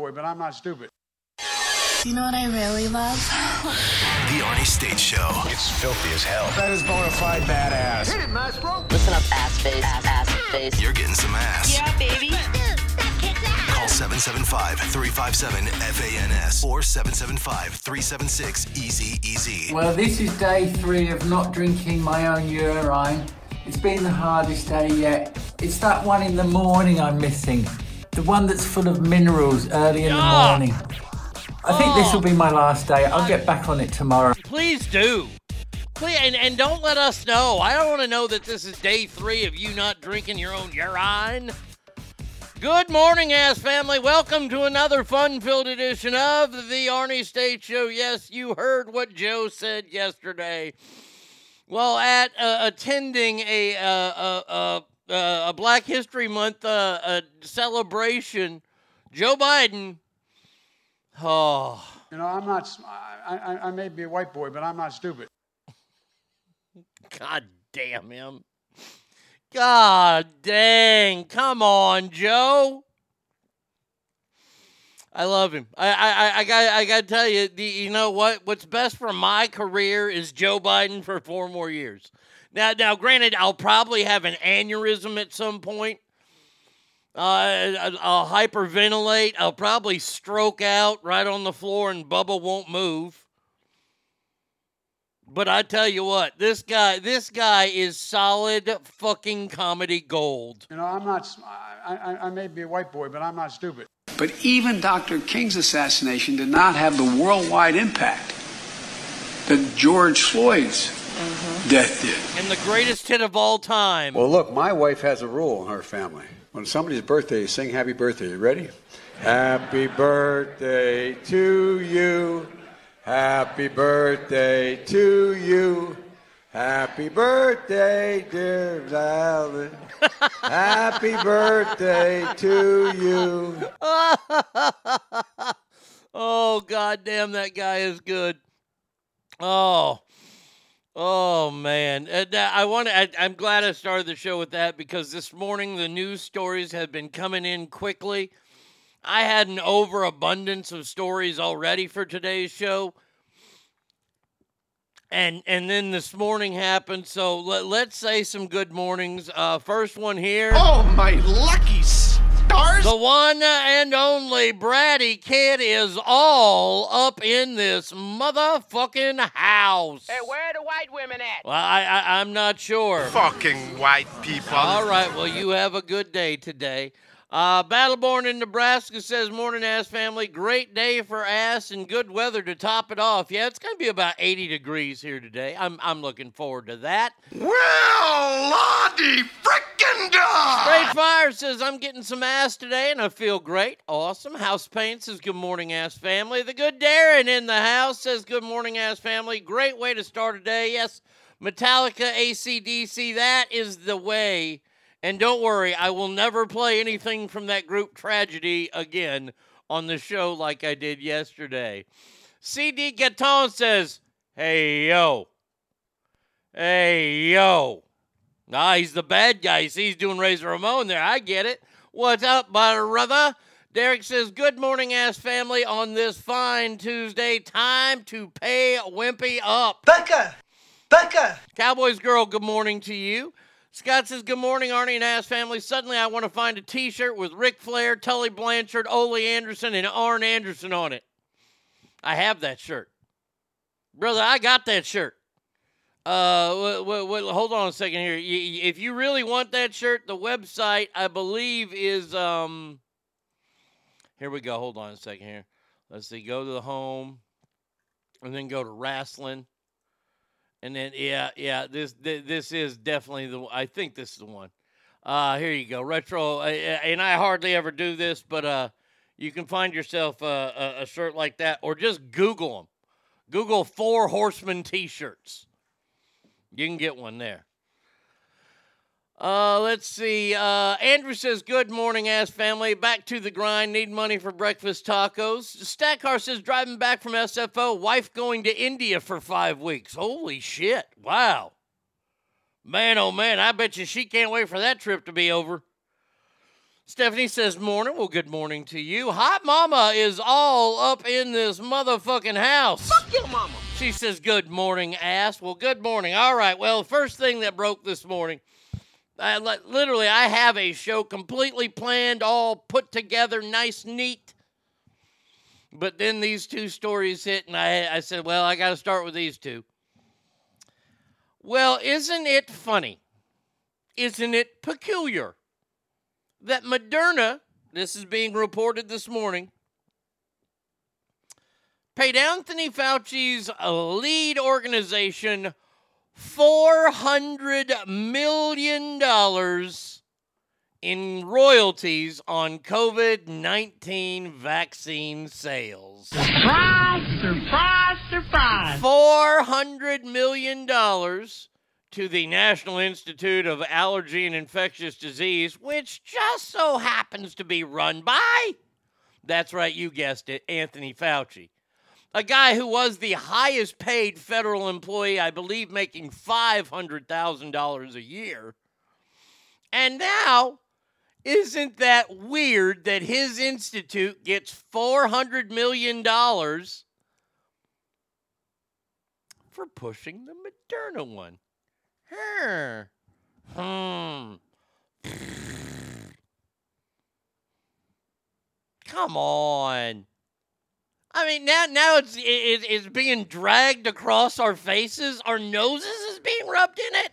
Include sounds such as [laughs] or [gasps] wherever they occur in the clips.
May be a white boy, but I'm not stupid. You know what I really love? [laughs] The Arnie State Show. It's filthy as hell. That is bona fide badass. Listen up, ass face, ass, ass face. You're getting some ass. Yeah, baby. Call 775-357-FANS or 775-376-EASY-EASY. Well, this is day three of not drinking my own urine. It's been the hardest day yet. It's that one in the morning I'm missing. The one that's full of minerals early in the morning. I think this will be my last day. I'll get back on it tomorrow. Please do. Please, and, and don't let us know. I don't want to know that this is day three of you not drinking your own urine. Good morning, ass family. Welcome to another fun-filled edition of the Arnie State Show. Yes, you heard what Joe said yesterday. Well, at uh, attending a uh, uh, uh, uh, a Black History Month uh, celebration, Joe Biden. Oh. You know, I'm not. I may be a white boy, but I'm not stupid. [laughs] God damn him. God dang. Come on, Joe. I love him. I I I- I got I got to tell you, the, you know what? What's best for my career is Joe Biden for four more years. Now, now, granted, I'll probably have an aneurysm at some point. Uh, I- I'll hyperventilate. I'll probably stroke out right on the floor, and Bubba won't move. But I tell you what, this guy, this guy is solid fucking comedy gold. You know, I'm not. I, I, I may be a white boy, but I'm not stupid. But even Dr. King's assassination did not have the worldwide impact that George Floyd's Mm-hmm. death did. And the greatest hit of all time. Well, look, my wife has a rule in her family. When somebody's birthday, you sing happy birthday. You ready? Happy birthday to you. Happy birthday to you. Happy birthday, dear Alan. [laughs] Happy birthday to you. [laughs] oh goddamn, that guy is good. Oh, oh man, uh, I want to. I'm glad I started the show with that because this morning the news stories have been coming in quickly. I had an overabundance of stories already for today's show. And and then this morning happened, so let, let's say some good mornings. Uh, first one here. Oh, my lucky stars! The one and only Bratty Kid is all up in this motherfucking house. Hey, where are the white women at? Well, I, I I'm not sure. Fucking white people. All right, well, you have a good day today. Uh, Battleborn in Nebraska says, Morning, ass family. Great day for ass and good weather to top it off. Yeah, it's going to be about 80 degrees here today. I'm, I'm looking forward to that. Well, Lottie frickin' dog! Straight Fire says, I'm getting some ass today and I feel great. Awesome. House Paint says, Good morning, ass family. The good Darren in the house says, Good morning, ass family. Great way to start a day. Yes, Metallica, ACDC, that is the way. And don't worry, I will never play anything from that group Tragedy again on the show like I did yesterday. CD Gaton says, Hey, yo. Hey, yo. Nah, he's the bad guy. He's doing Razor Ramon there. I get it. What's up, brother? Derek says, Good morning, ass family, on this fine Tuesday. Time to pay Wimpy up. Becca! Becca! Cowboys girl, good morning to you. Scott says, Good morning, Arnie and Ass family. Suddenly, I want to find a t shirt with Ric Flair, Tully Blanchard, Ole Anderson, and Arn Anderson on it. I have that shirt. Brother, I got that shirt. Uh, w- w- w- hold on a second here. Y- If you really want that shirt, the website, I believe, is. um. Here we go. Hold on a second here. Let's see. Go to the home and then go to wrestling. And then yeah, yeah, this this is definitely the I think this is the one. Uh here you go. Retro uh, uh, and I hardly ever do this, but uh you can find yourself uh, a, a shirt like that or just Google them. Google Four Horsemen t-shirts. You can get one there. Uh, let's see. Uh, Andrew says, "Good morning, ass family. Back to the grind. Need money for breakfast tacos." Stackar says, "Driving back from SFO. Wife going to India for five weeks. Holy shit! Wow, man, oh man. I bet you she can't wait for that trip to be over." Stephanie says, Morning. Well, good morning to you. Hot Mama is all up in this motherfucking house. Fuck your mama. She says, Good morning, ass. Well, good morning. All right. Well, first thing that broke this morning, I, literally, I have a show completely planned, all put together, nice, neat. But then these two stories hit, and I, I said, Well, I got to start with these two. Well, isn't it funny? Isn't it peculiar that Moderna, this is being reported this morning, paid Anthony Fauci's lead organization $400 million in royalties on COVID 19 vaccine sales. Surprise, surprise, surprise. $400 million to the National Institute of Allergy and Infectious Disease, which just so happens to be run by, that's right, you guessed it, Anthony Fauci. A guy who was the highest paid federal employee, I believe, making $500,000 a year. And now, isn't that weird that his institute gets $400 million for pushing the Moderna one? Hmm. Come on. I mean, now now it's it, it's being dragged across our faces. Our noses is being rubbed in it.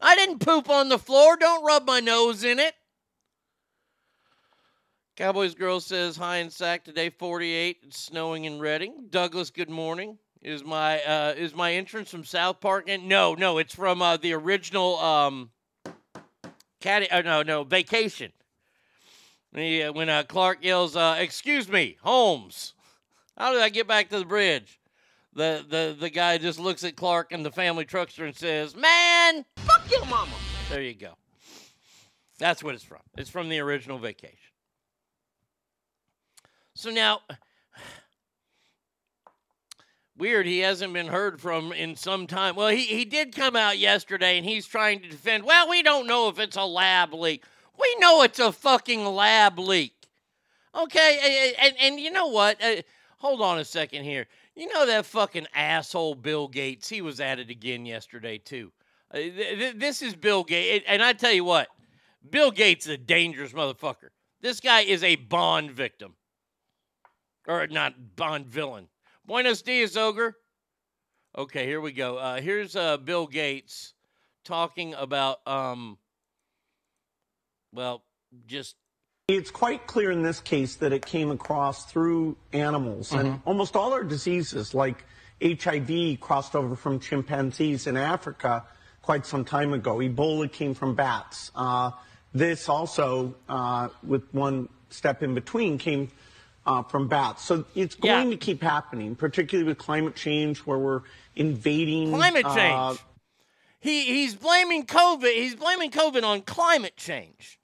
I didn't poop on the floor. Don't rub my nose in it. Cowboys girl says hi in sack today. Forty-eight. It's snowing in Reading. Douglas, good morning. Is my uh, is my entrance from South Park? And no, no, it's from uh, the original um, Caddy. Uh, no, no, Vacation. The, uh, when uh, Clark yells, uh, "Excuse me, Holmes." How did I get back to the bridge? The the the guy just looks at Clark and the family truckster and says, "Man, Fuck your mama. there you go." That's what it's from. It's from the original Vacation. So now, [sighs] weird, he hasn't been heard from in some time. Well, he, he did come out yesterday and he's trying to defend. Well, we don't know if it's a lab leak. We know it's a fucking lab leak. Okay, and, and, and you know what? Uh, Hold on a second here. You know that fucking asshole Bill Gates? He was at it again yesterday, too. Uh, th- th- this is Bill Gates. And I tell you what, Bill Gates is a dangerous motherfucker. This guy is a Bond victim. Or not Bond villain. Buenos dias, Ogre. Okay, here we go. Uh, here's uh, Bill Gates talking about, um, well, just It's quite clear in this case that it came across through animals, and almost all our diseases, like HIV, crossed over from chimpanzees in Africa quite some time ago. Ebola came from bats. Uh, this also, uh, with one step in between, came uh, from bats. So it's Yeah. going to keep happening, particularly with climate change, where we're invading climate uh, change. he he's blaming COVID. He's blaming COVID on climate change.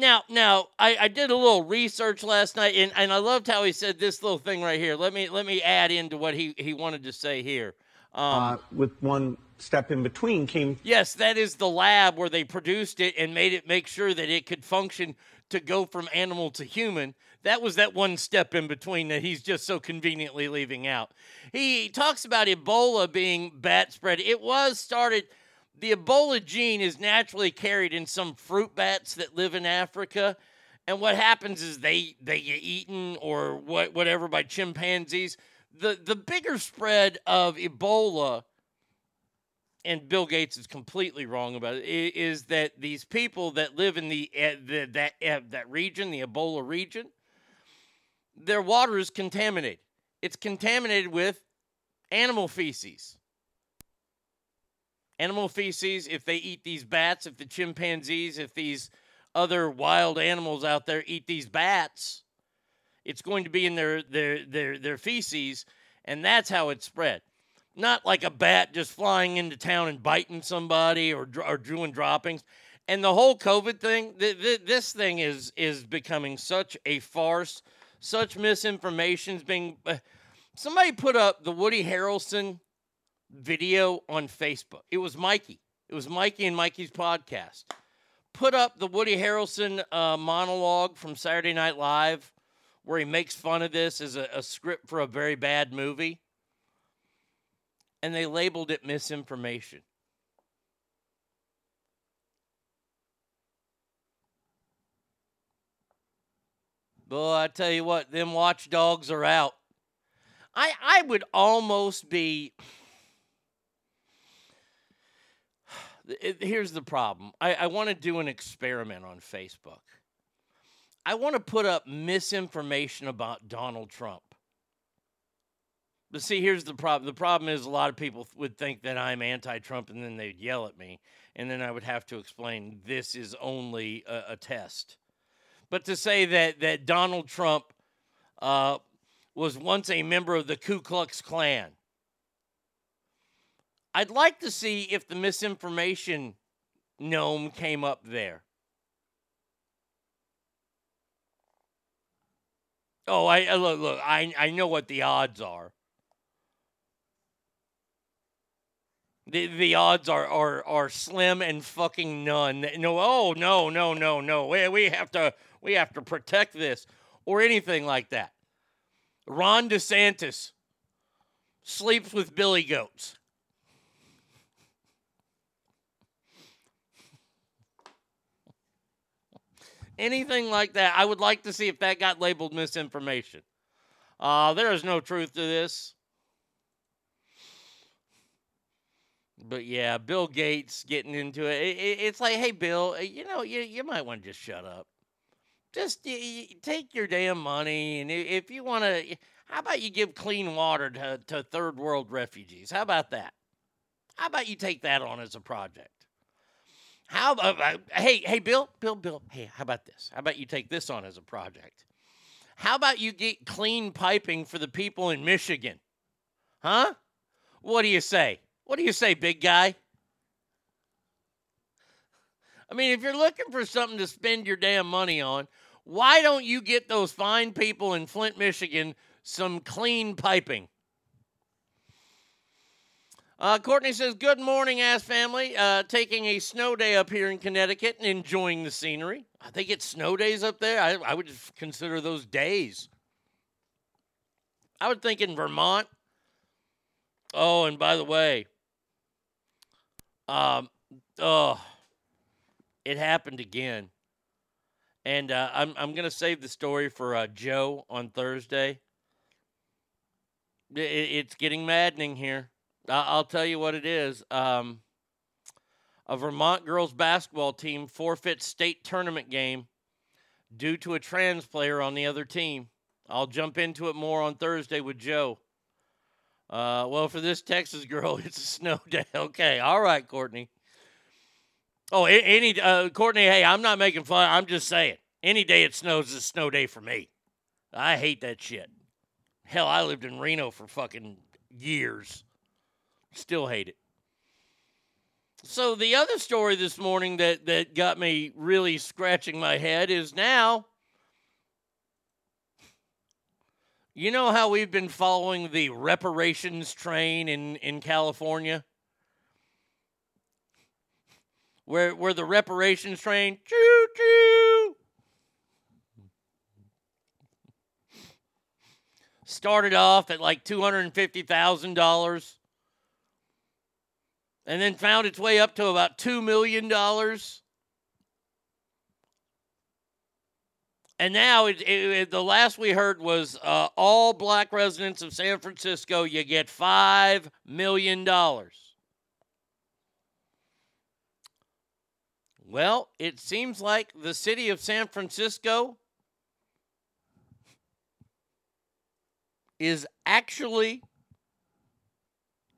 Now, now I, I did a little research last night, and, and I loved how he said this little thing right here. Let me let me add into what he, he wanted to say here. Um, uh, with one step in between came Yes, that is the lab where they produced it and made it make sure that it could function to go from animal to human. That was that one step in between that he's just so conveniently leaving out. He talks about Ebola being bat spread. It was started, the Ebola gene is naturally carried in some fruit bats that live in Africa. And what happens is they, they get eaten or what, whatever by chimpanzees. The, the bigger spread of Ebola and Bill Gates is completely wrong about it, is that these people that live in the, uh, the that uh, that region, the Ebola region, their water is contaminated. It's contaminated with animal feces. Animal feces, if they eat these bats, if the chimpanzees, if these other wild animals out there eat these bats, it's going to be in their their their their feces, and that's how it's spread not like a bat just flying into town and biting somebody or or doing droppings. And the whole COVID thing, th- th- this thing is is becoming such a farce. Such misinformation's being. Uh, somebody put up the Woody Harrelson video on Facebook. It was Mikey. It was Mikey and Mikey's podcast. put up the Woody Harrelson uh, monologue from Saturday Night Live where he makes fun of this as a, a script for a very bad movie. And they labeled it misinformation. Boy, I tell you what, them watchdogs are out. I I would almost be it- here's the problem. I, I want to do an experiment on Facebook. I want to put up misinformation about Donald Trump. But see, here's the problem. The problem is a lot of people would think that I'm anti Trump and then they'd yell at me. And then I would have to explain this is only a, a test. But to say that, that Donald Trump uh, was once a member of the Ku Klux Klan, I'd like to see if the misinformation gnome came up there. Oh, I I- look look. I I know what the odds are. The the odds are are are slim and fucking none. No, oh no no no no. We we have to we have to protect this or anything like that. Ron DeSantis sleeps with billy goats. Anything like that. I would like to see if that got labeled misinformation. Uh, there is no truth to this. But yeah, Bill Gates getting into it. it, it- it's like, hey, Bill, uh, you know, you, you might want to just shut up. Just y- y- take your damn money. And if you want to, how about you give clean water to, to third world refugees? How about that? How about you take that on as a project? How about, uh, hey, hey, Bill, Bill, Bill, hey, how about this? How about you take this on as a project? How about you get clean piping for the people in Michigan? Huh? What do you say? What do you say, big guy? I mean, if you're looking for something to spend your damn money on, why don't you get those fine people in Flint, Michigan some clean piping? Uh, Courtney says, Good morning, ass family. Uh, taking a snow day up here in Connecticut and enjoying the scenery. I think it's snow days up there. I, I would consider those days. I would think in Vermont. Oh, and by the way, um, oh, it happened again. And uh, I'm, I'm going to save the story for uh, Joe on Thursday. I- i- it's getting maddening here. I'll tell you what it is. Um, a Vermont girls basketball team forfeits state tournament game due to a trans player on the other team. I'll jump into it more on Thursday with Joe. Uh, well, for this Texas [laughs] girl, it's a snow day. [laughs] Okay, all right, Courtney. Oh, any uh, Courtney? Hey, I'm not making fun. I'm just saying. Any day it snows is a snow day for me. I hate that shit. Hell, I lived in Reno for fucking years. Still hate it. So the other story this morning that that got me really scratching my head is now you know how we've been following the reparations train in in California? Where where the reparations train choo choo started off at like $250,000 and then found its way up to about $2 million. And now, it, it- it- the last we heard was uh, all black residents of San Francisco, you get $5 million. Well, it seems like the city of San Francisco is actually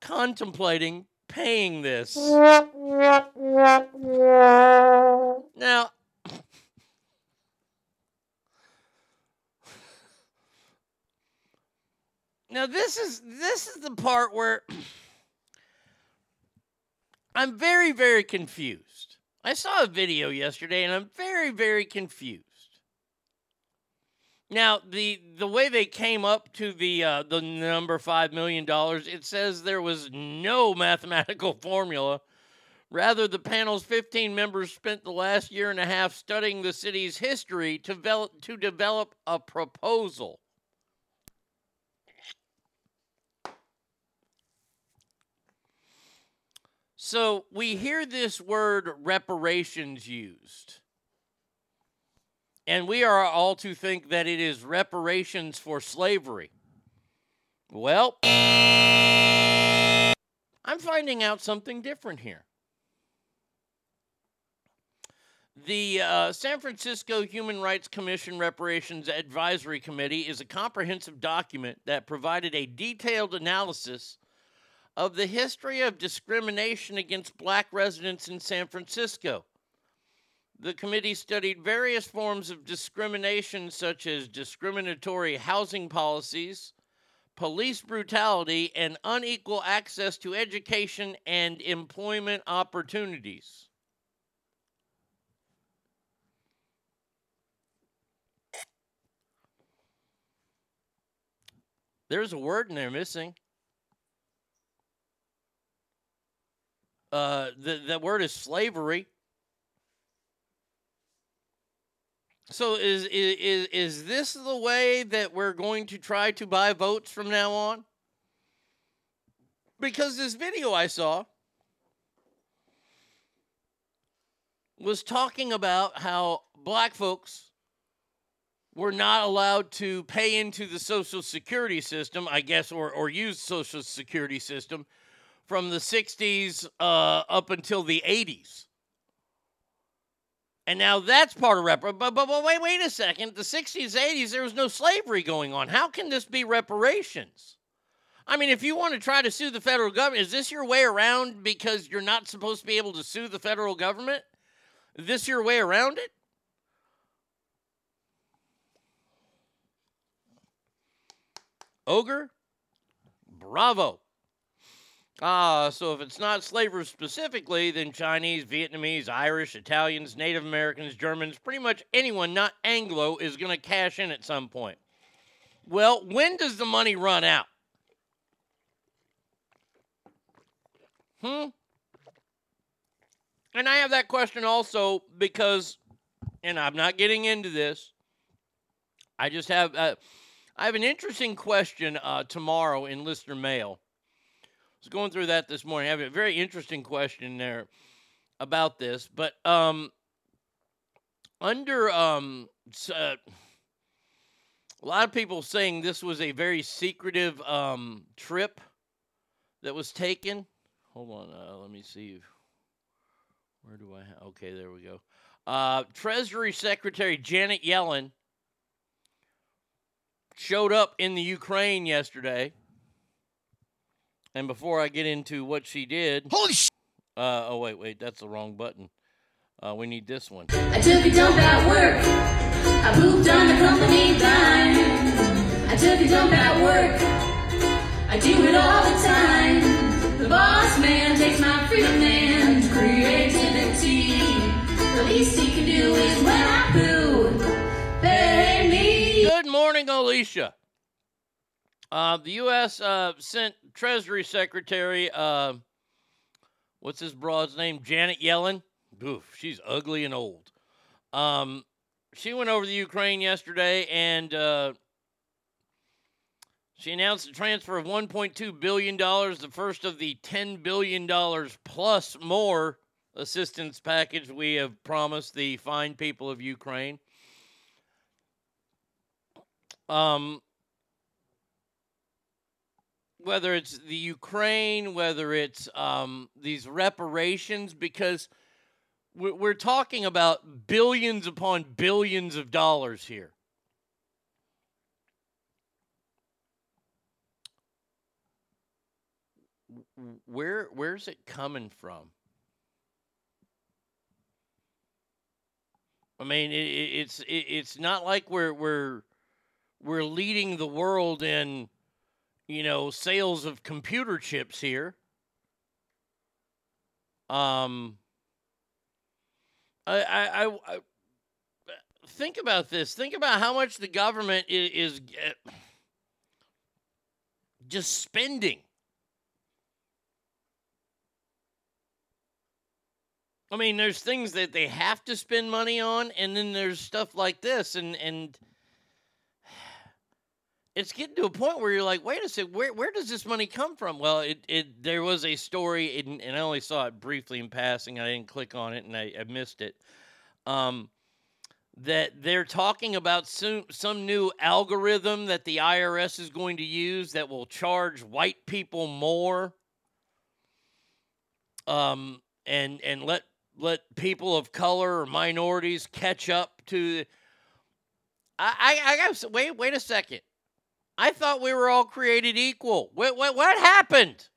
contemplating paying this. Now, now this is this is the part where I'm very very confused. I saw a video yesterday and I'm very very confused. Now the the way they came up to the uh, the number five million dollars, it says there was no [laughs] mathematical formula Rather, the panel's 15 members spent the last year and a half studying the city's history to develop, to develop a proposal. So we hear this word reparations used. And we are all to think that it is reparations for slavery. Well, I'm finding out something different here. The uh, San Francisco Human Rights Commission Reparations Advisory Committee is a comprehensive document that provided a detailed analysis of the history of discrimination against black residents in San Francisco. The committee studied various forms of discrimination, such as discriminatory housing policies, police brutality, and unequal access to education and employment opportunities. There's a word in there missing. Uh, the, the word is slavery. So is, is is this the way that we're going to try to buy votes from now on? Because this video I saw was talking about how black folks were not allowed to pay into the social security system, I guess, or or use social security system from the 60s uh, up until the 80s. And now that's part of rep. But, but, but wait, wait a second. The 60s, 80s, there was no slavery going on. How can this be reparations? I mean, if you want to try to sue the federal government, is this your way around because you're not supposed to be able to sue the federal government? Is this your way around it? Ogre, bravo. Ah, so if it's not slavers specifically, then Chinese, Vietnamese, Irish, Italians, Native Americans, Germans, pretty much anyone not Anglo is going to cash in at some point. Well, when does the money run out? Hmm? And I have that question also because, and I'm not getting into this, I just have, uh, I have an interesting question uh, tomorrow in listener mail was going through that this morning. I have a very interesting question there about this, but um, under um, uh, a lot of people saying this was a very secretive um, trip that was taken. Hold on, uh, let me see. Where do I? Ha- okay, there we go. Uh, Treasury Secretary Janet Yellen showed up in the Ukraine yesterday and before I get into what she did, holy sh! Uh, oh wait, wait, that's the wrong button. Uh, we need this one. I took a dump at work. I pooped on the company dime. I took a dump at work. I do it all the time. The boss man takes my freedom and creativity. The least he can do is when I poo. Pay me. Good morning, Alicia. Uh, the U.S. Uh, sent Treasury Secretary, uh, what's his broad's name? Janet Yellen. Oof, she's ugly and old. Um, she went over to Ukraine yesterday and uh, she announced a transfer of $1.2 billion, the first of the $10 billion plus more assistance package we have promised the fine people of Ukraine. Um, whether it's the Ukraine, whether it's um, these reparations, because we're, talking about billions upon billions of dollars here. Where where's it coming from? I mean, it, it's it, it's not like we're we're we're leading the world in you know, sales of computer chips here. Um, I, I, I, I think about this. Think about how much the government is, is just spending. I mean, there's things that they have to spend money on, and then there's stuff like this, and and it's getting to a point where you're like, wait a second, where where does this money come from? Well, it it there was a story, and, and I only saw it briefly in passing. I didn't click on it, and I, I missed it. Um, that they're talking about some some new algorithm that the IRS is going to use that will charge white people more. Um, and and let let people of color or minorities catch up to. I I, I got wait wait a second. I thought we were all created equal. What what what happened?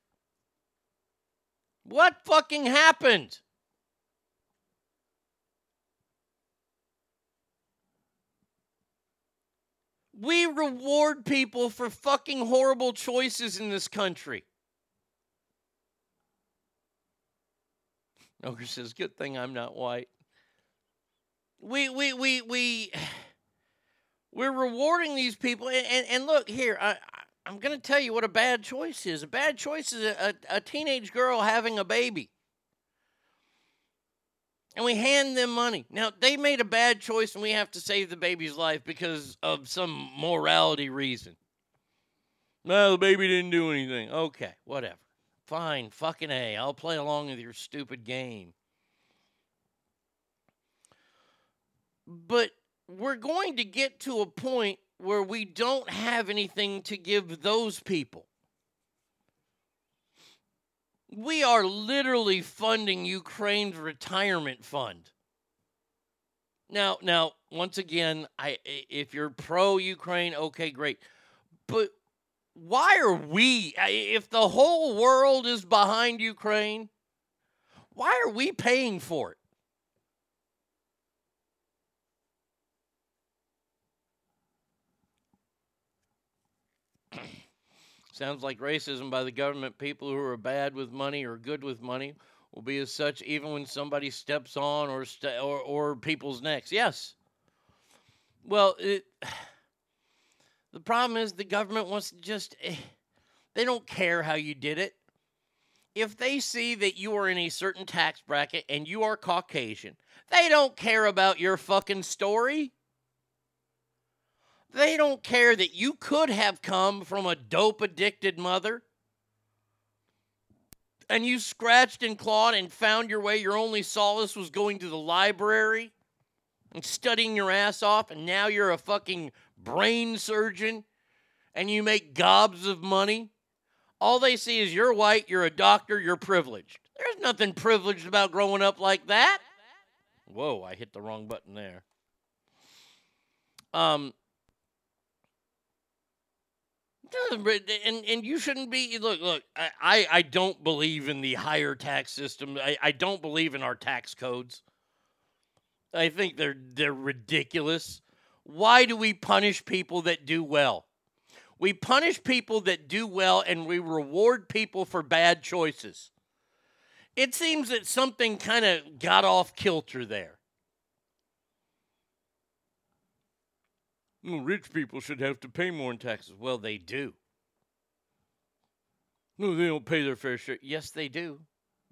What fucking happened? We reward people for fucking horrible choices in this country. Ogre says, "Good thing I'm not white." We we we we we're rewarding these people, and and, and look here. I, I'm going to tell you what a bad choice is. A bad choice is a, a, a teenage girl having a baby, and we hand them money. Now they made a bad choice, and we have to save the baby's life because of some morality reason. No, the baby didn't do anything. Okay, whatever. Fine, fucking A. I'll play along with your stupid game. But we're going to get to a point where we don't have anything to give those people. We are literally funding Ukraine's retirement fund. Now, now, once again, I if you're pro Ukraine, okay, great. But why are we, if the whole world is behind Ukraine, why are we paying for it? Sounds like racism by the government. People who are bad with money or good with money will be as such even when somebody steps on or st- or, or people's necks. Yes. Well, it, [sighs] the problem is the government wants to just, eh, they don't care how you did it. If they see that you are in a certain tax bracket and you are Caucasian, they don't care about your fucking story. They don't care that you could have come from a dope addicted mother and you scratched and clawed and found your way. Your only solace was going to the library and studying your ass off, and now you're a fucking brain surgeon and you make gobs of money. All they see is you're white, you're a doctor, you're privileged. There's nothing privileged about growing up like that. Whoa, I hit the wrong button there. Um, and and you shouldn't be look look I, I don't believe in the higher tax system. I, I don't believe in our tax codes. I think they're they're ridiculous. Why do we punish people that do well? We punish people that do well and we reward people for bad choices. It seems that something kind of got off kilter there Well, rich people should have to pay more in taxes. Well, they do. No, they don't pay their fair share. Yes, they do.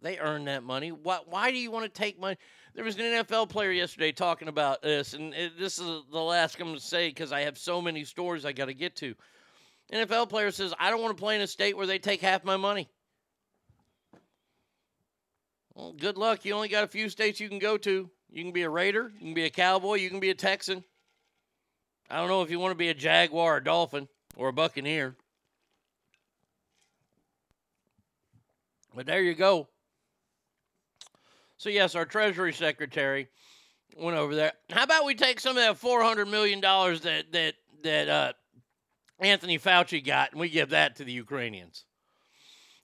They earn that money. Why, why do you want to take money? There was an NFL player yesterday talking about this, and it, this is the last I'm going to say because I have so many stories I got to get to. NFL player says, I don't want to play in a state where they take half my money. Well, good luck. You only got a few states you can go to. You can be a Raider, you can be a Cowboy, you can be a Texan. I don't know if you want to be a Jaguar, a Dolphin, or a Buccaneer. But there you go. So, yes, our Treasury Secretary went over there. How about we take some of that $400 million that, that, that uh, Anthony Fauci got and we give that to the Ukrainians?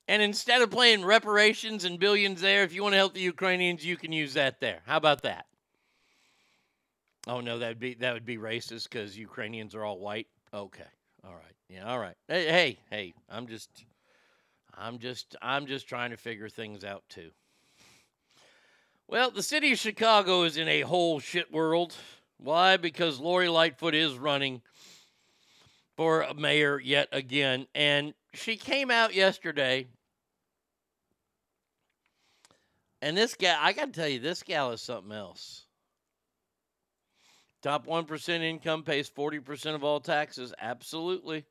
And instead of playing reparations and billions there, if you want to help the Ukrainians, you can use that there. How about that? Oh no, that'd be that would be racist because Ukrainians are all white. Okay, all right, yeah, all right. Hey, hey, hey, I'm just, I'm just, I'm just trying to figure things out too. Well, the city of Chicago is in a whole shit world. Why? Because Lori Lightfoot is running for mayor yet again, and she came out yesterday And this guy, I got to tell you, this gal is something else. Top 1% income pays 40% of all taxes. Absolutely.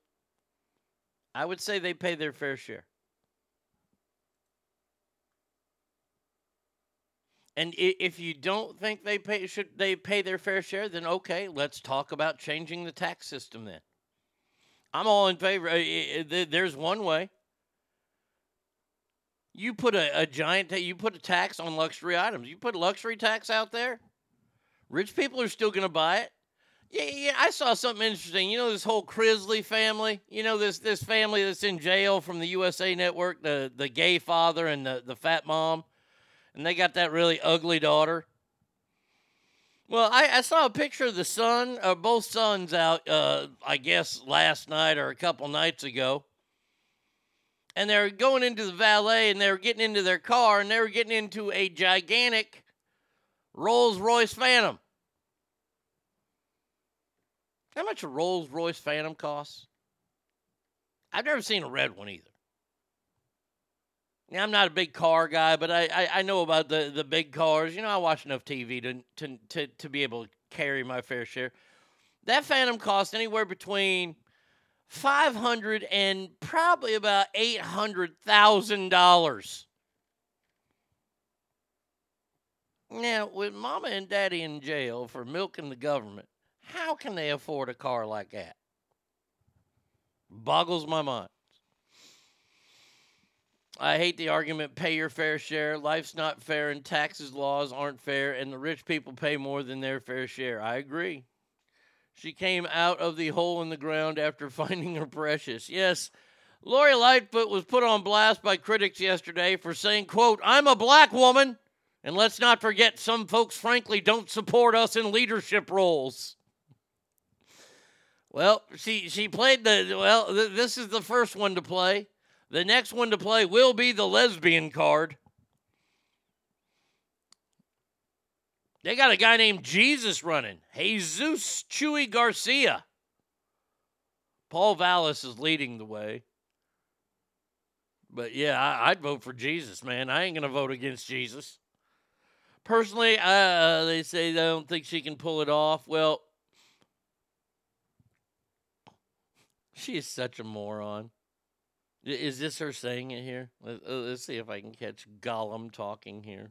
I would say they pay their fair share. And if you don't think they pay should they pay their fair share, then okay, let's talk about changing the tax system then. I'm all in favor. Uh, There's one way. You put a, a giant, you put a tax on luxury items. You put luxury tax out there. Rich people are still going to buy it. Yeah, yeah. I saw something interesting. You know this whole Chrisley family. You know this this family that's in jail from the USA Network. The the gay father and the the fat mom, and they got that really ugly daughter. Well, I, I saw a picture of the son, uh, both sons out. Uh, I guess last night or a couple nights ago and they're going into the valet and they were getting into their car and they were getting into a gigantic Rolls Royce Phantom. How much a Rolls Royce Phantom costs? I've never seen a red one either. Now, I'm not a big car guy, but I, I, I know about the, the big cars. You know, I watch enough TV to, to, to, to be able to carry my fair share. That Phantom costs anywhere between 500 and probably about $800,000. Now, with mama and daddy in jail for milking the government, how can they afford a car like that? Boggles my mind. I hate the argument pay your fair share. Life's not fair and taxes laws aren't fair and the rich people pay more than their fair share. I agree. She came out of the hole in the ground after [laughs] finding her precious. Yes, Lori Lightfoot was put on blast by critics yesterday for saying, quote, I'm a black woman. And let's not forget some folks frankly don't support us in leadership roles. Well, she she played the well, th- this is the first one to play. The next one to play will be the lesbian card. They got a guy named Jesus running, Jesus Chuy Garcia. Paul Vallas is leading the way. But yeah, I, I'd vote for Jesus, man. I ain't going to vote against Jesus. Personally, uh, they say they don't think she can pull it off. Well, she is such a moron. Is this her saying it here? Uh, Let's see if I can catch Gollum talking here.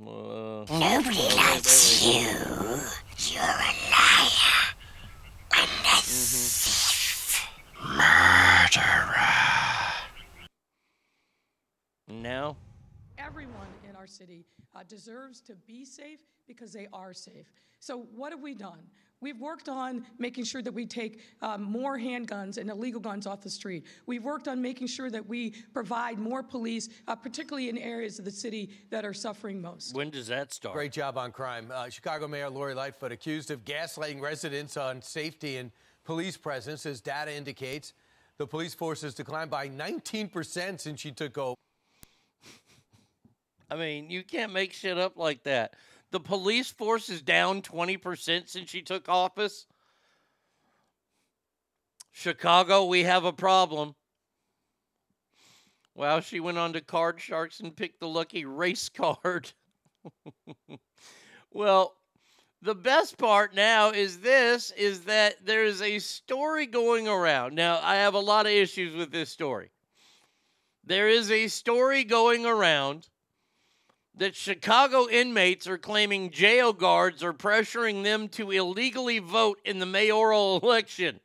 Uh, Nobody likes you. You're a liar and a thief. Murderer. Now, Everyone in our city uh, deserves to be safe because they are safe. So, what have we done? We've worked on making sure that we take um, more handguns and illegal guns off the street. We've worked on making sure that we provide more police, uh, particularly in areas of the city that are suffering most. when does that start? Great job on crime. Uh, Chicago Mayor Lori Lightfoot accused of gaslighting residents on safety and police presence. As data indicates, the police force has declined by 19% since she took over. I mean, you can't make shit up like that. The police force is down 20% since she took office. Chicago, we have a problem. Wow, she went on to Card Sharks and picked the lucky race card. [laughs] well, the best part now is this is that there is a story going around. Now, I have a lot of issues with this story. There is a story going around that Chicago inmates are claiming jail guards are pressuring them to illegally vote in the mayoral [laughs] election.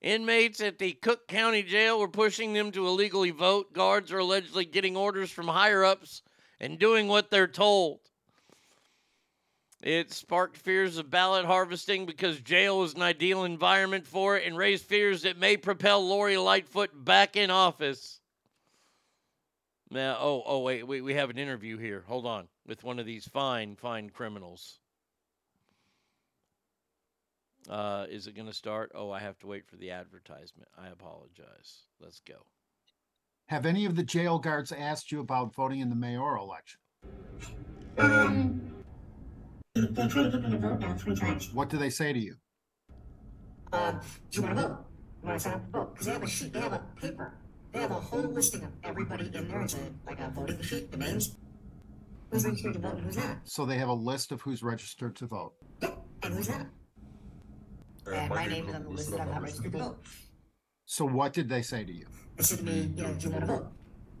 Inmates at the Cook County Jail were pushing them to illegally vote. Guards are allegedly getting orders from higher ups and doing what they're told. It sparked fears of ballot harvesting because jail is an ideal environment for it and raised fears that may propel Lori Lightfoot back in office. Now, oh, oh, wait, wait, we have an interview here. Hold on, with one of these fine, fine criminals. Uh, is it going to start? Oh, I have to wait for the advertisement. I apologize. Let's go. Have any of the jail guards asked you about voting in the mayoral election? Um, they tried to get me to vote now three times. What do they say to you? Um, do you want to vote? When I said vote, because they have a sheet, they have a paper They have a whole listing of everybody in there. It's a, like a voting sheet, the names. Who's registered to vote and who's not. So they have a list of who's registered to vote. And who's not. And my name is on the list that I'm not registered to vote. So what did they say to you? They said to me, you know, do you want to vote?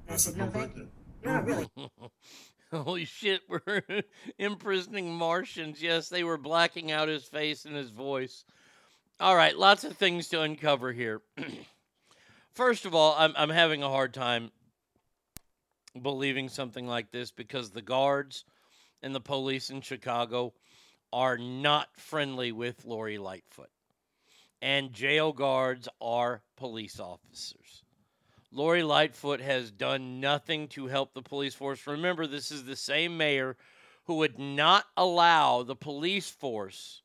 And I said, no, thank you. No, not really. [laughs] Holy shit, we're [laughs] imprisoning Martians. Yes, they were blacking out his face and his voice. All right, lots of things to uncover here. [clears throat] First of all, I'm, I'm having a hard time believing something like this because the guards and the police in Chicago are not friendly with Lori Lightfoot. And jail guards are police officers. Lori Lightfoot has done nothing to help the police force. Remember, this is the same mayor who would not allow the police force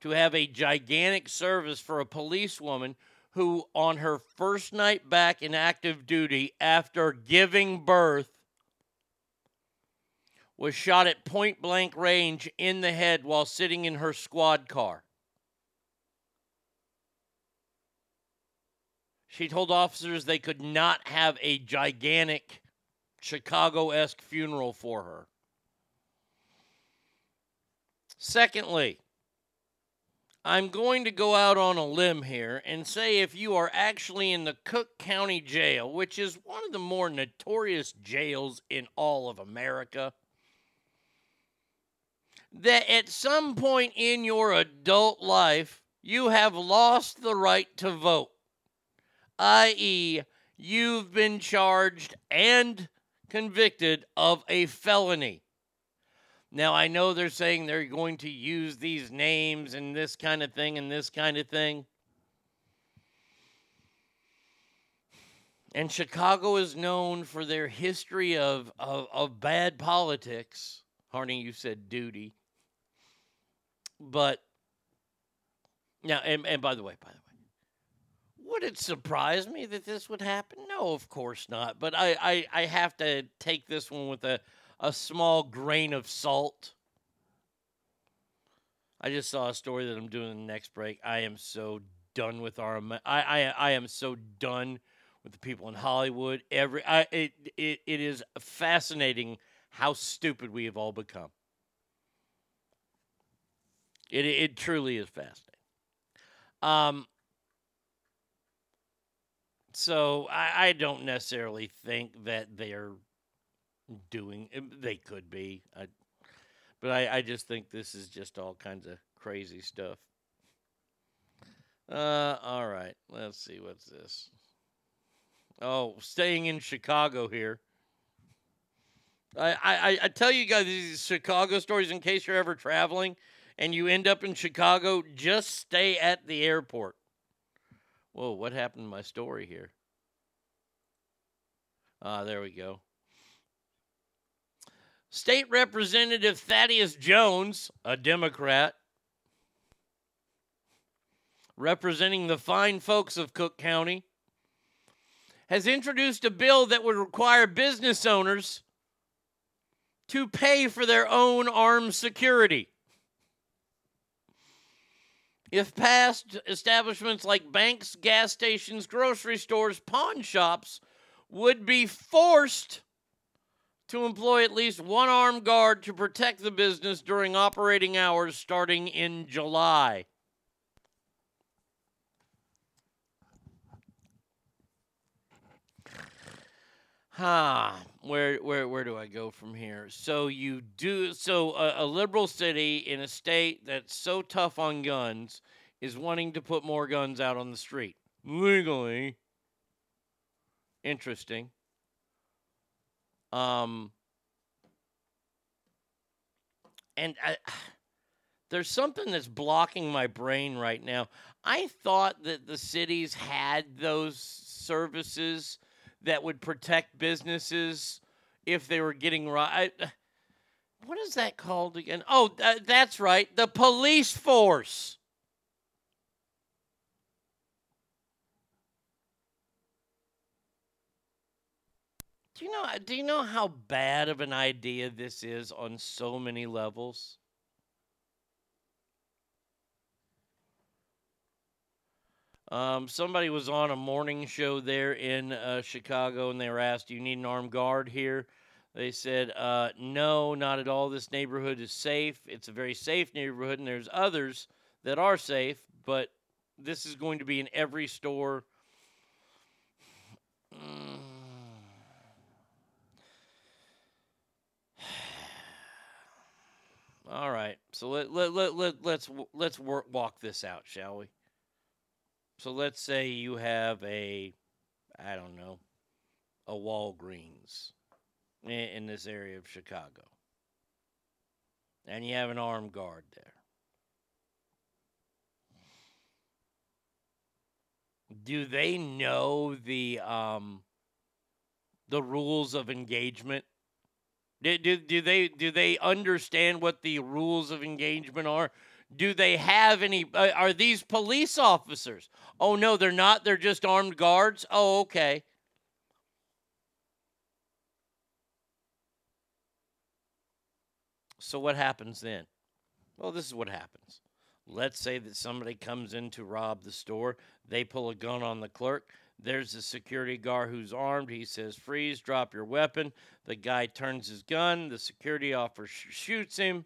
to have a gigantic service for a policewoman who, on her first night back in active duty after giving birth, was shot at point blank range in the head while sitting in her squad car. She told officers they could not have a gigantic Chicago esque funeral for her. Secondly, I'm going to go out on a limb here and say if you are actually in the Cook County Jail, which is one of the more notorious jails in all of America, that at some point in your adult life, you have lost the right to vote, i.e., you've been charged and convicted of a felony. Now, I know they're saying they're going to use these names and this kind of thing and this kind of thing. And Chicago is known for their history of, of, of bad politics. Harney, you said duty. But now, and, and by the way, by the way, would it surprise me that this would happen? No, of course not. But I, I, I have to take this one with a, a small grain of salt. I just saw a story that I'm doing in the next break. I am so done with our. I, I I am so done with the people in Hollywood. Every I it it, it is fascinating how stupid we have all become. It it truly is fascinating. Um. So I, I don't necessarily think that they're doing. eh, They could be, I, but I, I just think this is just all kinds of crazy stuff. Uh, all right, let's see what's this. Oh, staying in Chicago here. I, I, I tell you guys these Chicago stories in case you're ever traveling and you end up in Chicago, just stay at the airport. Whoa, what happened to my story here? Ah, there we go. State Representative Thaddeus Jones, a Democrat, representing the fine folks of Cook County, has introduced a bill that would require business owners to pay for their own armed security. If passed, establishments like banks, gas stations, grocery stores, pawn shops would be forced to employ at least one armed guard to protect the business during operating hours starting in July. Huh. Where where where do I go from here? So you do so a, a liberal city in a state that's so tough on guns is wanting to put more guns out on the street legally. Interesting. Um and I, there's something that's blocking my brain right now. I thought that the cities had those services that would protect businesses if they were getting right. What is that called again? Oh, th- that's right, the police force. Do you know? Do you know how bad of an idea this is on so many levels? Um, somebody was on a morning show there in uh, Chicago, and they were asked, "Do you need an armed guard here?" They said, uh, "No, not at all. This neighborhood is safe. It's a very safe neighborhood, and there's others that are safe, but this is going to be in every store." [sighs] Mm. All right. So let let let, let let's let's work, walk this out, shall we? So let's say you have a I don't know, a Walgreens in, in this area of Chicago. And you have an armed guard there. Do they know the um the rules of engagement? Do, do, do they do they understand what the rules of engagement are? Do they have any? Uh, are these police officers? Oh no, they're not. They're just armed guards. Oh okay. So what happens then? Well, this is what happens. Let's say that somebody comes in to rob the store. They pull a gun on the clerk. There's a security guard who's armed. He says, Freeze, drop your weapon. The guy turns his gun. The security officer sh- shoots him.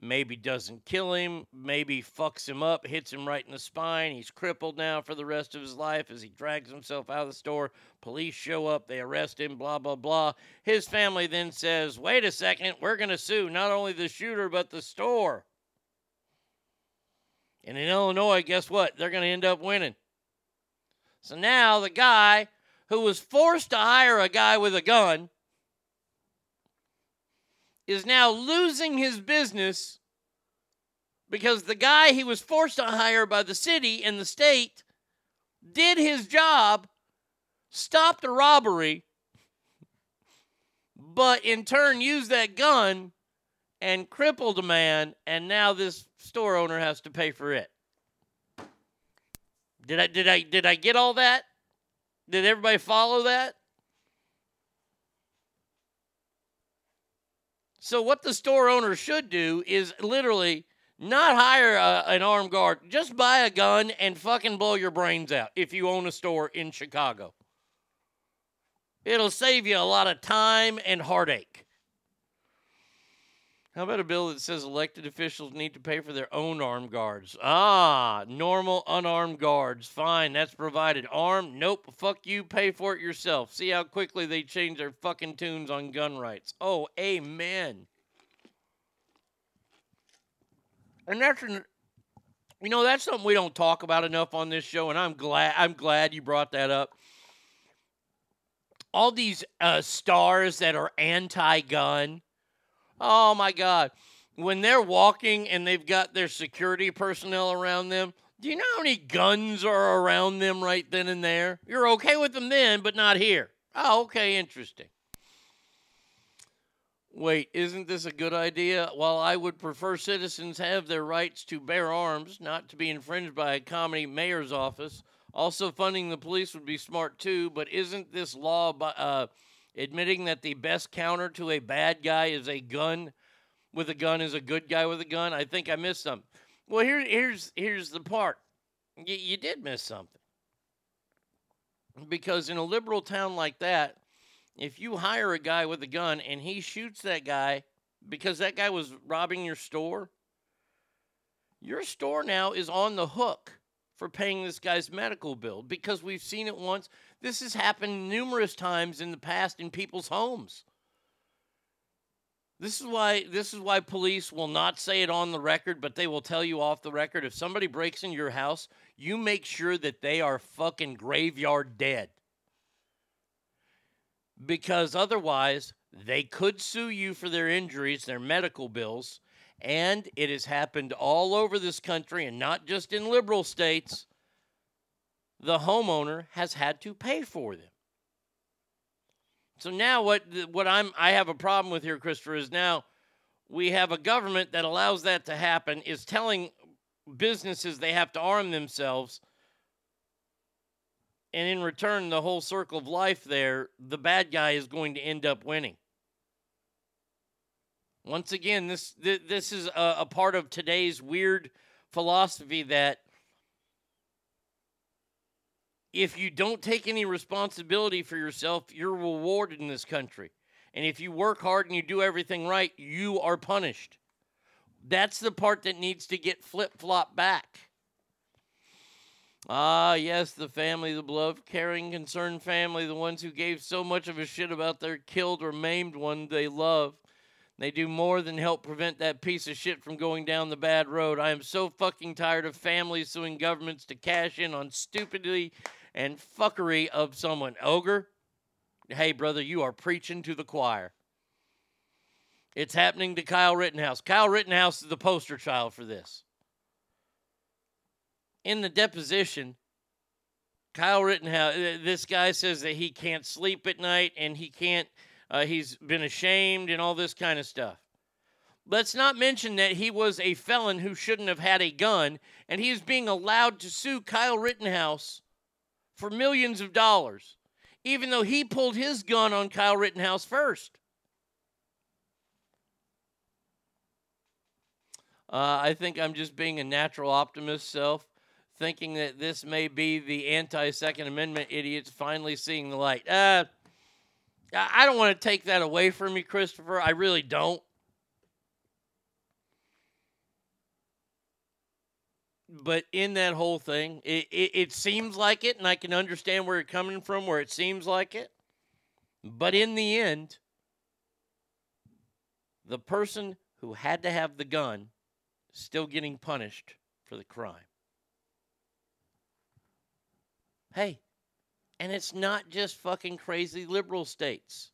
Maybe doesn't kill him. Maybe fucks him up, hits him right in the spine. He's crippled now for the rest of his life as he drags himself out of the store. Police show up. They arrest him, blah, blah, blah. His family then says, Wait a second. We're going to sue not only the shooter, but the store. And in Illinois, guess what? They're going to end up winning. So now the guy who was forced to hire a guy with a gun is now losing his business because the guy he was forced to hire by the city and the state did his job, stopped the robbery, but in turn used that gun and crippled a man, and now this store owner has to pay for it. Did I did I did I get all that? Did everybody follow that? So what the store owner should do is literally not hire a, an armed guard, just buy a gun and fucking blow your brains out if you own a store in Chicago. It'll save you a lot of time and heartache. How about a bill that says elected officials need to pay for their own armed guards? Ah, normal unarmed guards. Fine, that's provided. Armed? Nope. Fuck you. Pay for it yourself. See how quickly they change their fucking tunes on gun rights. Oh, amen. And that's an, you know that's something we don't talk about enough on this show, and I'm glad I'm glad you brought that up. All these uh, stars that are anti-gun Oh my God. When they're walking and they've got their security personnel around them, do you know how many guns are around them right then and there? You're okay with them then, but not here. Oh, okay, interesting. Wait, isn't this a good idea? While I would prefer citizens have their rights to bear arms, not to be infringed by a county mayor's office, also funding the police would be smart too, but isn't this law by, uh, admitting that the best counter to a bad guy is a gun with a gun is a good guy with a gun. I think I missed something. Well, here, here's here's the part. You, you did miss something. Because in a liberal town like that, if you hire a guy with a gun and he shoots that guy because that guy was robbing your store, your store now is on the hook for paying this guy's medical bill because we've seen it once. This has happened numerous times in the past in people's homes. This is why this is why police will not say it on the record, but they will tell you off the record if somebody breaks into your house, you make sure that they are fucking graveyard dead. Because otherwise, they could sue you for their injuries, their medical bills, and it has happened all over this country and not just in liberal states. The homeowner has had to pay for them. So now what what I'm I have a problem with here Christopher is now we have a government that allows that to happen is telling businesses they have to arm themselves and in return the whole circle of life there the bad guy is going to end up winning. Once again, this this is a, a part of today's weird philosophy that if you don't take any responsibility for yourself, you're rewarded in this country. And if you work hard and you do everything right, you are punished. That's the part that needs to get flip flop back. Ah, yes, the family, the beloved, caring, concerned family, the ones who gave so much of a shit about their killed or maimed one they love. They do more than help prevent that piece of shit from going down the bad road. I am so fucking tired of families suing governments to cash in on stupidity and fuckery of someone. Ogre, hey, brother, you are preaching to the choir. It's happening to Kyle Rittenhouse. Kyle Rittenhouse is the poster child for this. In the deposition, Kyle Rittenhouse, this guy says that he can't sleep at night and he can't, uh, he's been ashamed and all this kind of stuff. Let's not mention that he was a felon who shouldn't have had a gun and he is being allowed to sue Kyle Rittenhouse for millions of dollars, even though he pulled his gun on Kyle Rittenhouse first. Uh, I think I'm just being a natural optimist self, thinking that this may be the anti Second Amendment idiots finally seeing the light. Uh, I don't want to take that away from you, Christopher. I really don't. But in that whole thing, it, it, it seems like it, and I can understand where you're coming from, where it seems like it. But in the end, the person who had to have the gun still getting punished for the crime. Hey, and it's not just fucking crazy liberal states.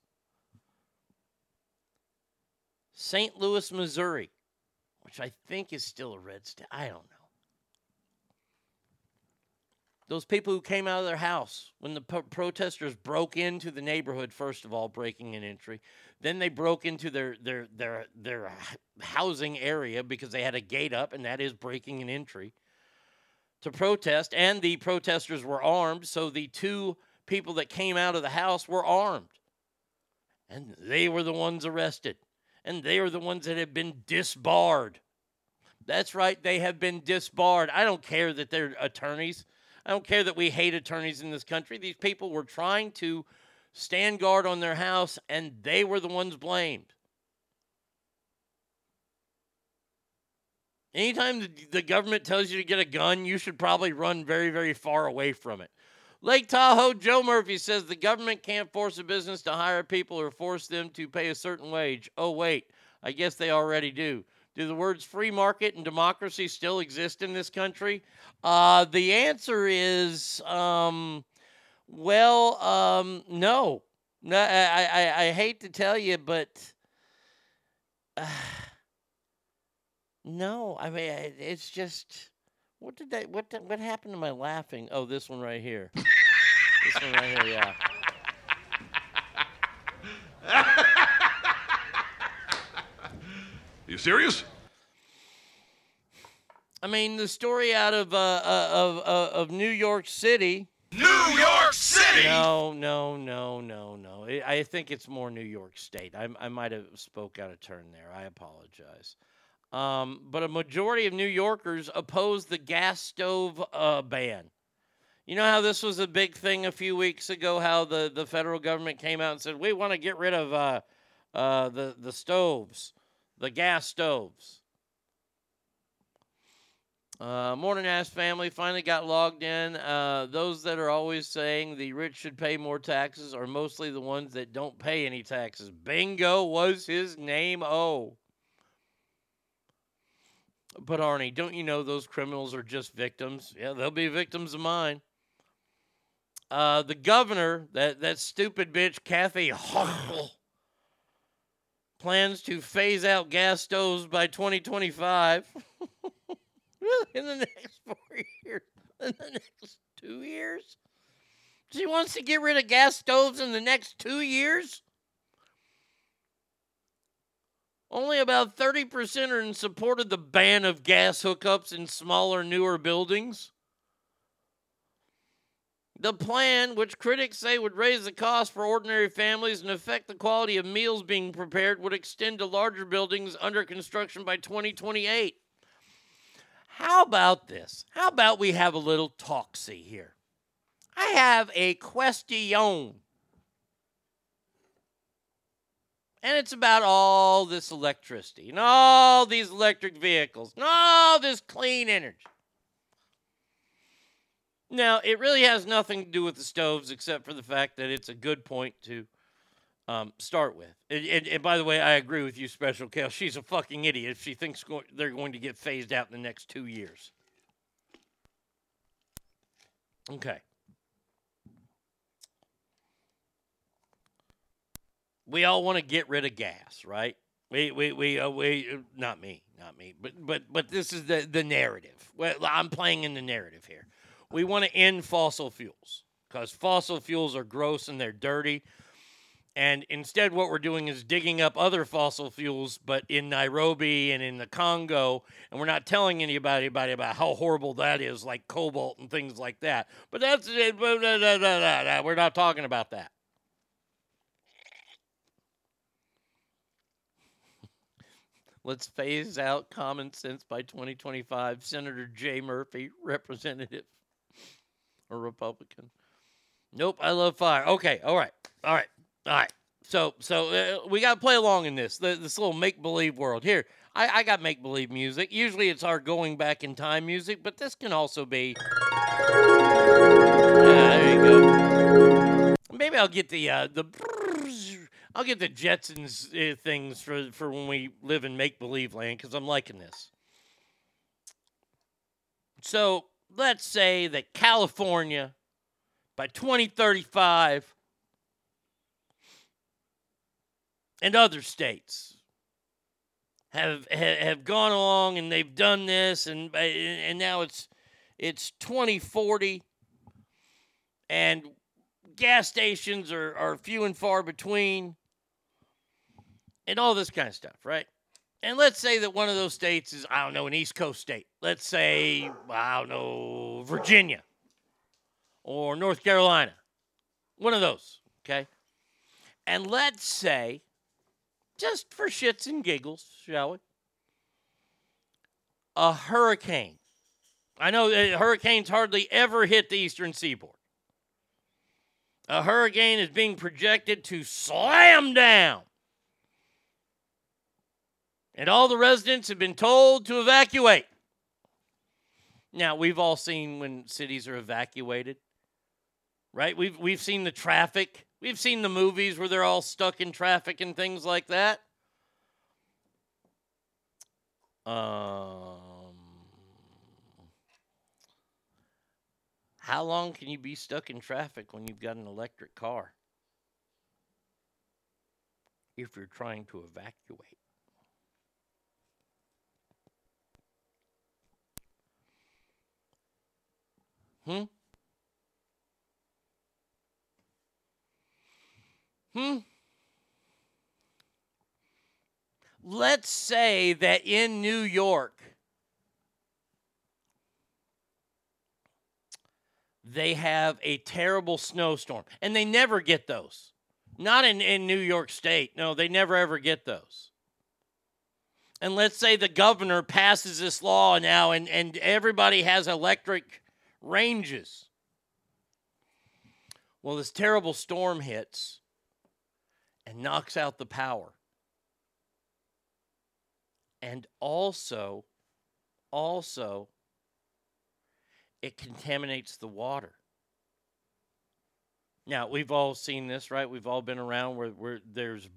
St. Louis, Missouri, which I think is still a red state. I don't know. Those people who came out of their house when the pro- protesters broke into the neighborhood, first of all, breaking an entry. Then they broke into their, their, their, their housing area because they had a gate up, and that is breaking an entry to protest. And the protesters were armed, so the two people that came out of the house were armed. And they were the ones arrested. And they are the ones that have been disbarred. That's right, they have been disbarred. I don't care that they're attorneys. I don't care that we hate attorneys in this country. These people were trying to stand guard on their house, and they were the ones blamed. Anytime the, government tells you to get a gun, you should probably run very, very far away from it. Lake Tahoe, Joe Murphy says the government can't force a business to hire people or force them to pay a certain wage. Oh, wait, I guess they already do. Do the words free market and democracy still exist in this country? Uh, the answer is, um, well, um, no. No, I, I, I hate to tell you, but uh, [sighs] no. I mean, it's just what did that? What what happened to my laughing? Oh, this one right here. this one right here, yeah. You serious? I mean, the story out of uh, uh, of uh, of New York City. New York City! No, no, no, no, no. I I think it's more New York State. I, I might have spoke out of turn there. I apologize. Um, but a majority of New Yorkers oppose the gas stove uh, ban. You know how this was a big thing a few weeks ago? How the, the federal government came out and said we want to get rid of uh, uh, the the stoves, the gas stoves. Uh, Morning Ass family finally got logged in. Uh, those that are always saying the rich should pay more taxes are mostly the ones that don't pay any taxes. Bingo was his name. Oh. But Arnie, don't you know those criminals are just victims? Yeah, they'll be victims of mine. Uh, the governor, that, that stupid bitch, Kathy Hochul, plans to phase out gas stoves by 2025. [laughs] in the next four years, in the next two years. She wants to get rid of gas stoves in the next two years. Only about 30% are in support of the ban of gas hookups in smaller, newer buildings. The plan, which critics say would raise the cost for ordinary families and affect the quality of meals being prepared, would extend to larger buildings under construction by 2028. How about this? How about we have a little talksy here? I have a question. And it's about all this electricity and all these electric vehicles and all this clean energy. Now, it really has nothing to do with the stoves except for the fact that it's a good point to um, start with. And, and, and by the way, I agree with you, Special Kale. She's a fucking idiot if she thinks go- they're going to get phased out in the next two years. Okay. We all want to get rid of gas, right? We, we, we, uh, we, uh, not me, not me, but, but, but this is the, the narrative. Well, I'm playing in the narrative here. We want to end fossil fuels because fossil fuels are gross and they're dirty. And instead, what we're doing is digging up other fossil fuels, but in Nairobi and in the Congo, and we're not telling anybody about, about how horrible that is, like cobalt and things like that. But that's it. We're not talking about that. [laughs] Let's phase out common sense by 2025. Senator Jay Murphy, representative or Republican. Nope, I love fire. Okay, all right, all right, all right. So, so uh, we got to play along in this this little make believe world. Here, I, I got make believe music. Usually, it's our going back in time music, but this can also be. Go. Maybe I'll get the uh, the. I'll get the Jetsons uh, things for for when we live in make believe land because I'm liking this. So let's say that California by 2035 and other states have ha- have gone along and they've done this and uh, and now it's it's 2040 and gas stations are, are few and far between and all this kind of stuff right and let's say that one of those states is i don't know an east coast state. Let's say i don't know virginia or north carolina. One of those okay? And let's say just for shits and giggles shall we? A hurricane. I know hurricanes hardly ever hit the eastern seaboard. A hurricane is being projected to slam down. And all the residents have been told to evacuate. Now, we've all seen when cities are evacuated, right? We've, we've seen the traffic. We've seen the movies where they're all stuck in traffic and things like that. Um, How long can you be stuck in traffic when you've got an electric car? If you're trying to evacuate. Hmm? Hmm? Let's say that in New York, they have a terrible snowstorm. And they never get those. Not in, in New York State. No, they never ever get those. And let's say the governor passes this law now and, and everybody has electric ranges. Well, this terrible storm hits and knocks out the power. And also, also, it contaminates the water. Now, we've all seen this, right? We've all been around where, where there's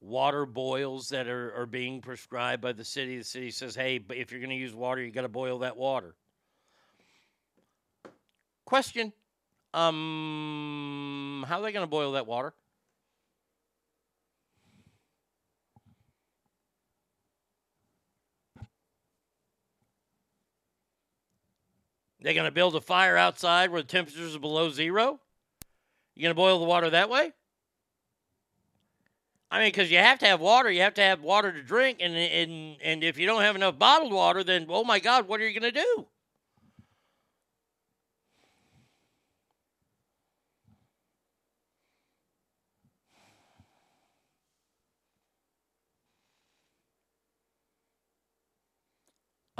water boils that are, are being prescribed by the city. The city says, hey, if you're going to use water, you got to boil that water. Question um, How are they going to boil that water? They're going to build a fire outside where the temperatures are below zero? You going to boil the water that way? I mean, because you have to have water. You have to have water to drink. And, and, and if you don't have enough bottled water, then, oh my God, what are you going to do?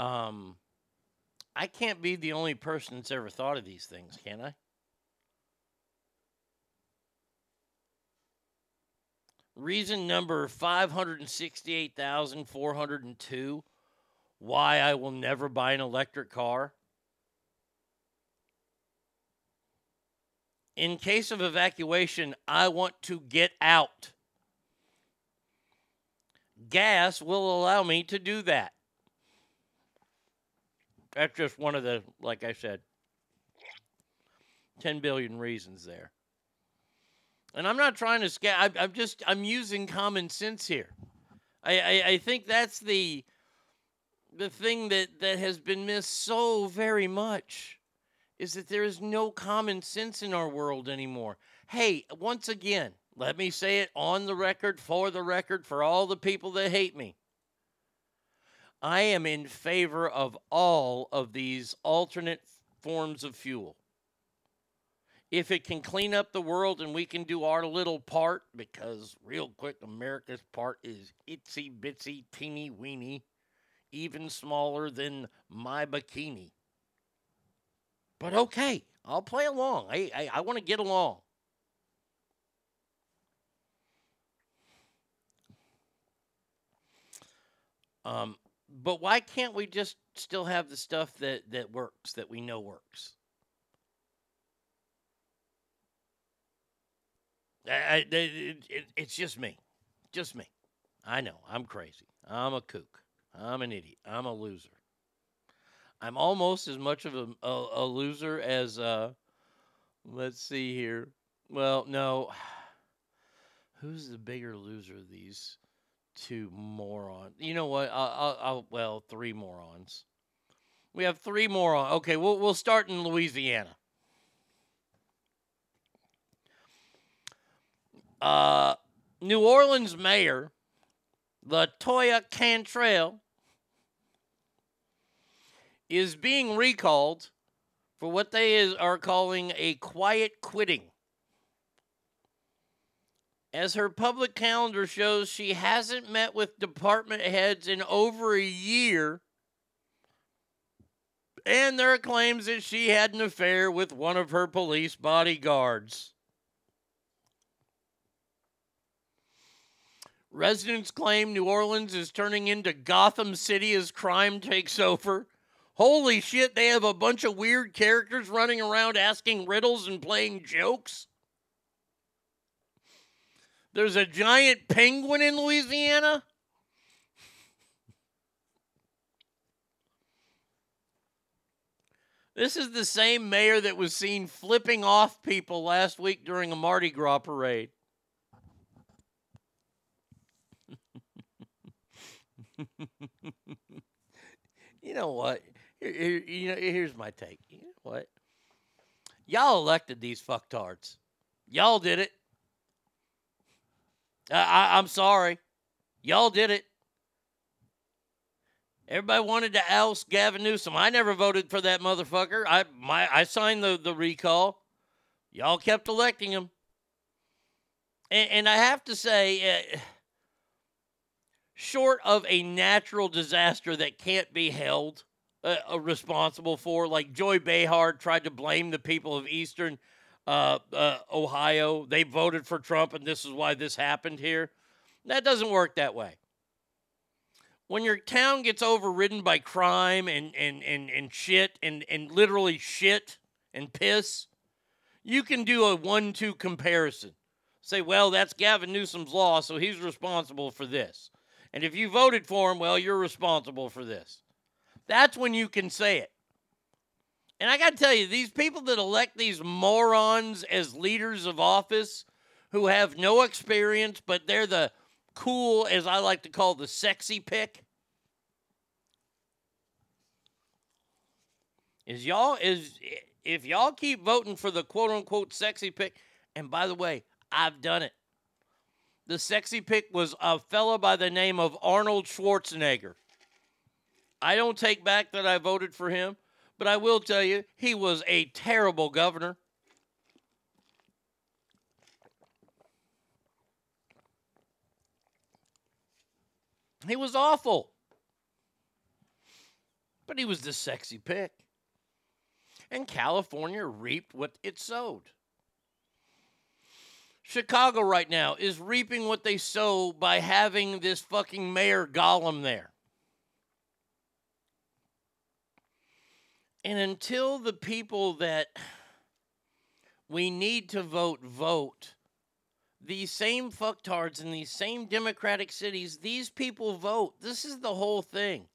Um, I can't be the only person that's ever thought of these things, can I? Reason number 568,402 why I will never buy an electric car. In case of evacuation, I want to get out. Gas will allow me to do that. That's just one of the, like I said, 10 billion reasons there. And I'm not trying to scare. I'm, I'm just I'm using common sense here. I, I, I think that's the the thing that that has been missed so very much is that there is no common sense in our world anymore. Hey, once again, let me say it on the record, for the record, for all the people that hate me. I am in favor of all of these alternate forms of fuel if it can clean up the world and we can do our little part, because real quick, America's part is itsy bitsy, teeny weeny, even smaller than my bikini. But okay, I'll play along. I, I, I want to get along. Um, but why can't we just still have the stuff that, that works, that we know works? I, it, it, it's just me. Just me. I know. I'm crazy. I'm a kook. I'm an idiot. I'm a loser. I'm almost as much of a, a, a loser as, uh, let's see here. Well, no. [sighs] Who's the bigger loser of these two morons? You know what? I'll, I'll, I'll, well, three morons. We have three morons. Okay, we'll, we'll start in Louisiana. Uh, New Orleans Mayor Latoya Cantrell is being recalled for what they is, are calling a quiet quitting. As her public calendar shows, she hasn't met with department heads in over a year. And there are claims that she had an affair with one of her police bodyguards. Residents claim New Orleans is turning into Gotham City as crime takes over. Holy shit, they have a bunch of weird characters running around asking riddles and playing jokes. There's a giant penguin in Louisiana. This is the same mayor that was seen flipping off people last week during a Mardi Gras parade. [laughs] you know what? Here, you know, here's my take. You know what? Y'all elected these fucktards. Y'all did it. I, I, I'm sorry. Y'all did it. Everybody wanted to oust Gavin Newsom. I never voted for that motherfucker. I my I signed the, the recall. Y'all kept electing him. And, and I have to say, uh, short of a natural disaster that can't be held uh, uh, responsible for, like Joy Behar tried to blame the people of Eastern uh, uh, Ohio. They voted for Trump, and this is why this happened here. That doesn't work that way. When your town gets overridden by crime and, and, and, and shit, and, and literally shit and piss, you can do a one two comparison. Say, well, that's Gavin Newsom's law, so he's responsible for this. And if you voted for him, well, you're responsible for this. That's when you can say it. And I got to tell you, these people that elect these morons as leaders of office who have no experience, but they're the cool, as I like to call the sexy pick. Is y'all is if y'all keep voting for the quote unquote sexy pick, and by the way, I've done it. The sexy pick was a fellow by the name of Arnold Schwarzenegger. I don't take back that I voted for him, but I will tell you, he was a terrible governor. He was awful. But he was the sexy pick. And California reaped what it sowed. Chicago right now is reaping what they sow by having this fucking mayor Gollum there. And until the people that we need to vote vote, these same fucktards in these same Democratic cities, these people vote. This is the whole thing.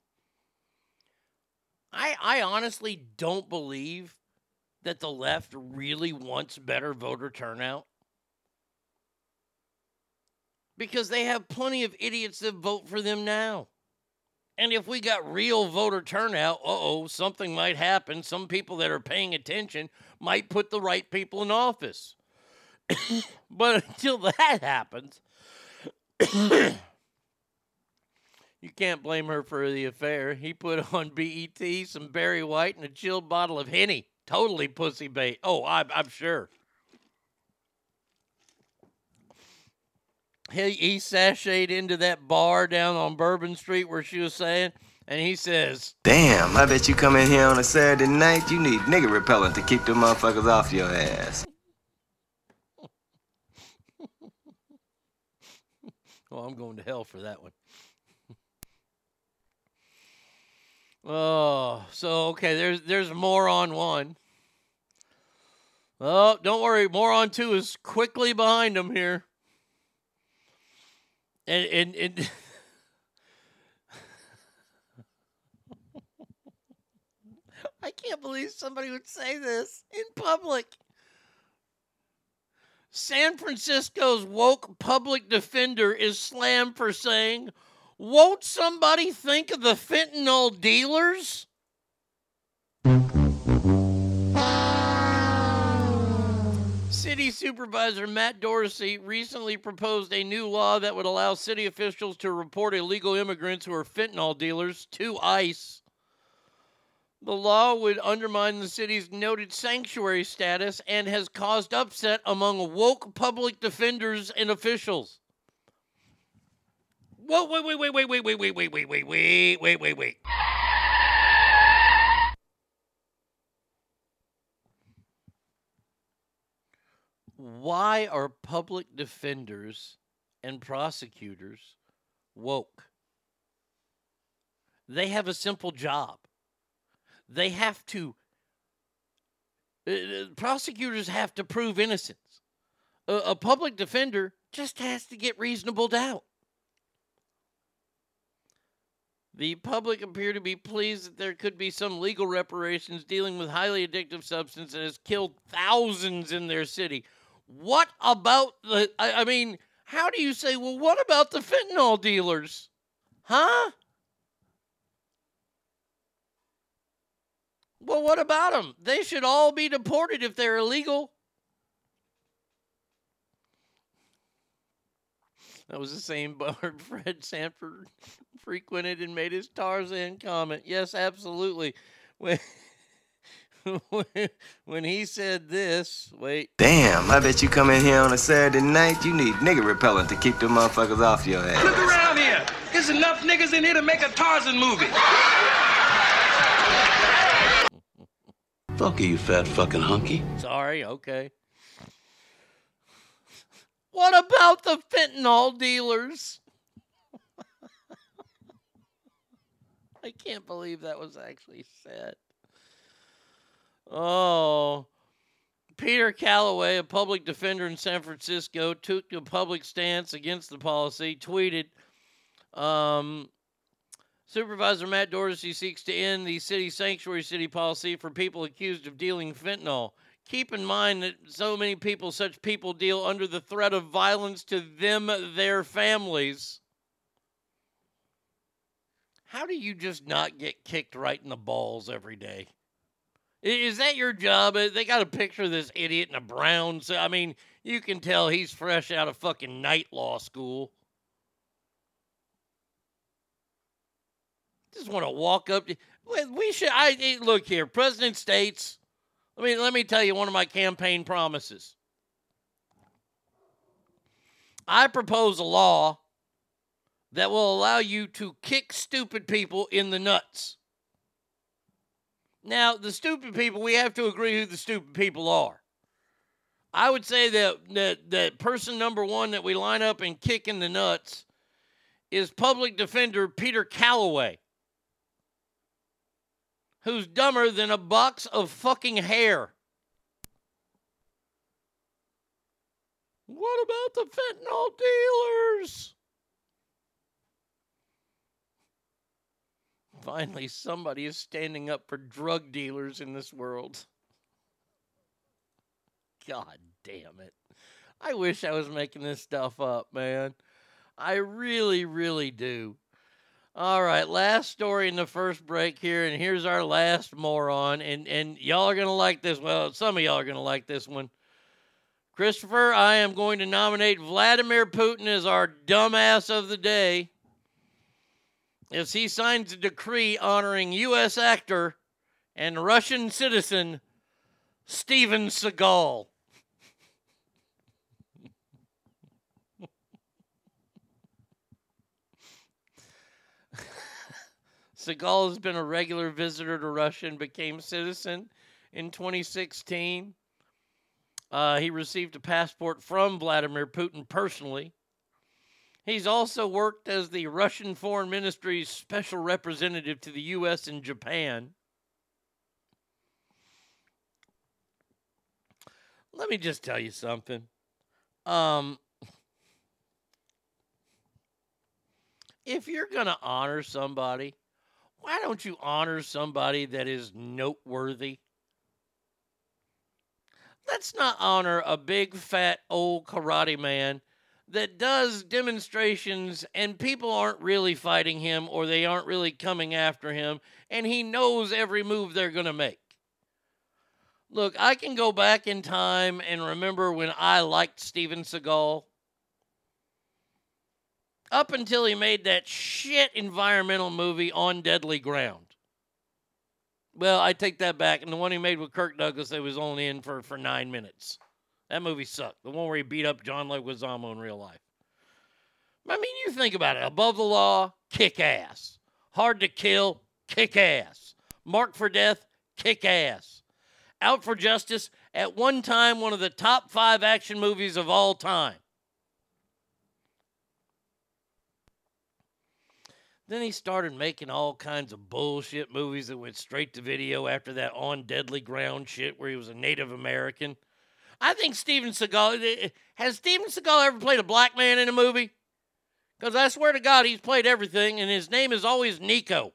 I, I honestly don't believe that the left really wants better voter turnout because they have plenty of idiots that vote for them now. And if we got real voter turnout, uh oh, something might happen. Some people that are paying attention might put the right people in office. [coughs] but until that happens, [coughs] you can't blame her for the affair. He put on [laughs] BET some Barry White and a chilled bottle of Henny. Totally pussy bait. Oh, I'm, I'm sure. He, he sashayed into that bar down on Bourbon Street where she was saying, and he says, Damn, I bet you come in here on a Saturday night, you need nigga repellent to keep the motherfuckers off your ass. [laughs] Well, I'm going to hell for that one. [laughs] oh, so okay, there's there's more on one. Oh, don't worry, more on two is quickly behind him here. And and, and [laughs] I can't believe somebody would say this in public. San Francisco's woke public defender is slammed for saying, Won't somebody think of the fentanyl dealers? City Supervisor Matt Dorsey recently proposed a new law that would allow city officials to report illegal immigrants who are fentanyl dealers to ICE. The law would undermine the city's noted sanctuary status and has caused upset among woke public defenders and officials. Whoa, wait, wait, wait, wait, wait, wait, wait, wait, wait, wait, wait, wait, wait, wait. Why are public defenders and prosecutors woke? They have a simple job. They have to uh, prosecutors have to prove innocence. A, a, public defender just has to get reasonable doubt. The public appear to be pleased that there could be some legal reparations dealing with highly addictive substance that has killed thousands in their city what about the I, I mean how do you say well what about the fentanyl dealers huh Well, what about them? They should all be deported if they're illegal. That was the same [laughs] bar Fred Sanford frequented and made his Tarzan comment. Yes, absolutely. When, [laughs] [laughs] when he said this, wait. Damn, I bet you come in here on a Saturday night, you need nigga repellent to keep them motherfuckers off your ass. Look around here. There's enough niggas in here to make a Tarzan movie. Fuck you, you fat fucking hunky. Sorry, okay. What about the fentanyl dealers? [laughs] I can't believe that was actually said. Oh. Peter Calloway, a public defender in San Francisco, took a public stance against the policy, tweeted, um, Supervisor Matt Dorsey seeks to end the city sanctuary city policy for people accused of dealing fentanyl. Keep in mind that so many people, such people, deal under the threat of violence to them, their families. How do you just not get kicked right in the balls every day? Is that your job? Uh, they got a picture of this idiot in a brown. So I mean, you can tell he's fresh out of fucking night law school. just want to walk up. To, we should. I look here, President states. Let me let me tell you one of my campaign promises. I propose a law that will allow you to kick stupid people in the nuts. Now, the stupid people, we have to agree who the stupid people are. I would say that that that person number one that we line up and kick in the nuts is public defender Peter Calloway, who's dumber than a box of fucking hair. What about the fentanyl dealers? Finally, somebody is standing up for drug dealers in this world. God damn it. I wish I was making this stuff up, man. I really, really do. All right, last story in the first break here, and here's our last moron. And and y'all are gonna like this. Well, some of y'all are gonna like this one. Christopher, I am going to nominate Vladimir Putin as our dumbass of the day as he signs a decree honoring U.S. actor and Russian citizen Steven Seagal. [laughs] Seagal has been a regular visitor to Russia and became citizen in 2016. Uh, he received a passport from Vladimir Putin personally. He's also worked as the Russian Foreign Ministry's special representative to the U.S. and Japan. Let me just tell you something. Um, if you're going to honor somebody, why don't you honor somebody that is noteworthy? Let's not honor a big, fat, old karate man that does demonstrations and people aren't really fighting him or they aren't really coming after him and he knows every move they're going to make. Look, I can go back in time and remember when I liked Steven Seagal. Up until he made that shit environmental movie on Deadly Ground. Well, I take that back. And the one he made with Kirk Douglas, they was only in for, for nine minutes. That movie sucked. The one where he beat up John Leguizamo in real life. I mean, you think about it. Above the law, kick ass. Hard to kill, kick ass. Marked for death, kick ass. Out for Justice, at one time, one of the top five action movies of all time. Then he started making all kinds of bullshit movies that went straight to video after that On Deadly Ground shit where he was a Native American. I think Steven Seagal has Steven Seagal ever played a black man in a movie? Because I swear to God, he's played everything, and his name is always Nico.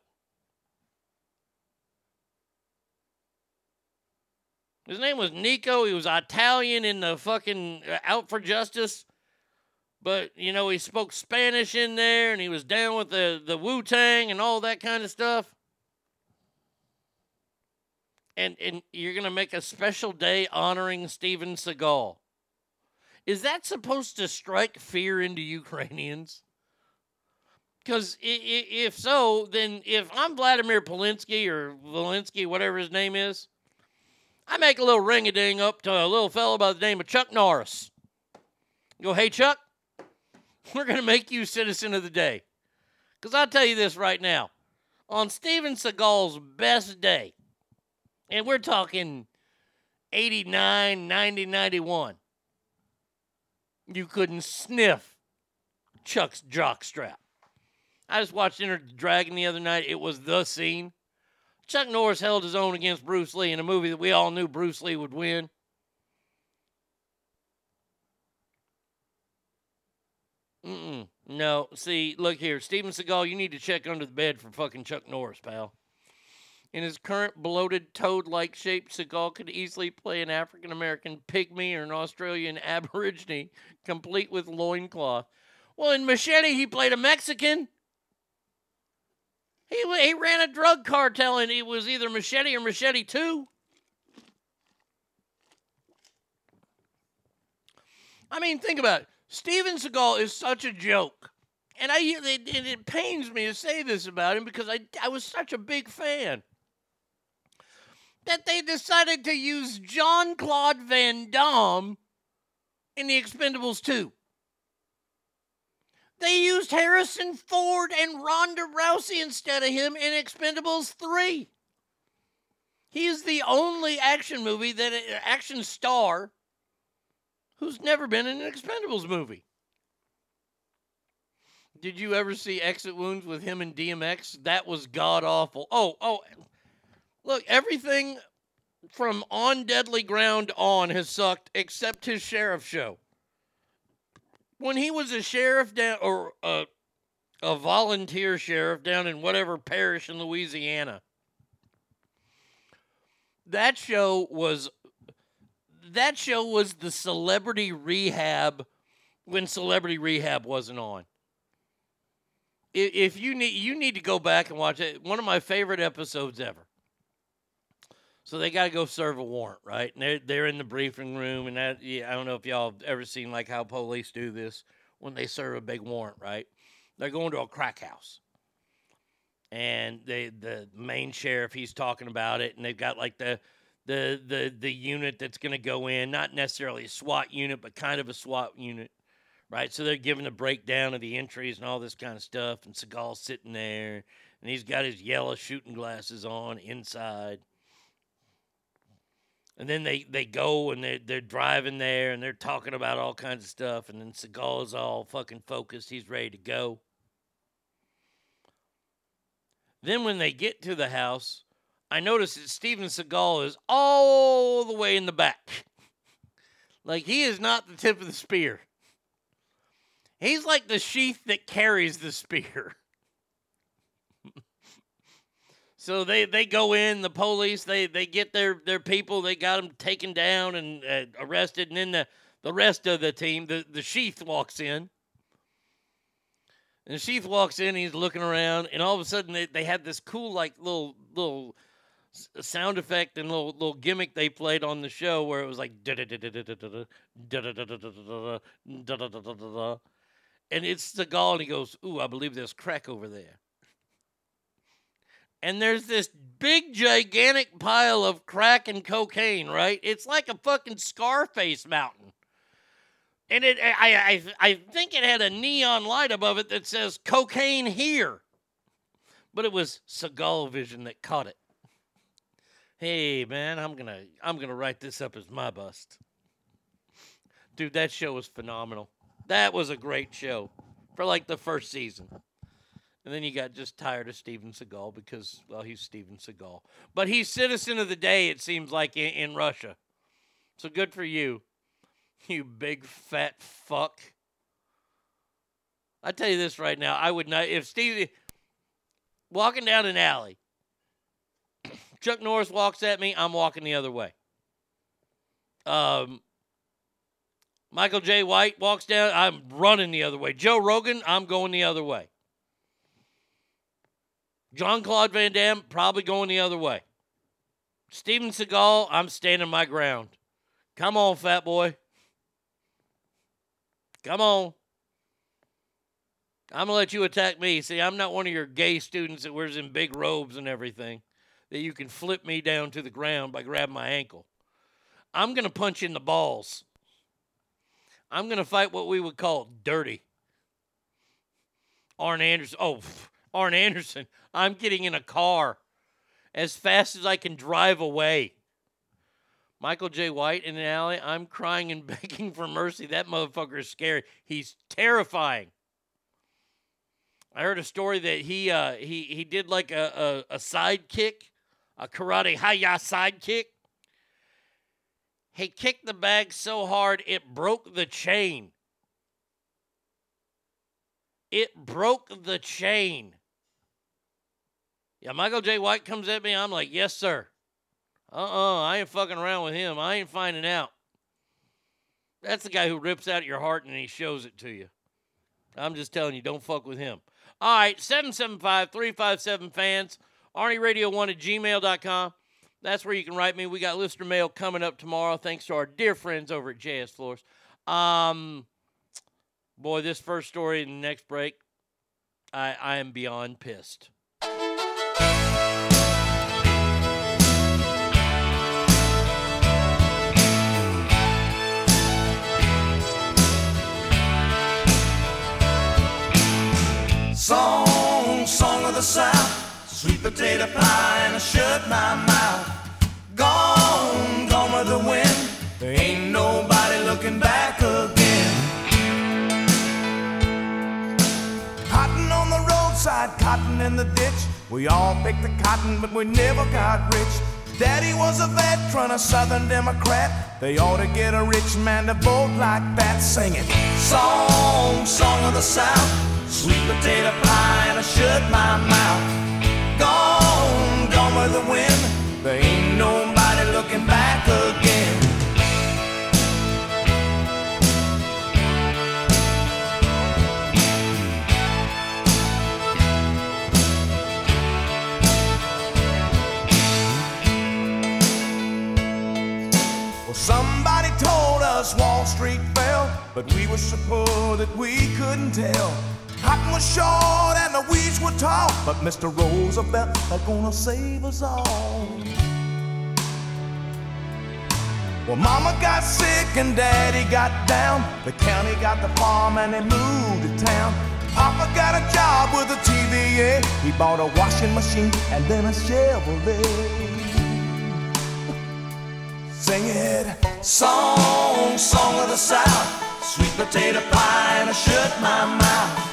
His name was Nico. He was Italian in the fucking uh, Out for Justice. But, you know, he spoke Spanish in there and he was down with the, the Wu Tang and all that kind of stuff. And, and you're going to make a special day honoring Steven Seagal. Is that supposed to strike fear into Ukrainians? Because if so, then if I'm Vladimir Polinsky or Valinsky, whatever his name is, I make a little ring a ding up to a little fellow by the name of Chuck Norris. Go, hey, Chuck, we're going to make you citizen of the day. Because I'll tell you this right now on Steven Seagal's best day, and we're talking 89, 90, 91, you couldn't sniff Chuck's jockstrap. I just watched Enter the Dragon the other night. It was the scene. Chuck Norris held his own against Bruce Lee in a movie that we all knew Bruce Lee would win. Mm-mm. No, see, look here. Steven Seagal, you need to check under the bed for fucking Chuck Norris, pal. In his current bloated toad like shape, Seagal could easily play an African American pygmy or an Australian [laughs] aborigine, complete with loincloth. Well, in Machete, he played a Mexican. He, he ran a drug cartel, and it was either Machete or Machete 2. I mean, think about it. Steven Seagal is such a joke. And I it, it pains me to say this about him because I, I was such a big fan. That they decided to use John Claude Van Damme in The Expendables 2. They used Harrison Ford and Ronda Rousey instead of him in Expendables 3. He is the only action movie that uh, action star who's never been in an Expendables movie. Did you ever see Exit Wounds with him and DMX? That was god awful. Oh, oh, look, everything from On Deadly Ground on has sucked except his sheriff show. When he was a sheriff down or a, a volunteer sheriff down in whatever parish in Louisiana, that show was that show was the celebrity rehab when celebrity rehab wasn't on. If you need you need to go back and watch it. One of my favorite episodes ever so they got to go serve a warrant right? And they're, they're in the briefing room and that yeah, i don't know if y'all have ever seen like how police do this when they serve a big warrant right? They're going to a crack house. And they the main sheriff he's talking about it and they've got like the the the the unit that's going to go in not necessarily a SWAT unit but kind of a SWAT unit right? So they're giving a breakdown of the entries and all this kind of stuff and Seagal's sitting there and he's got his yellow shooting glasses on inside and then they, they go and they're, they're driving there and they're talking about all kinds of stuff. And then Seagal is all fucking focused. He's ready to go. Then when they get to the house, I notice that Steven Seagal is all the way in the back. [laughs] like he is not the tip of the spear. He's like the sheath that carries the spear. [laughs] so they, they go in, the police, they, they get their, their people, they got them taken down and uh, arrested, and then the, the rest of the team, the, the sheath walks in. And Sheath walks in, he's looking around, and all of a sudden they, they had this cool like little little sound effect and little little gimmick they played on the show where it was like and it's the gall and he goes, Ooh, I believe there's crack over there. And there's this big gigantic pile of crack and cocaine, right? It's like a fucking Scarface mountain and it I, I I think it had a neon light above it that says cocaine here. But it was Seagal Vision that caught it. Hey man, I'm gonna I'm gonna write this up as my bust. Dude, that show was phenomenal. That was a great show for like the first season. And then you got just tired of Steven Seagal because, well, he's Steven Seagal. But he's citizen of the day, it seems like, in, in Russia. So good for you. [laughs] You big fat fuck. I tell you this right now, I would not if Steve walking down an alley, [clears throat] Chuck Norris walks at me, I'm walking the other way. Um Michael Jai White walks down, I'm running the other way. Joe Rogan, I'm going the other way. John Claude Van Damme, probably going the other way. Steven Seagal, I'm standing my ground. Come on, fat boy. Come on. I'm going to let you attack me. See, I'm not one of your gay students that wears in big robes and everything that you can flip me down to the ground by grabbing my ankle. I'm going to punch in the balls. I'm going to fight what we would call dirty. Arn Anderson. Oh, Arn Anderson. I'm getting in a car as fast as I can drive away. Michael Jai White in an alley. I'm crying and [laughs] begging for mercy. That motherfucker is scary. He's terrifying. I heard a story that he uh, he he did like a, a, a side kick, a karate hiya side kick. He kicked the bag so hard it broke the chain. It broke the chain. Yeah, Michael Jai White comes at me. I'm like, yes, sir. Uh-uh, I ain't fucking around with him. I ain't finding out. That's the guy who rips out your heart and he shows it to you. I'm just telling you, don't fuck with him. All right, 775-357 fans, Radio one at gmail.com. That's where you can write me. We got listener mail coming up tomorrow, thanks to our dear friends over at JS Floors. Um, boy, this first story in the next break, I, I am beyond pissed. Sweet potato pie and I shut my mouth. Gone, gone with the wind. There ain't nobody looking back again. Cotton on the roadside, cotton in the ditch. We all picked the cotton, but we never got rich. Daddy was a veteran, a Southern Democrat. They ought to get a rich man to vote like that, singing song, song of the South, sweet potato pie, and I shut my mouth. Gone, gone with the wind. There ain't nobody looking back again. Well, somebody told us Wall Street fell, but we were so poor that we couldn't tell. Cotton was short and the weeds were tall, but Mr. Roosevelt are gonna save us all. Well, Mama got sick and Daddy got down. The county got the farm and they moved to town. Papa got a job with a TVA. He bought a washing machine and then a Chevrolet. Sing it, song, song of the South, sweet potato pie, and I shut my mouth.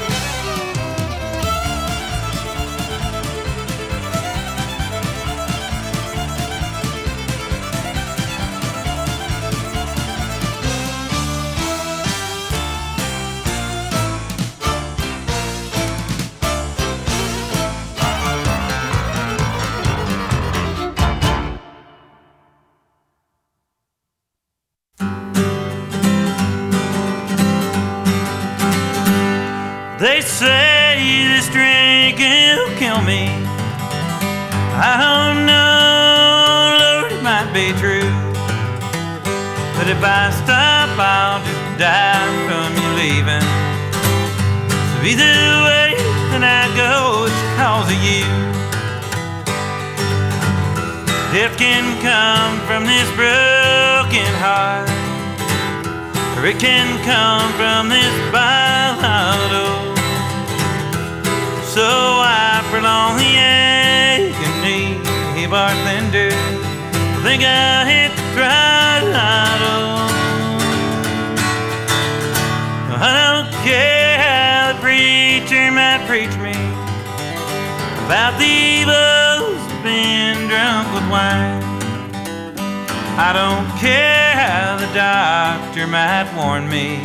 They say this drink will kill me. I don't know, Lord, it might be true. But if I stop, I'll just die from you leaving. So either way that I go, it's cause of you. Death can come from this broken heart, or it can come from this bottle. So I prolong the agony, bartender. I think I hit the throttle. I don't care how the preacher might preach me about the evils of being drunk with wine. I don't care how the doctor might warn me.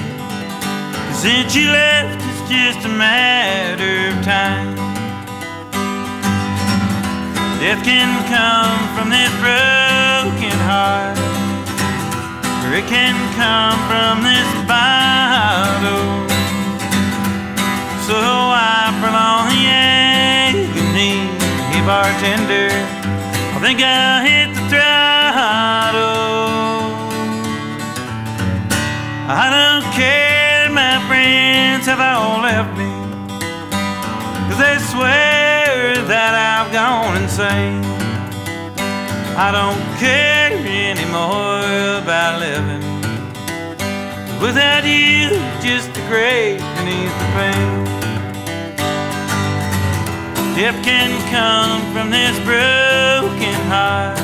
Since you left, just a matter of time. Death can come from this broken heart, or it can come from this bottle. So I prolong the agony, hey bartender. I think I'll hit the throttle. I don't care, my friends have all left me. Cause they swear that I've gone insane. I don't care anymore about living. Without you, just a grave beneath the pain. Death can come from this broken heart.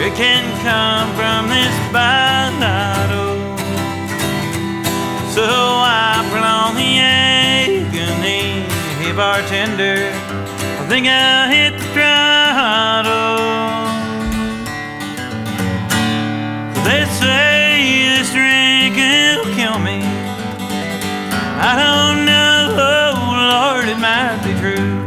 It can come from this bottle. So I prolong the agony, hey bartender. I think I'll hit the throttle. They say this drink will kill me. I don't know, Lord, it might be true.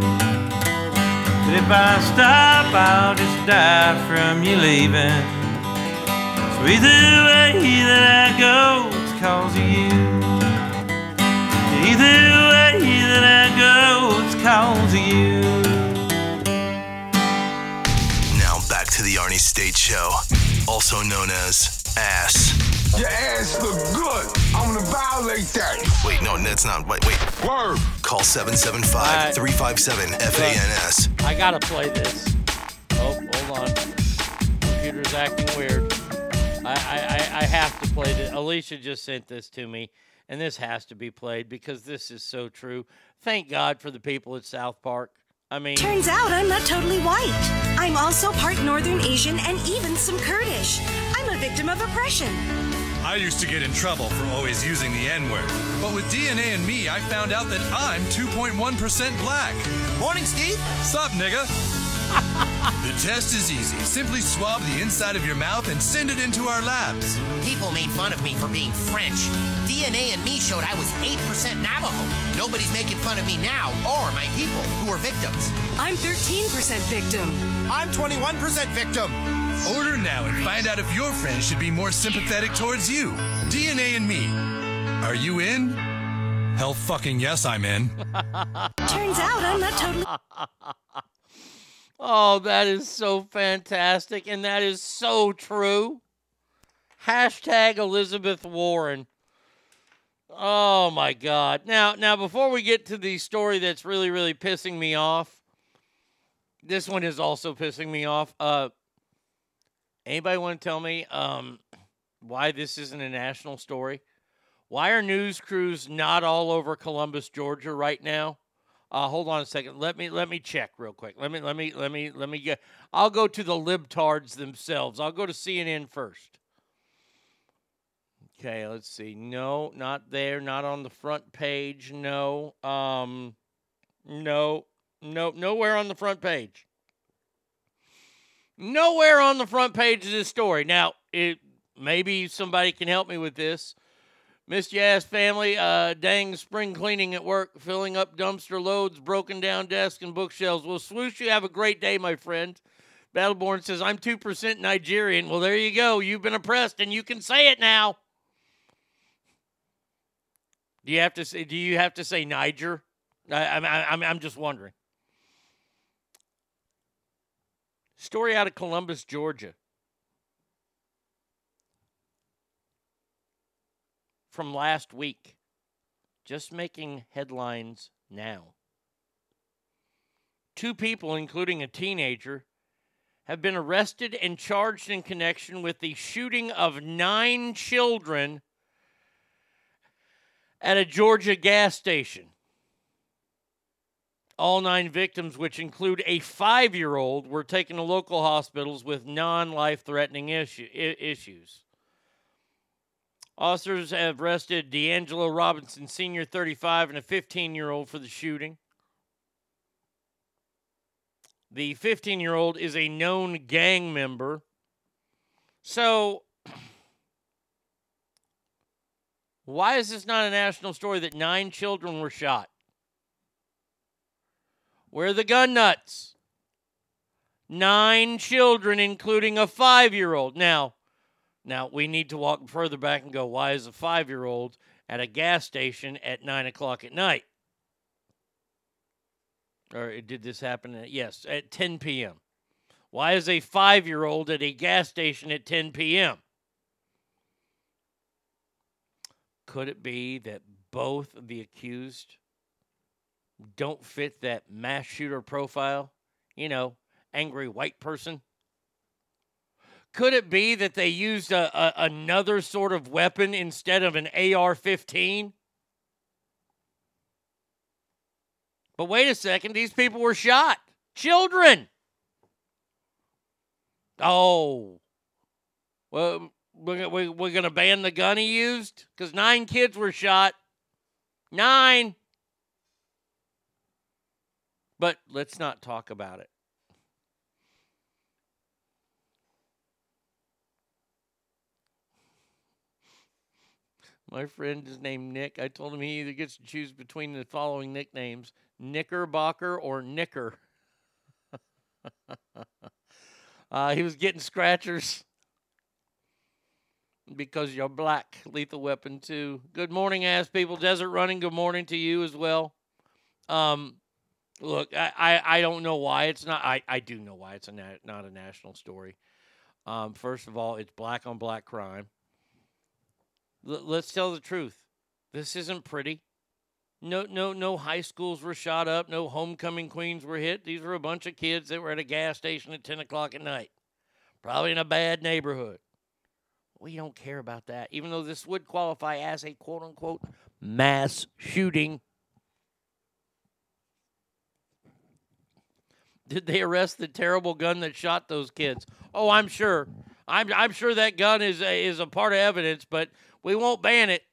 But if I stop, I'll just die from you leaving. So either way that I go, cause of you. Either way that I go, it's cause of you. Now back to the Arnie State Show, also known as Ass. Your ass look good. I'm gonna violate that. Wait, no, that's not. Wait, wait. Word. Call 775 357 FANS. I gotta play this. Oh, hold on. Computer's acting weird. I, I, I, I have to play this. Alicia just sent this to me, and this has to be played because this is so true. Thank God for the people at South Park. I mean, Turns out I'm not totally white. I'm also part Northern Asian and even some Kurdish. I'm a victim of oppression. I used to get in trouble for always using the N word. But with DNA and me, I found out that I'm 2.1% black. Morning, Steve. Sup, nigga? [laughs] The test is easy. Simply swab the inside of your mouth and send it into our labs. People made fun of me for being French. DNA and me showed I was 8% Navajo. Nobody's making fun of me now or my people who are victims. I'm 13% victim. I'm 21% victim. Order now and find out if your friends should be more sympathetic towards you. DNA and me. Are you in? Hell fucking yes, I'm in. [laughs] Turns out I'm not totally. [laughs] Oh, that is so fantastic, and that is so true. Hashtag Elizabeth Warren. Oh my God! Now, now, before we get to the story that's really, really pissing me off, this one is also pissing me off. Uh, anybody want to tell me um, why this isn't a national story? Why are news crews not all over Columbus, Georgia, right now? Uh, hold on a second. Let me let me check real quick. Let me let me let me let me get. I'll go to the libtards themselves. I'll go to CNN first. Okay, let's see. No, not there. Not on the front page. No. Um, no. No. Nowhere on the front page. Nowhere on the front page of this story. Now, it maybe somebody can help me with this. You ass family. Uh, dang spring cleaning at work, filling up dumpster loads, broken down desks and bookshelves. Well, swoosh, you have a great day, my friend. Battleborn says, I'm 2% Nigerian. Well, there you go. You've been oppressed and you can say it now. Do you have to say, do you have to say Niger? I, I'm, I'm, I'm just wondering. Story out of Columbus, Georgia. From last week, just making headlines now. Two people, including a teenager, have been arrested and charged in connection with the shooting of nine children at a Georgia gas station. All nine victims, which include a five year old, were taken to local hospitals with non life threatening issue, issues. Officers have arrested D'Angelo Robinson, senior 35, and a 15 year old for the shooting. The 15 year old is a known gang member. So, [clears throat] why is this not a national story that nine children were shot? Where are the gun nuts? Nine children, including a five year old. Now, now, we need to walk further back and go, why is a five year old at a gas station at 9 o'clock at night? Or uh, did this happen? At, yes, at 10 p.m. Why is a five year old at a gas station at 10 p.m.? Could it be that both of the accused don't fit that mass shooter profile? You know, angry white person? Could it be that they used a, a, another sort of weapon instead of an AR 15? But wait a second, these people were shot. Children. Oh. Well, we're, we're going to ban the gun he used? Because nine kids were shot. Nine. But let's not talk about it. My friend is named Nick. I told him he either gets to choose between the following nicknames Knickerbocker or Nicker. [laughs] uh, he was getting scratchers because you're black. Lethal Weapon 2. Good morning, ass people. Desert Running, good morning to you as well. Um, look, I, I, I don't know why it's not. I, I do know why it's a na- not a national story. Um, first of all, it's black on black crime. L- let's tell the truth. This isn't pretty. No, no, no high schools were shot up. No homecoming queens were hit. These were a bunch of kids that were at a gas station at 10 o'clock at night, probably in a bad neighborhood. We don't care about that, even though this would qualify as a quote unquote mass shooting. Did they arrest the terrible gun that shot those kids? Oh, I'm sure. I'm, I'm sure that gun is a, is a part of evidence, but we won't ban it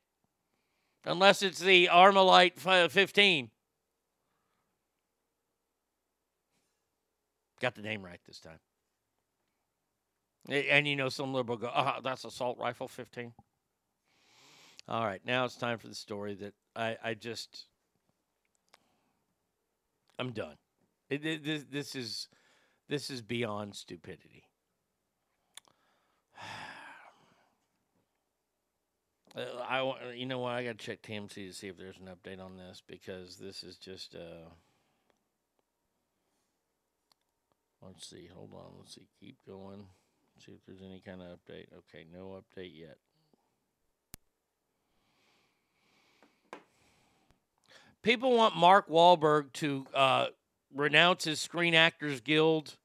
unless it's the Armalite uh, 15. Got the name right this time. And you know, some liberal go, oh, that's assault rifle 15. All right, now it's time for the story that I, I just, I'm done. It, it- this, this is, this is beyond stupidity. [sighs] Uh, I, you know what? I got to check TMZ to see if there's an update on this because this is just. Uh, let's see. Hold on. Let's see. Keep going. See if there's any kind of update. Okay, no update yet. People want Mark Wahlberg to uh, renounce his Screen Actors Guild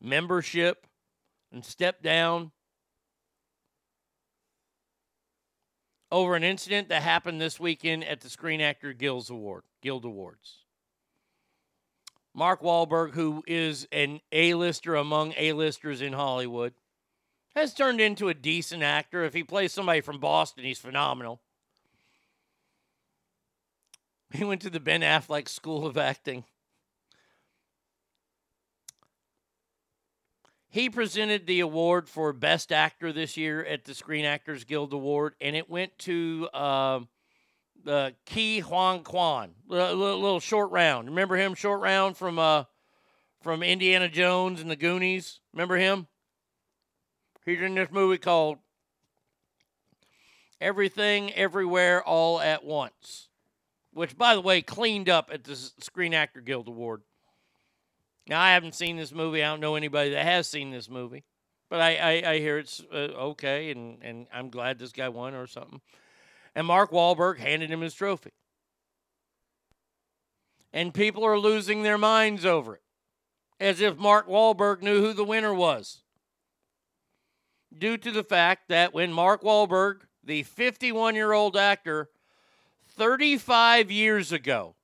membership and step down over an incident that happened this weekend at the Screen Actor Guilds Award, Guild Awards. Mark Wahlberg, who is an A-lister among A-listers in Hollywood, has turned into a decent actor. If he plays somebody from Boston, he's phenomenal. He went to the Ben Affleck School of Acting. He presented the award for Best Actor this year at the Screen Actors Guild Award, and it went to uh, the Ke Huy Quan, a little, little short round. Remember him, short round from uh, from Indiana Jones and the Goonies. Remember him? He's in this movie called Everything, Everywhere, All at Once, which, by the way, cleaned up at the Screen Actor Guild Award. Now, I haven't seen this movie. I don't know anybody that has seen this movie, but I, I, I hear it's uh, okay, and, and I'm glad this guy won or something. And Mark Wahlberg handed him his trophy. And people are losing their minds over it, as if Mark Wahlberg knew who the winner was. Due to the fact that when Mark Wahlberg, the 51 year old actor, 35 years ago,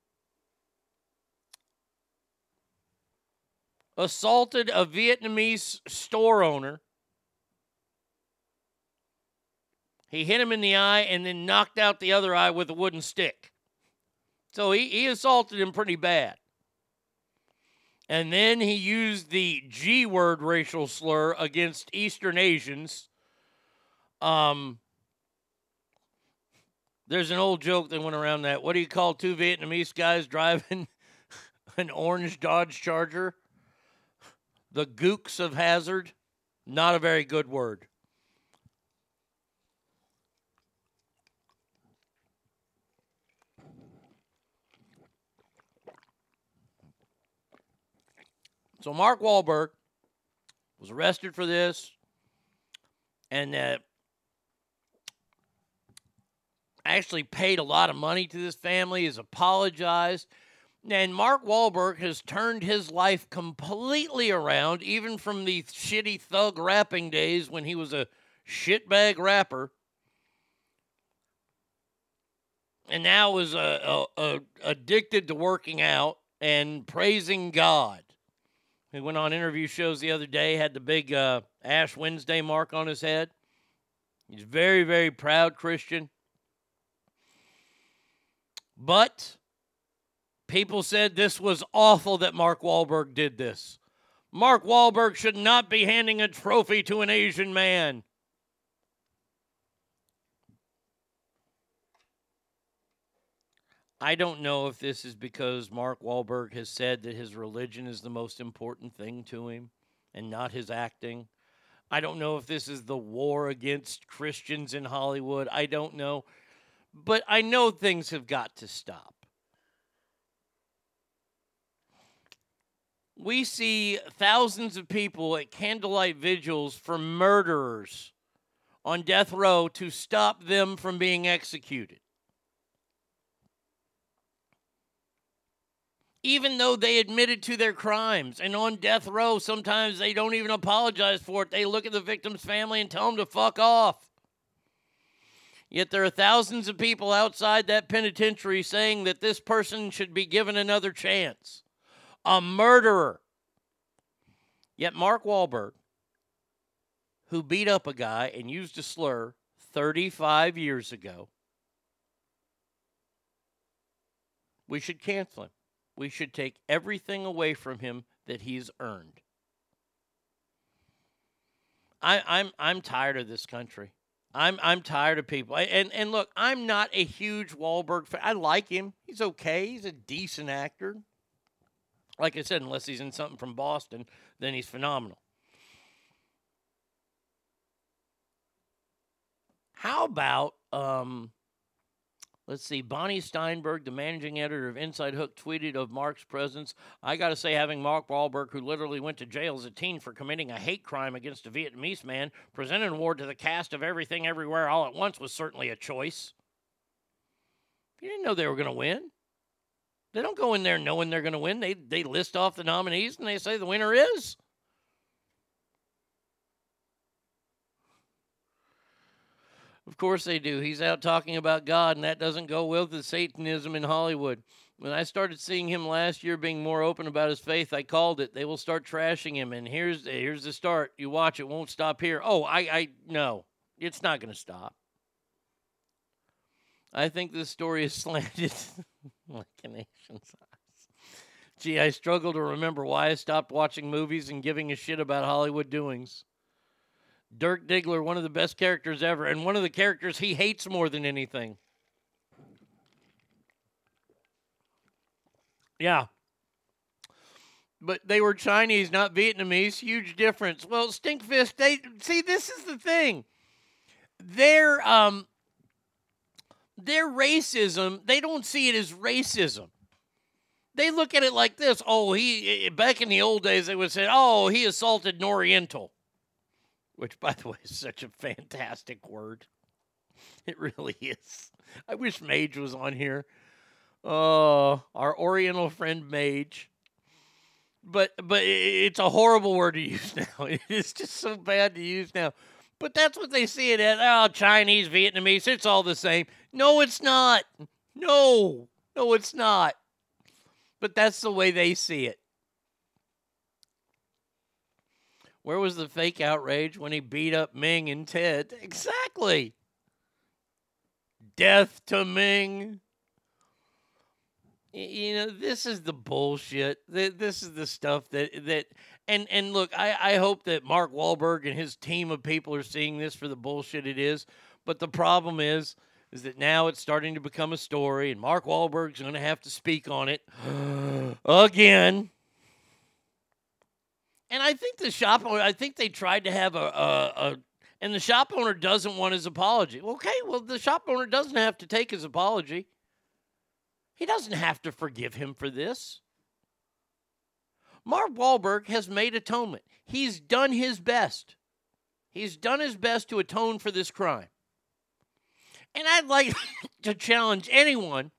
assaulted a Vietnamese store owner. He hit him in the eye and then knocked out the other eye with a wooden stick. So he, he assaulted him pretty bad. And then he used the G word racial slur against Eastern Asians. Um, there's an old joke that went around that. What do you call two Vietnamese guys driving [laughs] an orange Dodge Charger? The gooks of hazard. Not a very good word. So Mark Wahlberg was arrested for this, and uh, actually paid a lot of money to this family. Has apologized, and Mark Wahlberg has turned his life completely around, even from the shitty thug rapping days when he was a shitbag rapper. And now is uh, uh, uh, addicted to working out and praising God. He went on interview shows the other day, had the big uh, Ash Wednesday mark on his head. He's very, very proud Christian. But people said this was awful that Mark Wahlberg did this. Mark Wahlberg should not be handing a trophy to an Asian man. I don't know if this is because Mark Wahlberg has said that his religion is the most important thing to him and not his acting. I don't know if this is the war against Christians in Hollywood. I don't know. But I know things have got to stop. We see thousands of people at candlelight vigils for murderers on death row to stop them from being executed. even though they admitted to their crimes and on death row, sometimes they don't even apologize for it. They look at the victim's family and tell them to fuck off. Yet there are thousands of people outside that penitentiary saying that this person should be given another chance. A murderer. Yet Mark Wahlberg, who beat up a guy and used a slur 35 years ago, we should cancel him we should take everything away from him that he's earned. I, I'm I'm tired of this country. I'm I'm tired of people. And and look, I'm not a huge Wahlberg fan. I like him. He's okay. He's a decent actor. Like I said, unless he's in something from Boston, then he's phenomenal. How about um let's see, Bonnie Stiernberg, the managing editor of Inside Hook, tweeted of Mark's presence. I gotta say, having Mark Wahlberg, who literally went to jail as a teen for committing a hate crime against a Vietnamese man, present an award to the cast of Everything Everywhere All at Once was certainly a choice. You didn't know they were gonna win. They don't go in there knowing they're gonna win. They they list off the nominees and they say the winner is. Of course they do. He's out talking about God, and that doesn't go well with the Satanism in Hollywood. When I started seeing him last year being more open about his faith, I called it. They will start trashing him, and here's here's the start. You watch it, won't stop here. Oh, I I no, it's not going to stop. I think this story is slanted [laughs] [laughs] like a nation's eyes. Gee, I struggle to remember why I stopped watching movies and giving a shit about Hollywood doings. Dirk Diggler, one of the best characters ever, and one of the characters he hates more than anything. Yeah. But they were Chinese, not Vietnamese. Huge difference. Well, Stinkfist, they see this is the thing. They're um their racism, they don't see it as racism. They look at it like this. Oh, he eh, back in the old days they would say, "Oh, he assaulted an Oriental." which by the way is such a fantastic word. It really is. I wish Mage was on here. Oh, our Oriental friend Mage. But but it's a horrible word to use [laughs] now. It's just so bad to use now. But that's what they see it as. Oh, Chinese, Vietnamese, it's all the same. No, it's not. No. No, it's not. But that's the way they see it. Where was the fake outrage when he beat up Ming and Ted? Exactly. Death to Ming. You know, this is the bullshit. This is the stuff that that and and look, I I hope that Mark Wahlberg and his team of people are seeing this for the bullshit it is. But the problem is, is that now it's starting to become a story, and Mark Wahlberg's going to have to speak on it [gasps] again. And I think the shop owner, I think they tried to have a, a, a, and the shop owner doesn't want his apology. Okay, well, the shop owner doesn't have to take his apology. He doesn't have to forgive him for this. Mark Wahlberg has made atonement. He's done his best. He's done his best to atone for this crime. And I'd like [laughs] to challenge anyone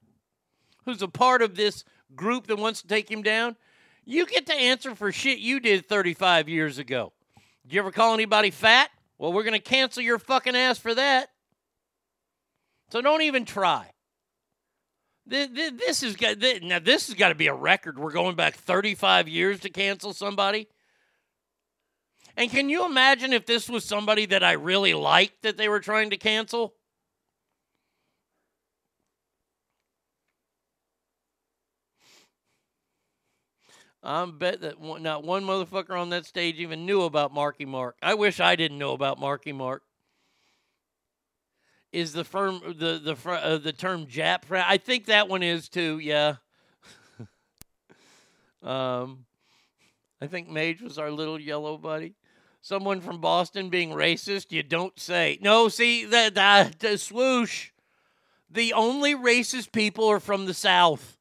who's a part of this group that wants to take him down. You get to answer for shit you did 35 years ago. Did you ever call anybody fat? Well, we're going to cancel your fucking ass for that. So don't even try. Th- th- This is now. This has got to be a record. We're going back 35 years to cancel somebody. And can you imagine if this was somebody that I really liked that they were trying to cancel? I'm bet that not one motherfucker on that stage even knew about Marky Mark. I wish I didn't know about Marky Mark. Is the firm the the uh, the term Jap? I think that one is too. Yeah. [laughs] um, I think Mage was our little yellow buddy. Someone from Boston being racist, you don't say. No, see that the swoosh. The only racist people are from the South.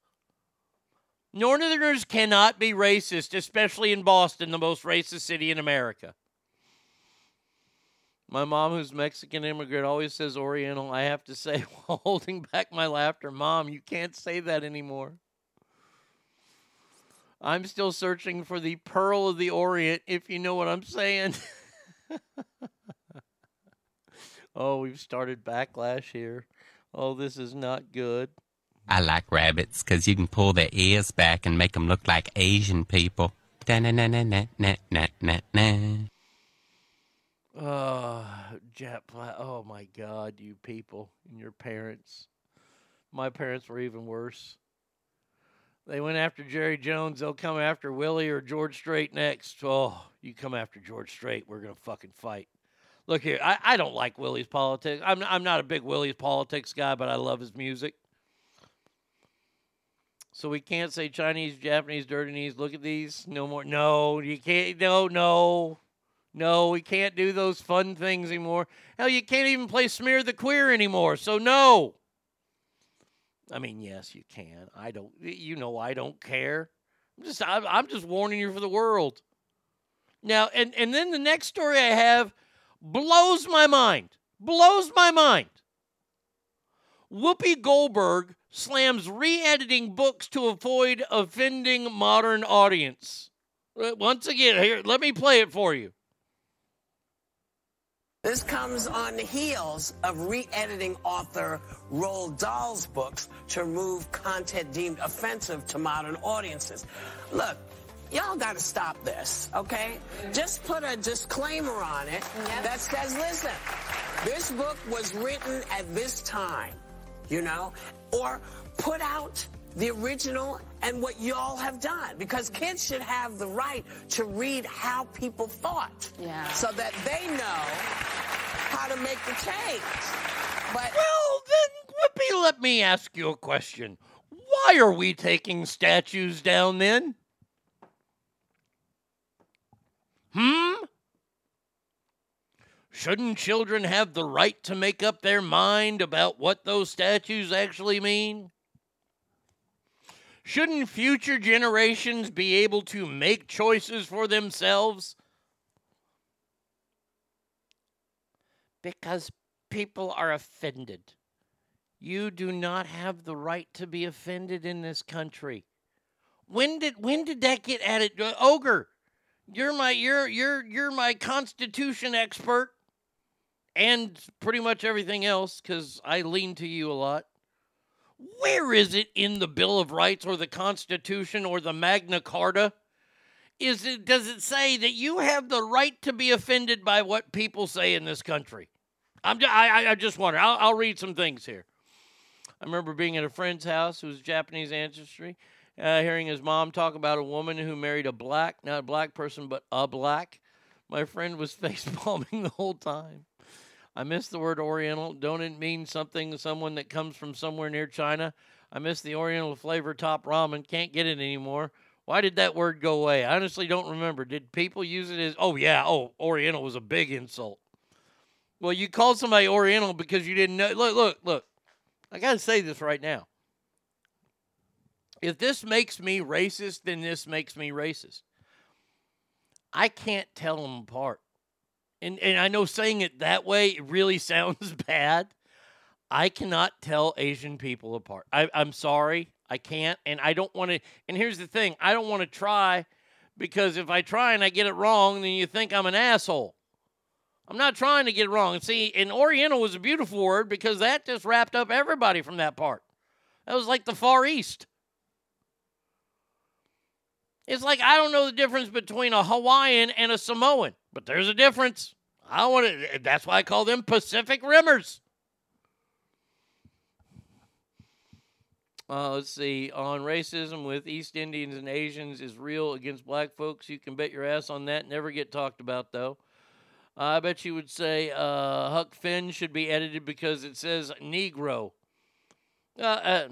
Northerners cannot be racist, especially in Boston, the most racist city in America. My mom, who's Mexican immigrant, always says Oriental. I have to say, [laughs] while holding back my laughter, Mom, you can't say that anymore. I'm still searching for the pearl of the Orient, if you know what I'm saying. [laughs] oh, we've started backlash here. Oh, this is not good. I like rabbits 'cause you can pull their ears back and make 'em look like Asian people. Da-na-na-na-na-na-na-na. Oh, Jet Oh my God, you people and your parents. My parents were even worse. They went after Jerry Jones. They'll come after Willie or George Strait next. Oh, you come after George Strait, we're gonna fucking fight. Look here, I, I don't like Willie's politics. I'm I'm not a big Willie's politics guy, but I love his music. So we can't say Chinese, Japanese, dirty knees. Look at these. No more. No, you can't. No, no, no. We can't do those fun things anymore. Hell, you can't even play smear the queer anymore. So no. I mean, yes, you can. I don't. You know, I don't care. I'm just. I'm, just warning you for the world. Now, and and then the next story I have blows my mind. Blows my mind. Whoopi Goldberg slams re-editing books to avoid offending modern audience. Uh, Once again, here, let me play it for you. This comes on the heels of re-editing author Roald Dahl's books to remove content deemed offensive to modern audiences. Look, y'all got to stop this, okay? Just put a disclaimer on it that says, listen, this book was written at this time, you know, or put out the original and what y'all have done because kids should have the right to read how people thought Yeah. so that they know how to make the change. But Well, then, Whoopi, let me ask you a question. Why are we taking statues down then? Hmm? Shouldn't children have the right to make up their mind about what those statues actually mean? Shouldn't future generations be able to make choices for themselves? Because people are offended. You do not have the right to be offended in this country. When did when did that get added? Uh, Ogre, you're my you're you're you're my constitution expert and pretty much everything else cuz I lean to you a lot. Where is it in the Bill of Rights or the Constitution or the Magna Carta? Is it does it say that you have the right to be offended by what people say in this country? I'm ju- I, I- I just wonder. I'll, I'll read some things here. I remember being at a friend's house who was Japanese ancestry, uh, hearing his mom talk about a woman who married a black, not a black person, but a black. My friend was [laughs] face palming the whole time. I miss the word Oriental. Don't it mean something, someone that comes from somewhere near China? I miss the Oriental flavor top ramen. Can't get it anymore. Why did that word go away? I honestly don't remember. Did people use it as, oh, yeah, oh, Oriental was a big insult. Well, you called somebody Oriental because you didn't know. Look, look, look. I got to say this right now. If this makes me racist, then this makes me racist. I can't tell them apart. And, and I know saying it that way it really [laughs] sounds bad. I cannot tell Asian people apart. I, I'm sorry. I can't. And I don't want to. And here's the thing I don't want to try because if I try and I get it wrong, then you think I'm an asshole. I'm not trying to get it wrong. See, and Oriental was a beautiful word because that just wrapped up everybody from that part. That was like the Far East. It's like I don't know the difference between a Hawaiian and a Samoan, but there's a difference. I want to. That's why I call them Pacific Rimmers. Uh, let's see. On racism with East Indians and Asians is real against black folks. You can bet your ass on that. Never get talked about though. I bet you would say uh, Huck Finn should be edited because it says Negro. Uh, uh,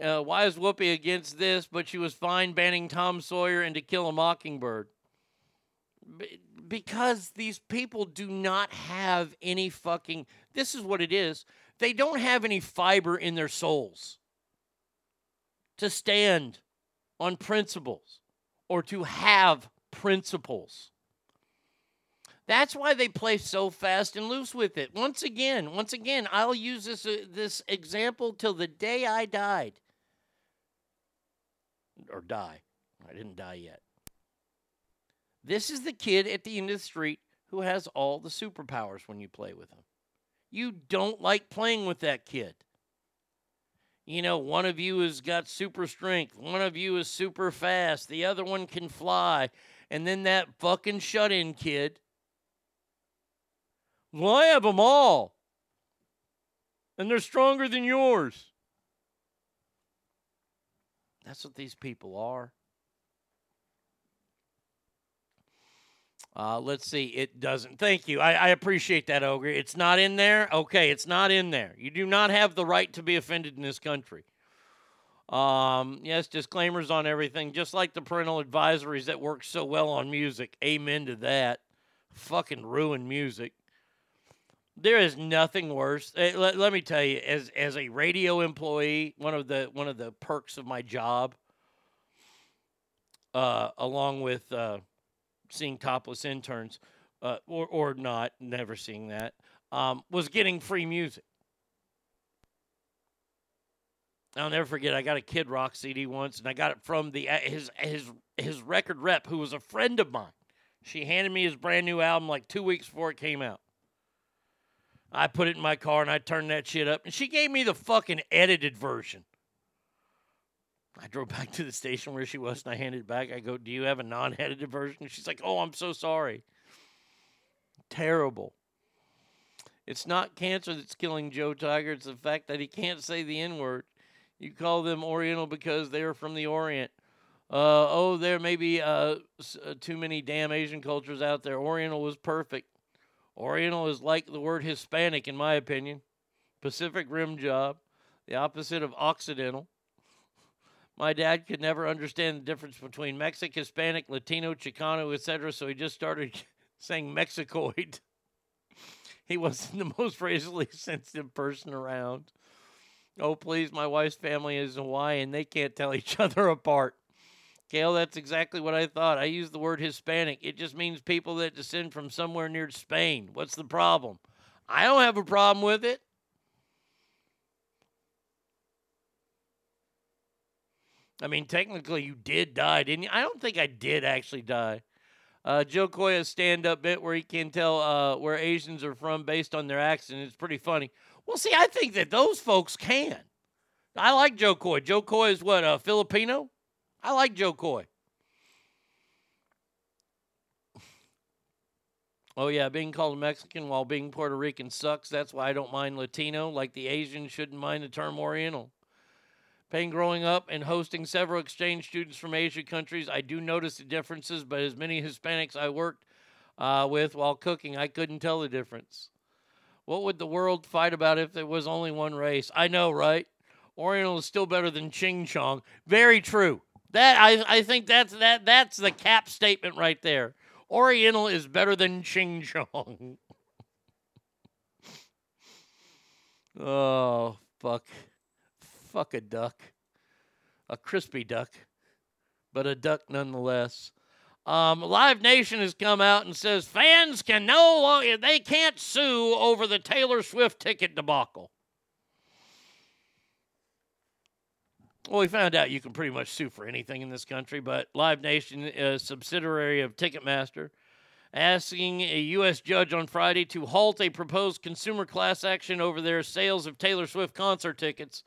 uh, why is Whoopi against this? But she was fine banning Tom Sawyer and To Kill a Mockingbird. Because these people do not have any fucking. This is what it is. They don't have any fiber in their souls to stand on principles or to have principles. That's why they play so fast and loose with it. Once again, once again, I'll use this uh, this example till the day I died or die. I didn't die yet. This is the kid at the end of the street who has all the superpowers when you play with him. You don't like playing with that kid. You know, one of you has got super strength, one of you is super fast, the other one can fly, and then that fucking shut in kid. Well, I have them all. And they're stronger than yours. That's what these people are. Uh, let's see. It doesn't. Thank you. I, I appreciate that, Ogre. It's not in there. Okay, it's not in there. You do not have the right to be offended in this country. Um, yes, disclaimers on everything, just like the parental advisories that work so well on music. Amen to that. Fucking ruin music. There is nothing worse. eh, Let, let me tell you, as as a radio employee, one of the one of the perks of my job, uh, along with uh, seeing topless interns, uh, or or not, never seeing that, um, was getting free music. I'll never forget. I got a Kid Rock CD once, and I got it from the uh, his his his record rep, who was a friend of mine. She handed me his brand new album like two weeks before it came out. I put it in my car and I turned that shit up, and she gave me the fucking edited version. I drove back to the station where she was, and I handed it back. I go, "Do you have a non-edited version?" She's like, "Oh, I'm so sorry." Terrible. It's not cancer that's killing Joe Tiger. It's the fact that he can't say the N word. You call them Oriental because they're from the Orient. Uh, oh, there may be uh, uh, too many damn Asian cultures out there. Oriental was perfect. Oriental is like the word Hispanic, in my opinion. Pacific Rim job, the opposite of Occidental. My dad could never understand the difference between Mexican, Hispanic, Latino, Chicano, etc., so he just started [laughs] saying Mexicoid. [laughs] he wasn't the most racially [laughs] sensitive person around. Oh, please, my wife's family is Hawaiian. They can't tell each other apart. Gail, that's exactly what I thought. I use the word Hispanic. It just means people that descend from somewhere near Spain. What's the problem? I don't have a problem with it. I mean, technically, you did die, didn't you? I don't think I did actually die. Uh, Jo Koy's stand-up bit where he can tell uh, where Asians are from based on their accent. It's pretty funny. Well, see, I think that those folks can. I like Jo Koy. Jo Koy is what, a Filipino? I like Jo Koy. [laughs] Oh, yeah, being called a Mexican while being Puerto Rican sucks. That's why I don't mind Latino, like the Asians shouldn't mind the term Oriental. Paying growing up and hosting several exchange students from Asia countries, I do notice the differences, but as many Hispanics I worked uh, with while cooking, I couldn't tell the difference. What would the world fight about if there was only one race? I know, right? Oriental is still better than Ching Chong. Very true. That I, I think that's that that's the cap statement right there. Oriental is better than Ching Chong. [laughs] oh fuck. Fuck a duck. A crispy duck. But a duck nonetheless. Um, Live Nation has come out and says fans can no longer they can't sue over the Taylor Swift ticket debacle. Well, we found out you can pretty much sue for anything in this country, but Live Nation, a subsidiary of Ticketmaster, asking a U.S. judge on Friday to halt a proposed consumer class action over their sales of Taylor Swift concert tickets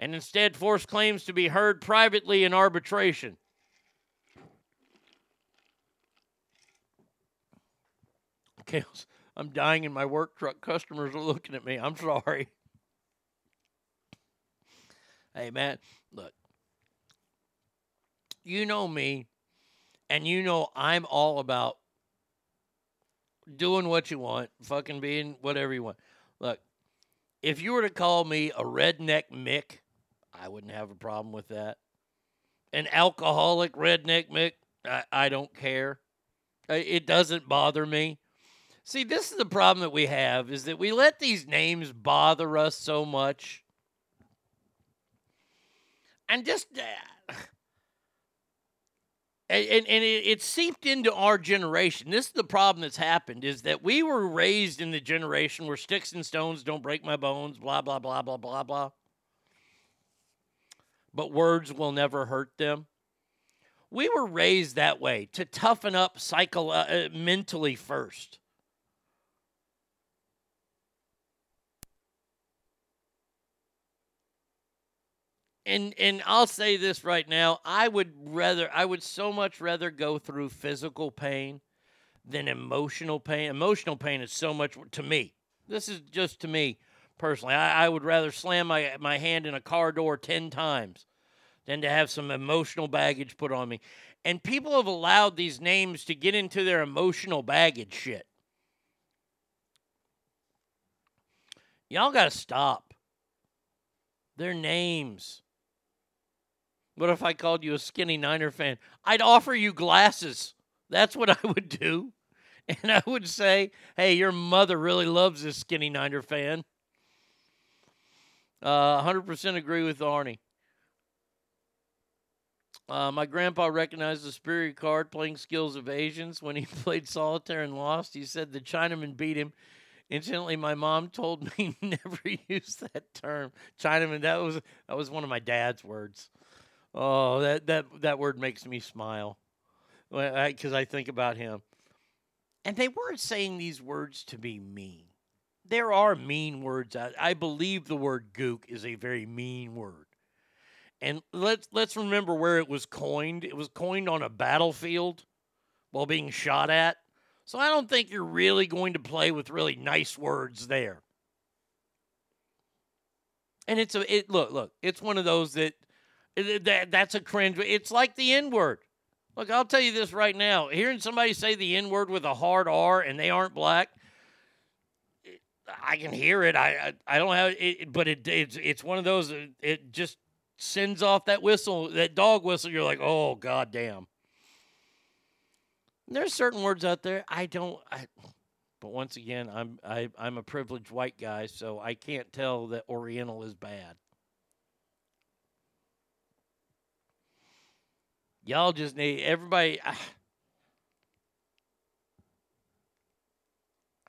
and instead force claims to be heard privately in arbitration. Okay, I'm dying in my work truck. Customers are looking at me. I'm sorry. Hey, man, look. You know me, and you know I'm all about doing what you want, fucking being whatever you want. Look, if you were to call me a redneck Mick, I wouldn't have a problem with that. An alcoholic redneck Mick, I, I don't care. It doesn't bother me. See, this is the problem that we have is that we let these names bother us so much. And just uh, [sighs] and, and, it, it seeped into our generation. This is the problem that's happened is that we were raised in the generation where sticks and stones don't break my bones, blah blah blah blah blah blah. But words will never hurt them. We were raised that way to toughen up psycho- uh, mentally first. and and I'll say this right now, I would rather I would so much rather go through physical pain than emotional pain. Emotional pain is so much to me. This is just to me personally. I, I would rather slam my my hand in a car door ten times than to have some emotional baggage put on me. And people have allowed these names to get into their emotional baggage shit. Y'all got to stop. Their names. What if I called you a skinny Niner fan? I'd offer you glasses. That's what [laughs] I would do. And I would say, hey, your mother really loves this skinny Niner fan. Uh, 100% agree with Arnie. Uh, my grandpa recognized the superior card playing skills of Asians when he [laughs] played solitaire and lost. He said the Chinaman beat him. Incidentally, my mom told [laughs] me never [laughs] use that term. Chinaman. That was that was one of my dad's words. Oh, that that that word makes me smile because I, I think about him. And they weren't saying these words to be mean. There are mean words. I, I believe the word gook is a very mean word. And let's let's remember where it was coined. It was coined on a battlefield while being shot at. So I don't think you're really going to play with really nice words there. And it's a it look look, it's one of those that that that's a cringe. It's like the N word. Look, I'll tell you this right now. Hearing somebody say the N word with a hard R and they aren't black, I can hear it. I I, I don't have it, but it it's it's one of those. Uh, it just sends off that whistle, that dog whistle. You're like, oh god damn. There's certain words out there I don't. I, but once again, I'm I, I'm a privileged white guy, so I can't tell that Oriental is bad. Y'all just need everybody. I,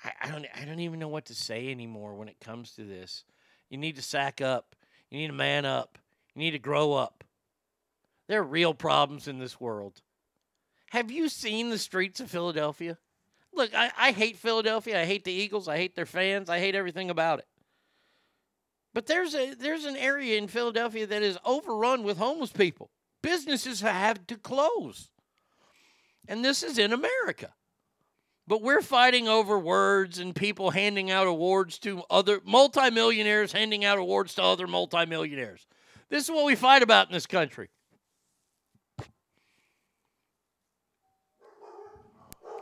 I don't I don't even know what to say anymore when it comes to this. You need to sack up. You need to man up. You need to grow up. There are real problems in this world. Have you seen the streets of Philadelphia? Look, I, I hate Philadelphia. I hate the Eagles. I hate their fans. I hate everything about it. But there's a there's an area in Philadelphia that is overrun with homeless people. Businesses have had to close. And this is in America. But we're fighting over words and people handing out awards to other multimillionaires, handing out awards to other multimillionaires. This is what we fight about in this country.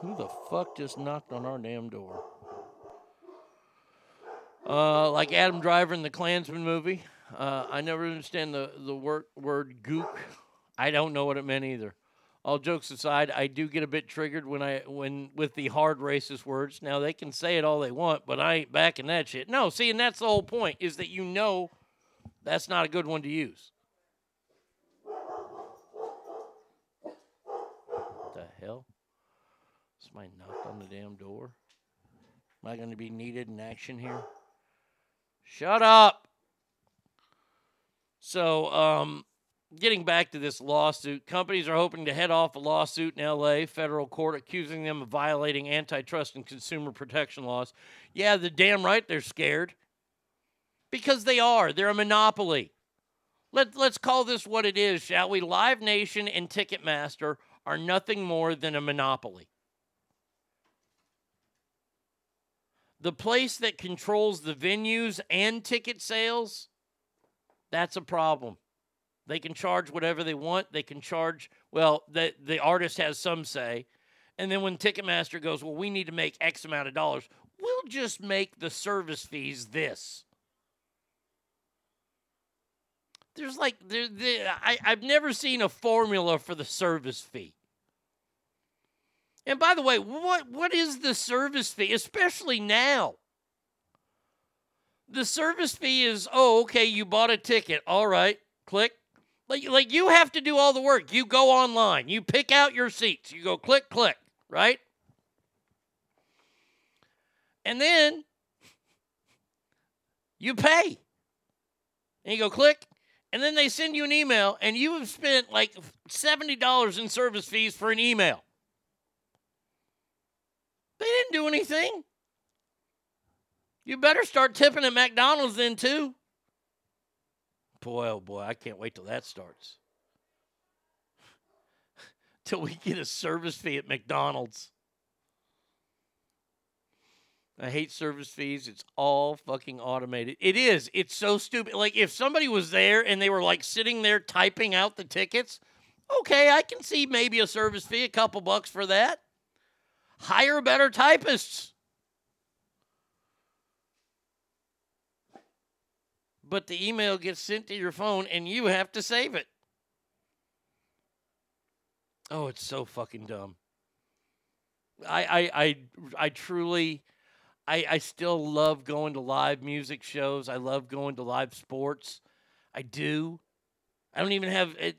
Who the fuck just knocked on our damn door? Uh, like Adam Driver in the Klansman movie. Uh, I never understand the, the word, word gook. I don't know what it meant either. All jokes aside, I do get a bit triggered when I when with the hard racist words. Now they can say it all they want, but I ain't backing that shit. No, see, and that's the whole point is that you know that's not a good one to use. What the hell? Somebody knocked on the damn door. Am I going to be needed in action here? Shut up. So, um, getting back to this lawsuit, companies are hoping to head off a lawsuit in LA federal court accusing them of violating antitrust and consumer protection laws. Yeah, the damn right they're scared. Because they are. They're a monopoly. Let, let's call this what it is, shall we? Live Nation and Ticketmaster are nothing more than a monopoly. The place that controls the venues and ticket sales, that's a problem. They can charge whatever they want. They can charge, well, the, the artist has some say. And then when Ticketmaster goes, well, we need to make X amount of dollars, we'll just make the service fees this. There's like, there, there, I, I've never seen a formula for the service fee. And by the way, what what is the service fee, especially now? The service fee is, oh, okay, you bought a ticket. All right, click. Like, like you have to do all the work. You go online, you pick out your seats, you go click, click, right? And then you pay. And you go click, and then they send you an email, and you have spent like $70 in service fees for an email. They didn't do anything. You better start tipping at McDonald's then, too. Boy, oh boy, I can't wait till that starts. [laughs] till we get a service fee at McDonald's. I hate service fees. It's all fucking automated. It is. It's so stupid. Like if somebody was there and they were like sitting there typing out the tickets, Okay, I can see maybe a service fee, a couple bucks for that. Hire better typists. But the email gets sent to your phone and you have to save it. Oh, it's so fucking dumb. I I I, I truly I, I still love going to live music shows. I love going to live sports. I do. I don't even have it.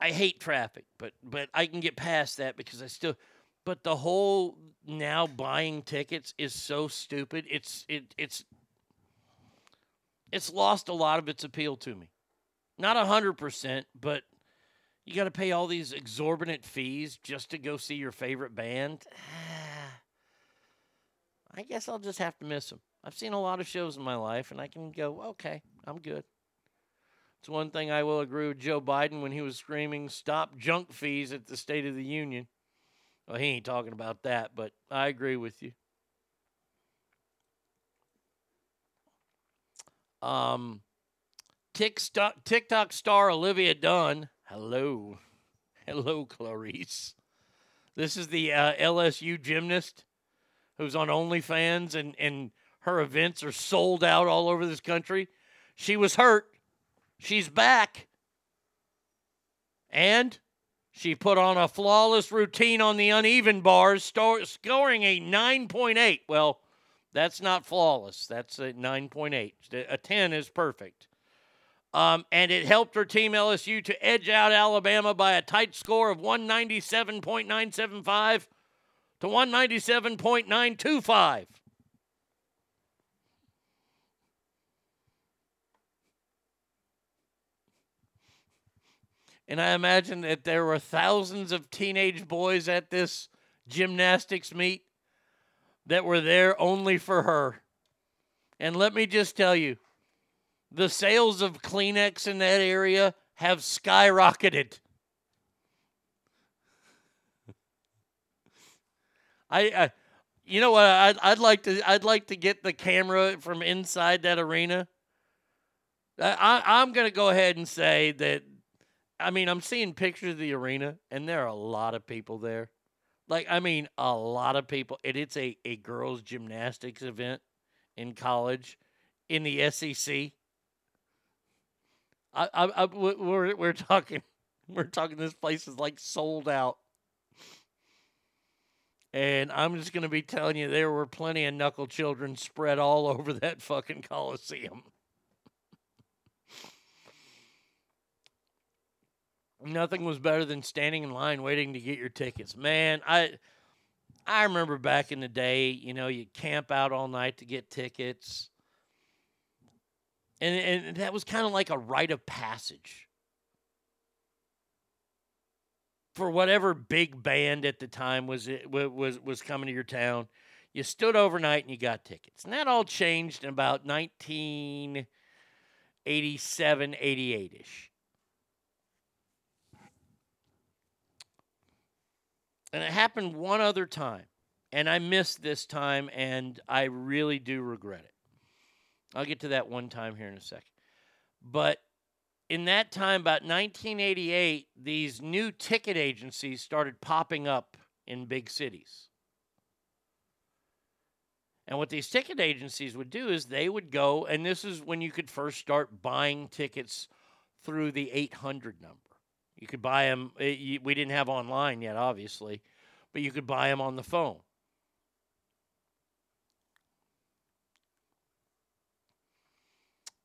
I hate traffic, but but I can get past that because I still. But the whole now buying tickets is so stupid. It's it it's it's lost a lot of its appeal to me. Not a hundred percent, but you got to pay all these exorbitant fees just to go see your favorite band. [sighs] I guess I'll just have to miss them. I've seen a lot of shows in my life, and I can go, okay, I'm good. It's one thing I will agree with Joe Biden when he was screaming, stop junk fees at the State of the Union. Well, he ain't talking about that, but I agree with you. Um, TikTok, TikTok star Olivia Dunn. Hello. Hello, Clarice. This is the uh, LSU gymnast who's on OnlyFans and, and her events are sold out all over this country. She was hurt. She's back. And she put on a flawless routine on the uneven bars, scoring a 9.8. Well, that's not flawless. That's a 9.8. A 10 is perfect. Um, and it helped her team LSU to edge out Alabama by a tight score of 197.975 to 197.925. And I imagine that there were thousands of teenage boys at this gymnastics meet that were there only for her. And let me just tell you, the sales of Kleenex in that area have skyrocketed. I, I you know what? I'd, I'd like to I'd like to get the camera from inside that arena. I, I'm going to go ahead and say that. I mean, I'm seeing pictures of the arena, and there are a lot of people there. Like, I mean, a lot of people. And it's a, a girls' gymnastics event in college in the SEC. I, I, I, we're, we're talking, [laughs] we're talking. This place is like sold out. And I'm just going to be telling you, there were plenty of knuckle children spread all [laughs] over that fucking Coliseum. Nothing was better than standing in line waiting to get your tickets. Man, I I remember back in the day, you know, you camp out all night to get tickets. And, and that was kind of like a rite of passage for whatever big band at the time was it was was coming to your town. You stood overnight and you got tickets. And that all changed in about 1987, 88 ish. And it happened one other time. And I missed this time, and I really do regret it. I'll get to that one time here in a second. But in that time, about 1988, these new ticket agencies started popping up in big cities. And what these ticket agencies would do is they would go, and this is when you could first start buying tickets through the 800 number. You could buy them, eh, we didn't have online yet, obviously, but you could buy them on the phone.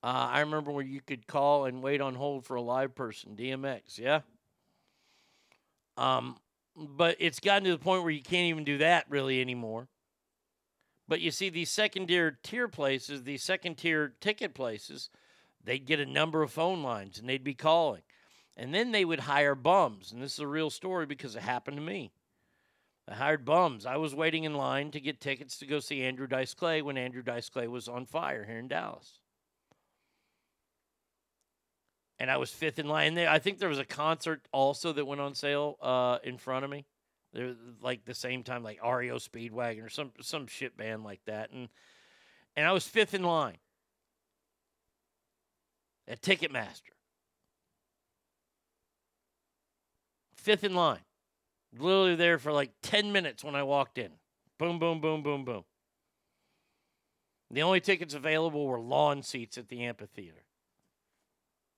Uh, I remember where you could call and wait on hold for a live person, DMX, yeah? Um, but it's gotten to the point where you can't even do that really anymore. But you see, these second tier tier places, these second tier ticket places, they'd get a number of phone lines and they'd be calling. And then they would hire bums. And this is a real story because it happened to me. I hired bums. I was waiting in line to get tickets to go see Andrew Dice Clay when Andrew Dice Clay was on fire here in Dallas and I was fifth in line. I think there was a concert also that went on sale uh, in front of me. There, like the same time, like REO Speedwagon or some some shit band like that, and and I was fifth in line at Ticketmaster. Fifth in line. Literally there for like 10 minutes when I walked in. Boom, boom, boom, boom, boom. The only tickets available were lawn seats at the amphitheater.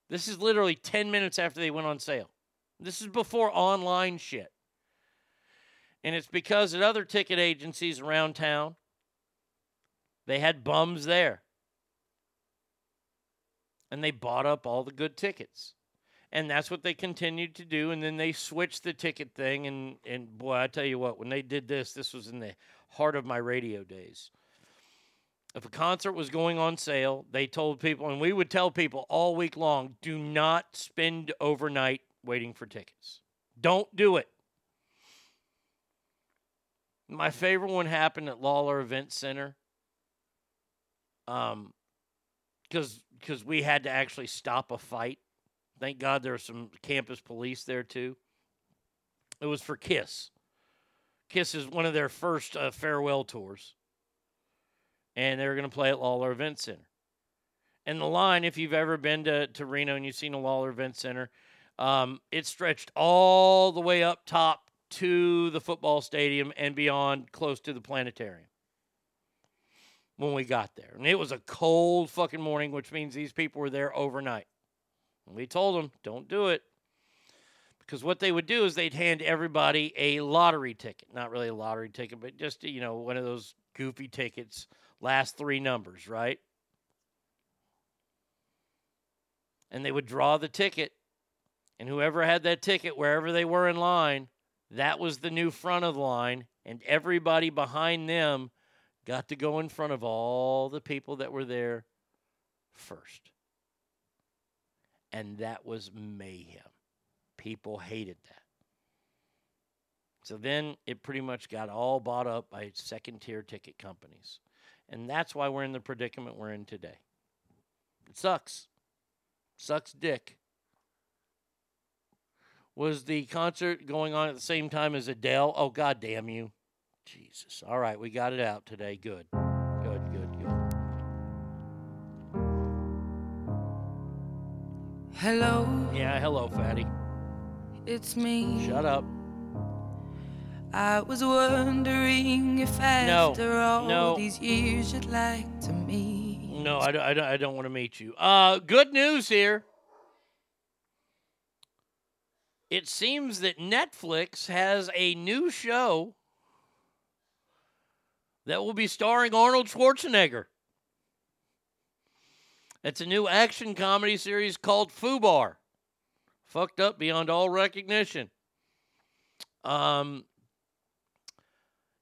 This is literally 10 minutes after they went on sale. This is before online shit. And it's because at other ticket agencies around town, they had bums there. And they bought up all the good tickets. And that's what they continued to do. And then they switched the ticket thing. And, and boy, I tell you what, when they did this, this was in the heart of my radio days. If a concert was going on sale, they told people, and we would tell people all week long do not spend overnight waiting for tickets. Don't do it. My favorite one happened at Lawler Event Center. Um, because because we had to actually stop a fight. Thank God there was some campus police there too. It was for Kiss. Kiss is one of their first uh, farewell tours, and they were going to play at Lawler Event Center. And the line, if you've ever been to, to Reno and you've seen a Lawler Event Center, um, it stretched all the way up top to the football stadium and beyond, close to the planetarium when we got there. And it was a cold fucking morning, which means these people were there overnight. And we told them, don't do it. Because what they would do is they'd hand everybody a lottery ticket. Not really a lottery ticket, but just, you know, one of those goofy tickets, last three numbers, right? And they would draw the ticket. And whoever had that ticket, wherever they were in line, that was the new front of the line. And everybody behind them got to go in front of all the people that were there first. And that was mayhem. People hated that. So then it pretty much got all bought up by second tier ticket companies. And that's why we're in the predicament we're in today. It sucks. Sucks dick. Was the concert going on at the same time as Adele? Oh, god damn you. Jesus. All right, we got it out today. Good. Good, Hello, Yeah, hello, fatty. it's me. Shut up. I was wondering if No, after all no. these years you'd like to meet. No, I don't, I don't, I don't want to meet you. Uh, good news here. It seems that Netflix has a new show that will be starring Arnold Schwarzenegger. It's a new action comedy series called Fubar. Fucked up beyond all recognition. Um,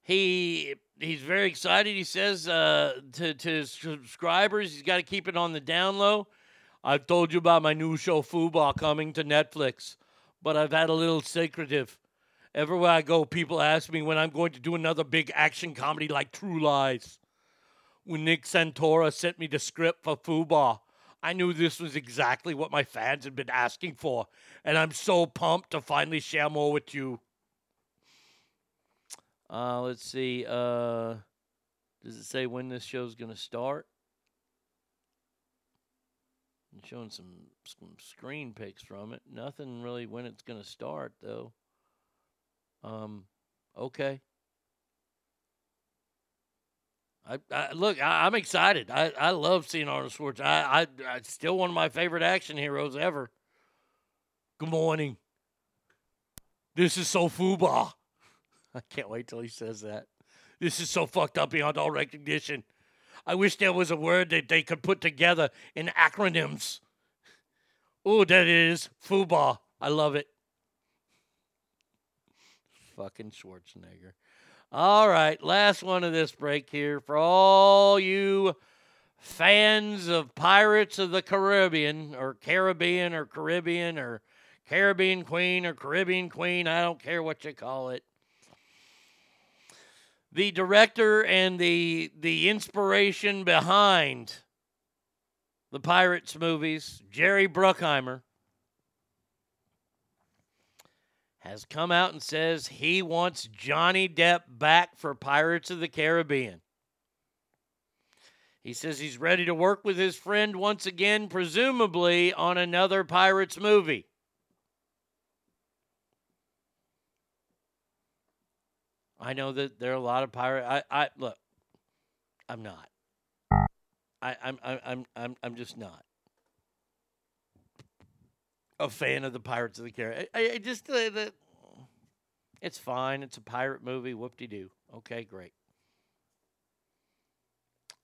he he's very excited. He says uh, to to subscribers, he's got to keep it on the down low. I've told you about my new show Fubar coming to Netflix, but I've had a little secretive. Everywhere I go, people ask me when I'm going to do another big action comedy like True Lies. When Nick Santora sent me the script for Fubar, I knew this was exactly what my fans had been asking for, and I'm so pumped to finally share more with you. Uh, let's see. Uh, does it say when this show's going to start? I'm showing some, some screen pics from it. Nothing really when it's going to start, though. Um, okay. I, I look. I, I'm excited. I, I love seeing Arnold Schwarzenegger. I, I, I still one of my favorite action heroes ever. Good morning. This is so fuba. I can't wait till he says that. This is so fucked up beyond all recognition. I wish there was a word that they could put together in acronyms. Oh, that is fuba. I love it. Fucking Schwarzenegger. All right, last one of this break here for all you fans of Pirates of the Caribbean or Caribbean or Caribbean or Caribbean Queen or Caribbean Queen. I don't care what you call it. The director and the the inspiration behind the Pirates movies, Jerry Bruckheimer, has come out and says he wants Johnny Depp back for Pirates of the Caribbean. He says he's ready to work with his friend once again, presumably on another Pirates movie. I know that there are a lot of pirates. I, I look. I'm not. I, I'm I'm, I'm, I'm, I'm just not a fan of the Pirates of the Caribbean. I, I just uh, the, it's fine. It's a pirate movie. Whoop de doo. Okay, great.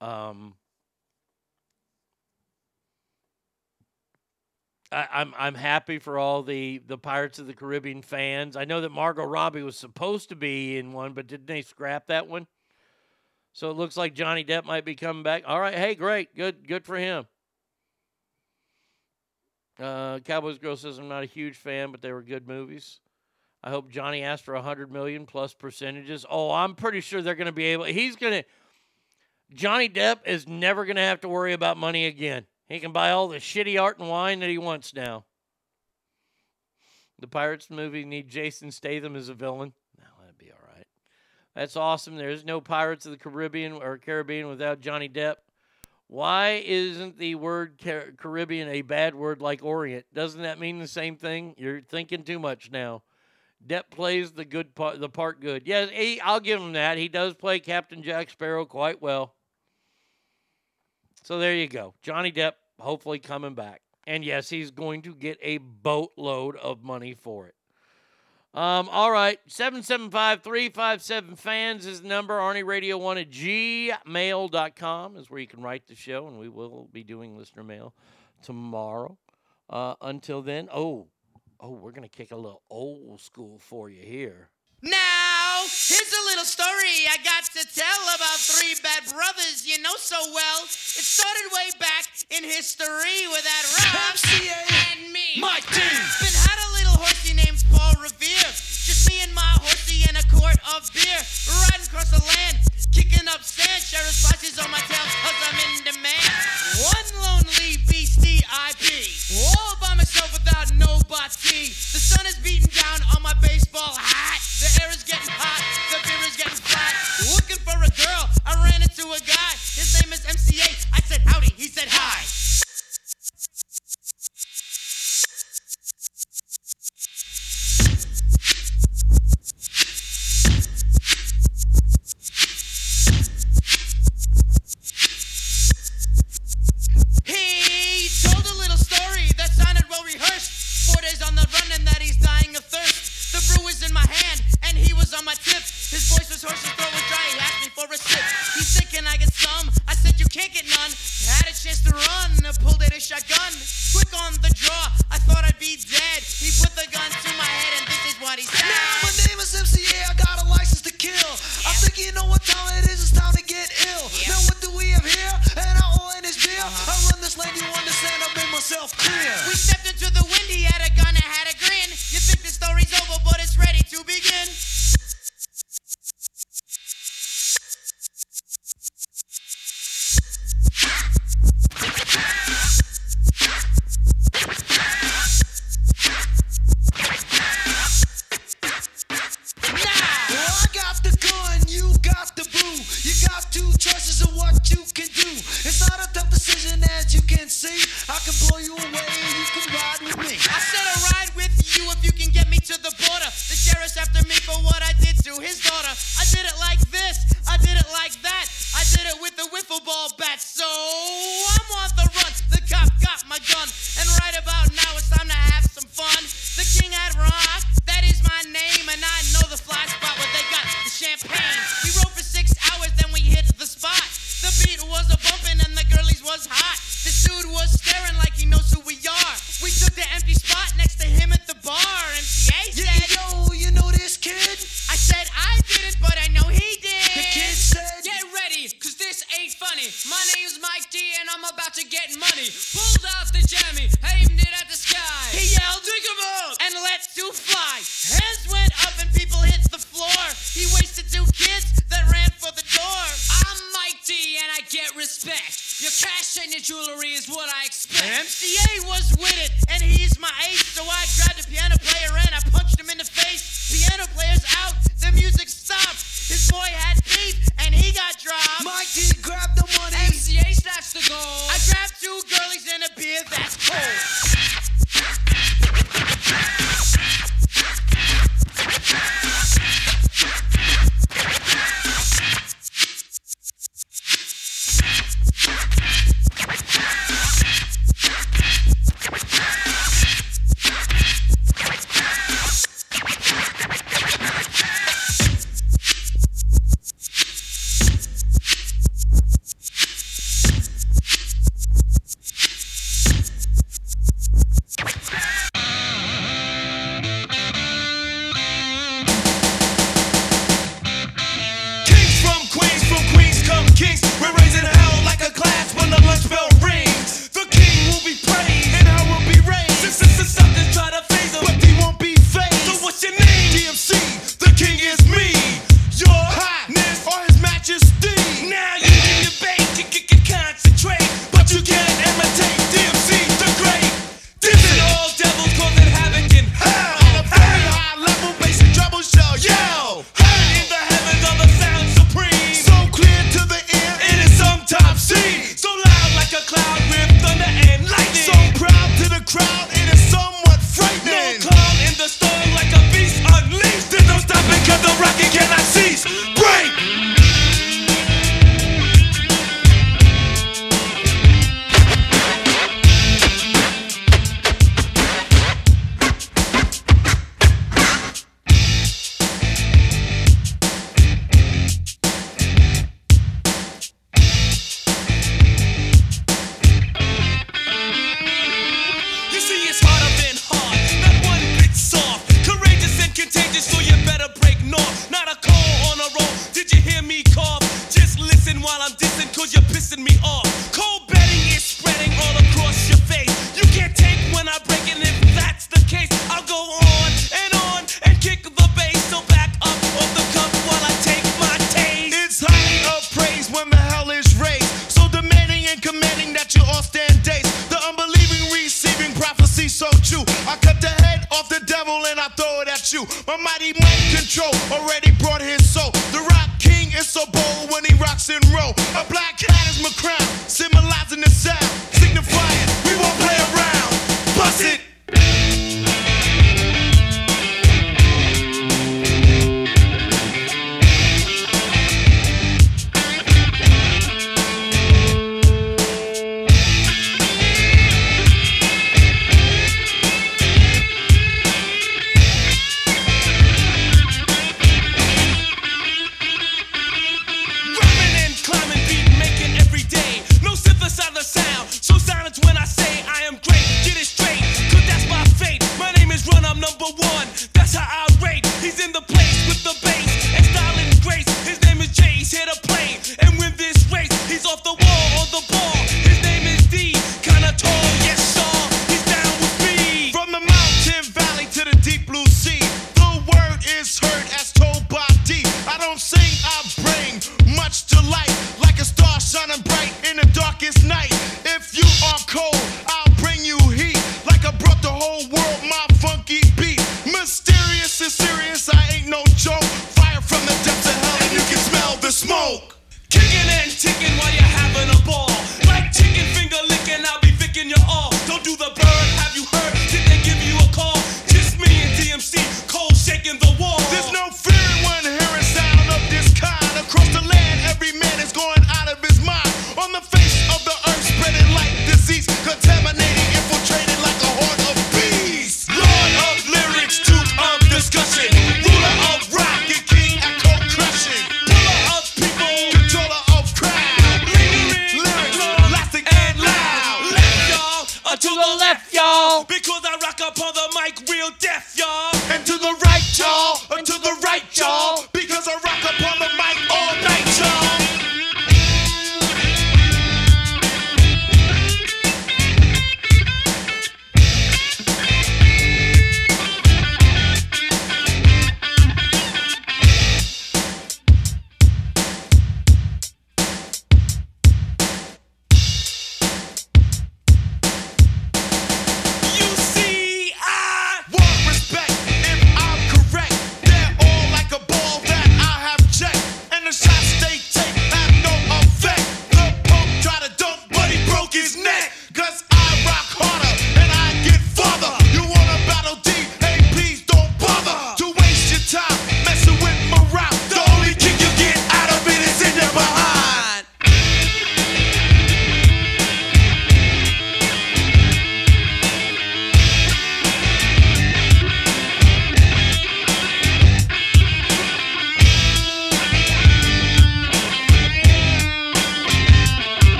Um, I, I'm I'm happy for all the the Pirates of the Caribbean fans. I know that Margot Robbie was supposed to be in one, but didn't they scrap that one? So it looks like Johnny Depp might be coming back. All right, hey, great, good, good for him. Uh, Cowboys Girl says I'm not a huge fan, but they were good movies. I hope Johnny asked for a 100 million plus percentages. Oh, I'm pretty sure they're going to be able. He's going to. Johnny Depp is never going to have to worry about money again. He can buy all the shitty art and wine that he wants now. The Pirates movie need Jason Statham as a villain. No, that'd be all right. That's awesome. There's no Pirates of the Caribbean or Caribbean without Johnny Depp. Why isn't the word Car- Caribbean a bad word like Orient? Doesn't that mean the same thing? You're thinking too much now. Depp plays the good part, the part good. Yes, he, I'll give him that. He does play Captain Jack Sparrow quite well. So there you go. Johnny Depp hopefully coming back. And yes, he's going to get a boatload of money for it. Um, all right. 775 357 fans is the number. Arnie Radio 1 at gmail.com is where you can write the show, and we will be doing listener mail tomorrow. Uh, until then, oh, oh, we're going to kick a little old school for you here. Now, here's a little story I got to tell about three bad brothers you know so well. It started way back in history with that Rob and me. Mike D. Been had a little horsey named Paul Revere.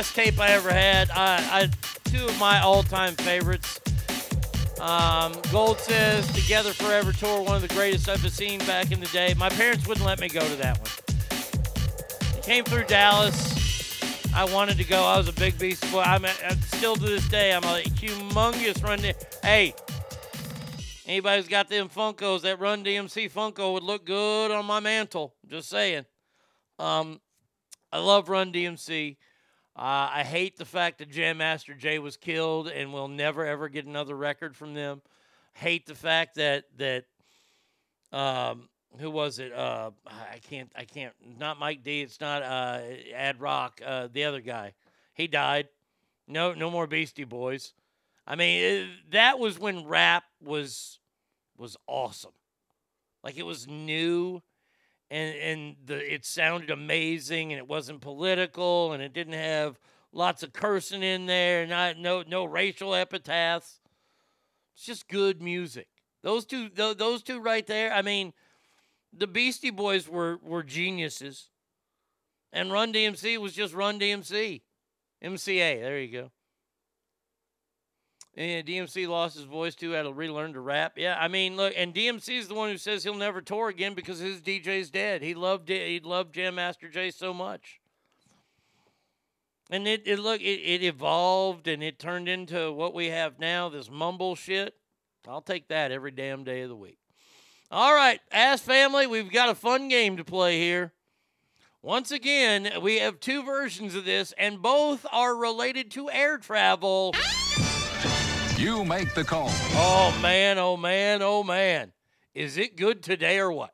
best tape I ever had. I, I two of my all-time favorites. Um, Gold says Together Forever tour, one of the greatest I've ever seen back in the day. My parents wouldn't let me go to that one. It came through Dallas. I wanted to go. I was a big Beast Boy. I'm, a, I'm still to this day. I'm a humongous Run. D- hey, anybody's got them Funkos? That Run DMC Funko would look good on my mantle. Just saying. Um, I love Run DMC. Uh, I hate the fact that Jam Master Jay was killed and we'll never ever get another record from them. Hate the fact that that um, who was it? Uh, I can't I can't not Mike D. It's not uh, Ad Rock. Uh, the other guy, he died. No no more Beastie Boys. I mean it, that was when rap was was awesome. Like it was new and and the it sounded amazing and it wasn't political and it didn't have lots of cursing in there, not no no racial epitaphs. It's just good music. Those two tho- those two right there, I mean, the Beastie Boys were were geniuses. And Run DMC was just Run DMC. MCA, there you go. Yeah, DMC lost his voice too, had to relearn to rap. Yeah, I mean, look, and DMC is the one who says he'll never tour again because his DJ's dead. He loved it. He loved Jam Master Jay so much. And it, it look, it, it evolved and it turned into what we have now, this mumble shit. I'll take that every damn day of the week. All right, Ask Family, we've got a fun game to play here. Once again, we have two versions of this, and both are related to air travel. You make the call. Oh man, oh man, oh man. Is it good today or what?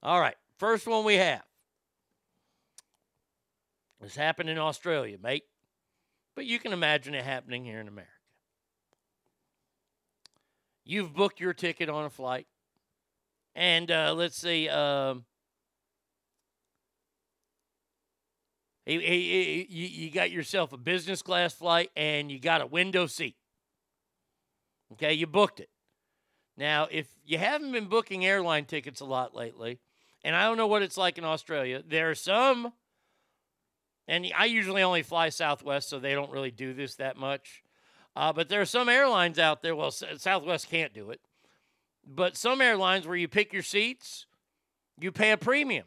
All right, first one we have. This happened in Australia, mate. But you can imagine it happening here in America. You've booked your ticket on a flight. And uh, let's see, um, you got yourself a business class flight and you got a window seat. Okay, you booked it. Now, if you haven't been booking airline tickets a lot lately, and I don't know what it's like in Australia, there are some, and I usually only fly Southwest, so they don't really do this that much. Uh, but there are some airlines out there, well, Southwest can't do it, but some airlines where you pick your seats, you pay a premium.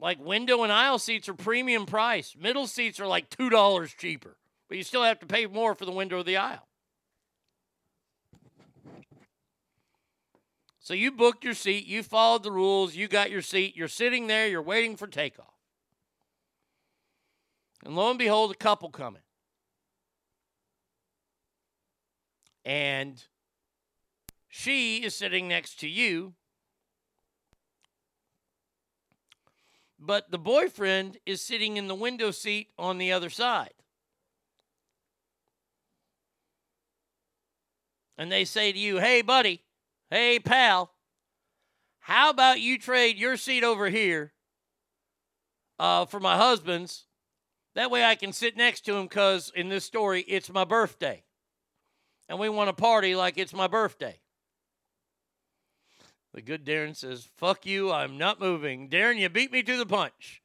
Like window and aisle seats are premium price. Middle seats are like $2 cheaper, but you still have to pay more for the window or the aisle. So you booked your seat, you followed the rules, you got your seat, you're sitting there, you're waiting for takeoff. And lo and behold, a couple coming. And she is sitting next to you. But the boyfriend is sitting in the window seat on the other side. And they say to you, hey, buddy, Hey, pal, how about you trade your seat over here uh, for my husband's? That way I can sit next to him because in this story, it's my birthday. And we want to party like it's my birthday. The good Darren says, Fuck you, I'm not moving. Darren, you beat me to the punch.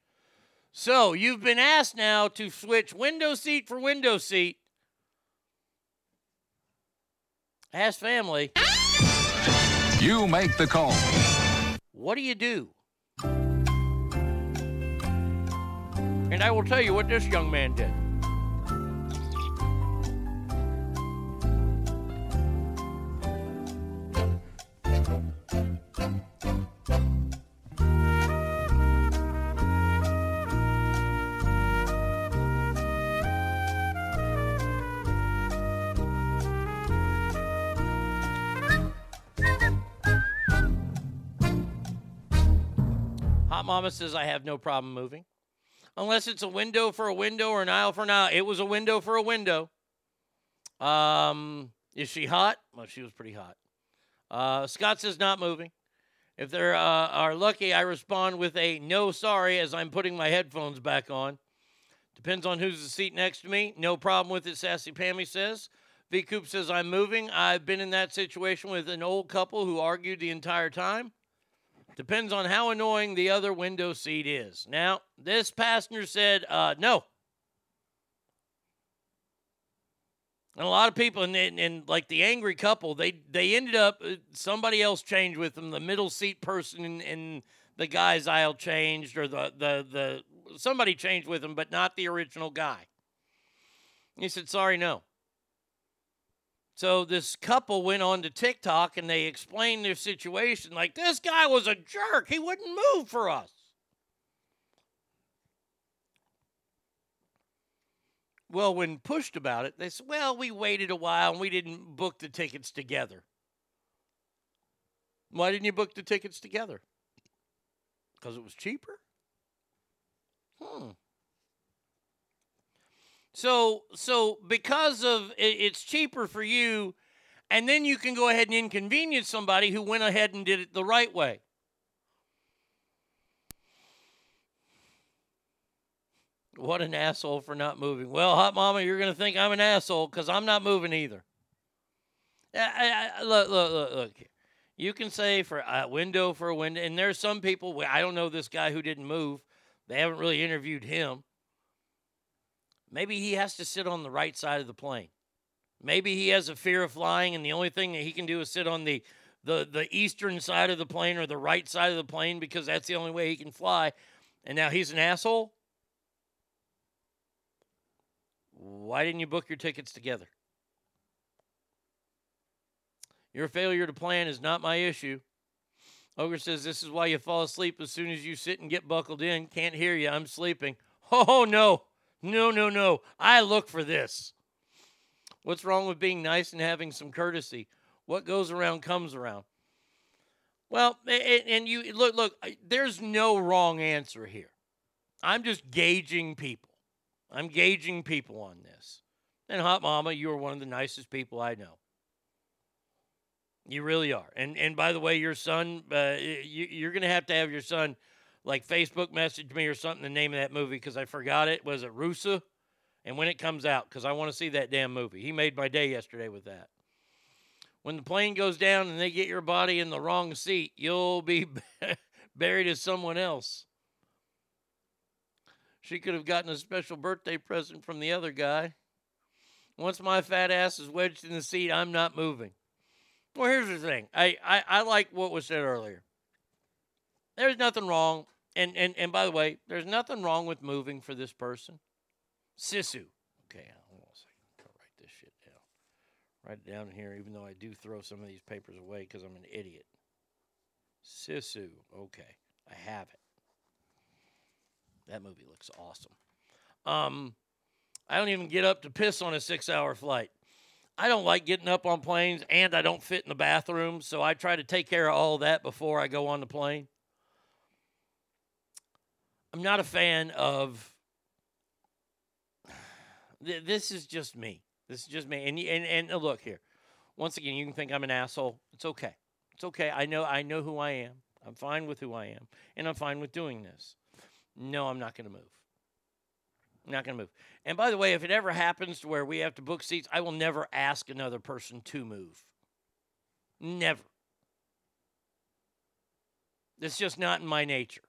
So you've been asked now to switch window seat for window seat. Ask family. You make the call. What do you do? And I will tell you what this young man did. Says, I have no problem moving. Unless it's a window for a window or an aisle for an aisle. It was a window for a window. Um, is she hot? Well, she was pretty hot. Uh, Scott says, not moving. If they uh, are lucky, I respond with a no sorry as I'm putting my headphones back on. Depends on who's the seat next to me. No problem with it, Sassy Pammy says. V Coop says, I'm moving. I've been in that situation with an old couple who argued the entire time. Depends on how annoying the other window seat is. Now, this passenger said, uh, no. And a lot of people, and, and, and like the angry couple, they they ended up uh, somebody else changed with them. The middle seat person in, in the guy's aisle changed, or the the the somebody changed with them, but not the original guy. He said, "Sorry, no." So this couple went on to TikTok and they explained their situation. Like this guy was a jerk. He wouldn't move for us. Well, when pushed about it, they said, well, we waited a while and we didn't book the tickets together. Why didn't you book the tickets together? Because it was cheaper? Hmm. So, so because of it's cheaper for you, and then you can go ahead and inconvenience somebody who went ahead and did it the right way. What an asshole for not moving. Well, hot mama, you're gonna think I'm an asshole because I'm not moving either. I, I- look, look, look, look. You can say for a window for a window, and there's some people. I don't know this guy who didn't move. They haven't really interviewed him. Maybe he has to sit on the right side of the plane. Maybe he has a fear of flying, and the only thing that he can do is sit on the the the eastern side of the plane or the right side of the plane because that's the only way he can fly. And now he's an asshole. Why didn't you book your tickets together? Your failure to plan is not my issue. Ogre says this is why you fall asleep as soon as you sit and get buckled in. Can't hear you. I'm sleeping. [laughs] Oh no. No, no, no. I look for this. What's wrong with being nice and having some courtesy? What goes around comes around. Well, and you look, look, there's no wrong answer here. I'm just gauging people. I'm gauging people on this. And Hot Mama, you are one of the nicest people I know. You really are. And and by the way, your son, uh, you, you're going to have to have your son like Facebook message me or something the name of that movie because I forgot it. Was it Rusa? And when it comes out, because I want to see that damn movie. He made my day yesterday with that. When the plane goes down and they get your body in the wrong seat, you'll be [laughs] buried as someone else. She could have gotten a special birthday present from the other guy. Once my fat ass is wedged in the seat, I'm not moving. Well, here's the thing. I, I, I like what was said earlier. There's nothing wrong. And, and, and by the way, there's nothing wrong with moving for this person. Sisu. Okay, hold on a second. Gotta write this shit down. Write it down here, even though I do throw some of these papers away because I'm an idiot. Sisu. Okay, I have it. That movie looks awesome. Um, I don't even get up to piss on a six hour flight. I don't like getting up on planes and I don't fit in the bathroom, so I try to take care of all that before I go on the plane. I'm not a fan of this is just me. This is just me. And and and look here. Once again, you can think I'm an asshole. It's okay. It's okay. I know I know who I am. I'm fine with who I am, and I'm fine with doing this. No, I'm not going to move. I'm not going to move. And by the way, if it ever happens to where we have to book seats, I will never ask another person to move. Never. It's just not in my nature.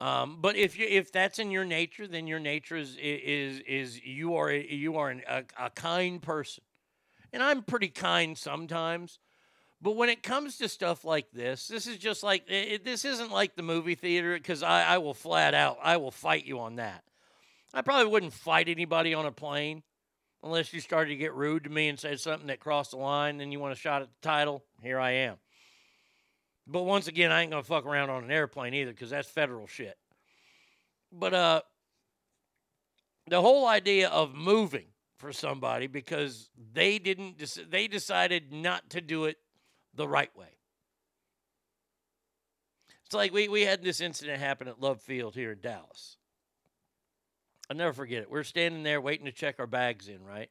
Um, but if you if that's in your nature, then your nature is is is you are a, you are an, a, a kind person, and I'm pretty kind sometimes. But when it comes to stuff like this, this is just like it, this isn't like the movie theater because I, I will flat out I will fight you on that. I probably wouldn't fight anybody on a plane unless you started to get rude to me and said something that crossed the line. Then you want a shot at the title. Here I am. But once again, I ain't gonna fuck around on an airplane either because that's federal shit. But uh, the whole idea of moving for somebody because they didn't dec- they decided not to do it the right way. It's like we we had this incident happen at Love Field here in Dallas. I'll never forget it. We're standing there waiting to check our bags in, right?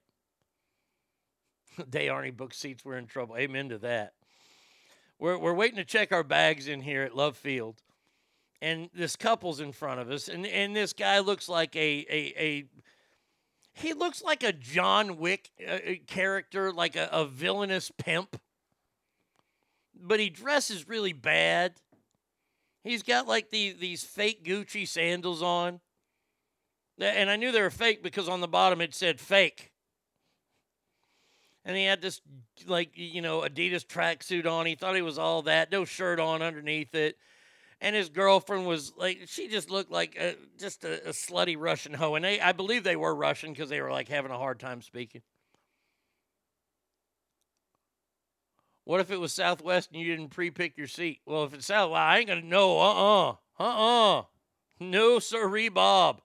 [laughs] they already booked seats. We're in trouble. Amen to that. We're, we're waiting to check our bags in here at Love Field. And this couple's in front of us. And, and this guy looks like a, a, a he looks like a John Wick uh, uh, character, like a, a villainous pimp. But he dresses really bad. He's got like the, these fake Gucci sandals on. And I knew they were fake because on the bottom it said fake. And he had this, like, you know, Adidas tracksuit on. He thought he was all that. No shirt on underneath it. And his girlfriend was like, she just looked like a, just a, a slutty Russian hoe. And they, I believe they were Russian because they were like having a hard time speaking. What if it was Southwest and you didn't pre pick your seat? Well, if it's South, well, I ain't to know. Uh uh-uh. uh. No, sirree, Bob.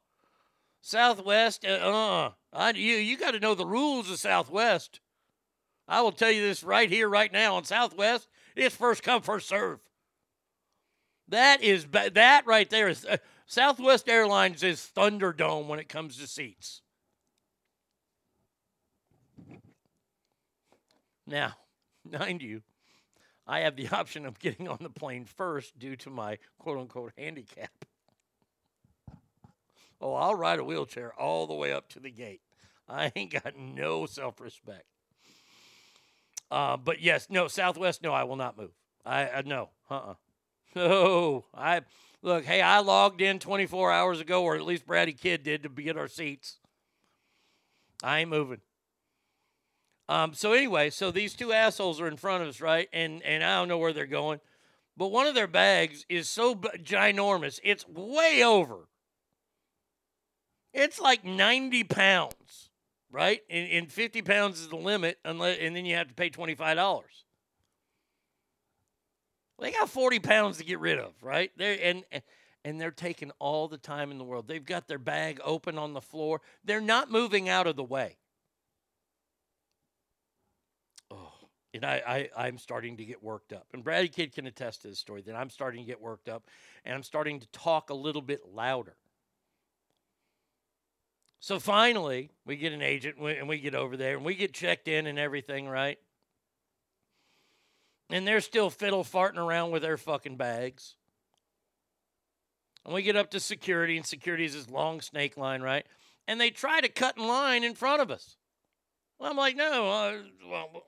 Southwest, uh, uh I, you, you got to know the rules of Southwest. I will tell you this right here, right now on Southwest. It's first come, first serve. That is that right there is uh, Southwest Airlines is Thunderdome when it comes to seats. Now, [laughs] mind you, I have the [laughs] option of getting on the plane first due to my quote unquote handicap. Oh, I'll ride a wheelchair all the way up to the gate. I ain't got no self respect. Uh, but yes, no, Southwest, no, I will not move. I, I no, uh uh No, I look, hey, I logged in 24 hours ago, or at least Brady Kid did to get our seats. I ain't moving. Um, so anyway, so these two assholes are in front of us, right? And and I don't know where they're going, but one of their bags is so b- ginormous, it's way over. It's like 90 pounds, right? And, and 50 pounds is the limit, unless, and then you have to pay $25. They got 40 pounds to get rid of, right? They're, and, and they're taking all the time in the world. They've got their bag open on the floor. They're not moving out of the way. Oh, and I, I, I'm starting to get worked up. And Brady Kid can attest to this story that I'm starting to get worked up and I'm starting to talk a little bit louder. So finally, we get an agent and we get over there and we get checked in and everything, right? And they're still fiddle farting around with their fucking bags. And we get up to security, and security is this long snake line, right? And they try to cut in line in front of us. Well, I'm like, no. Uh, well,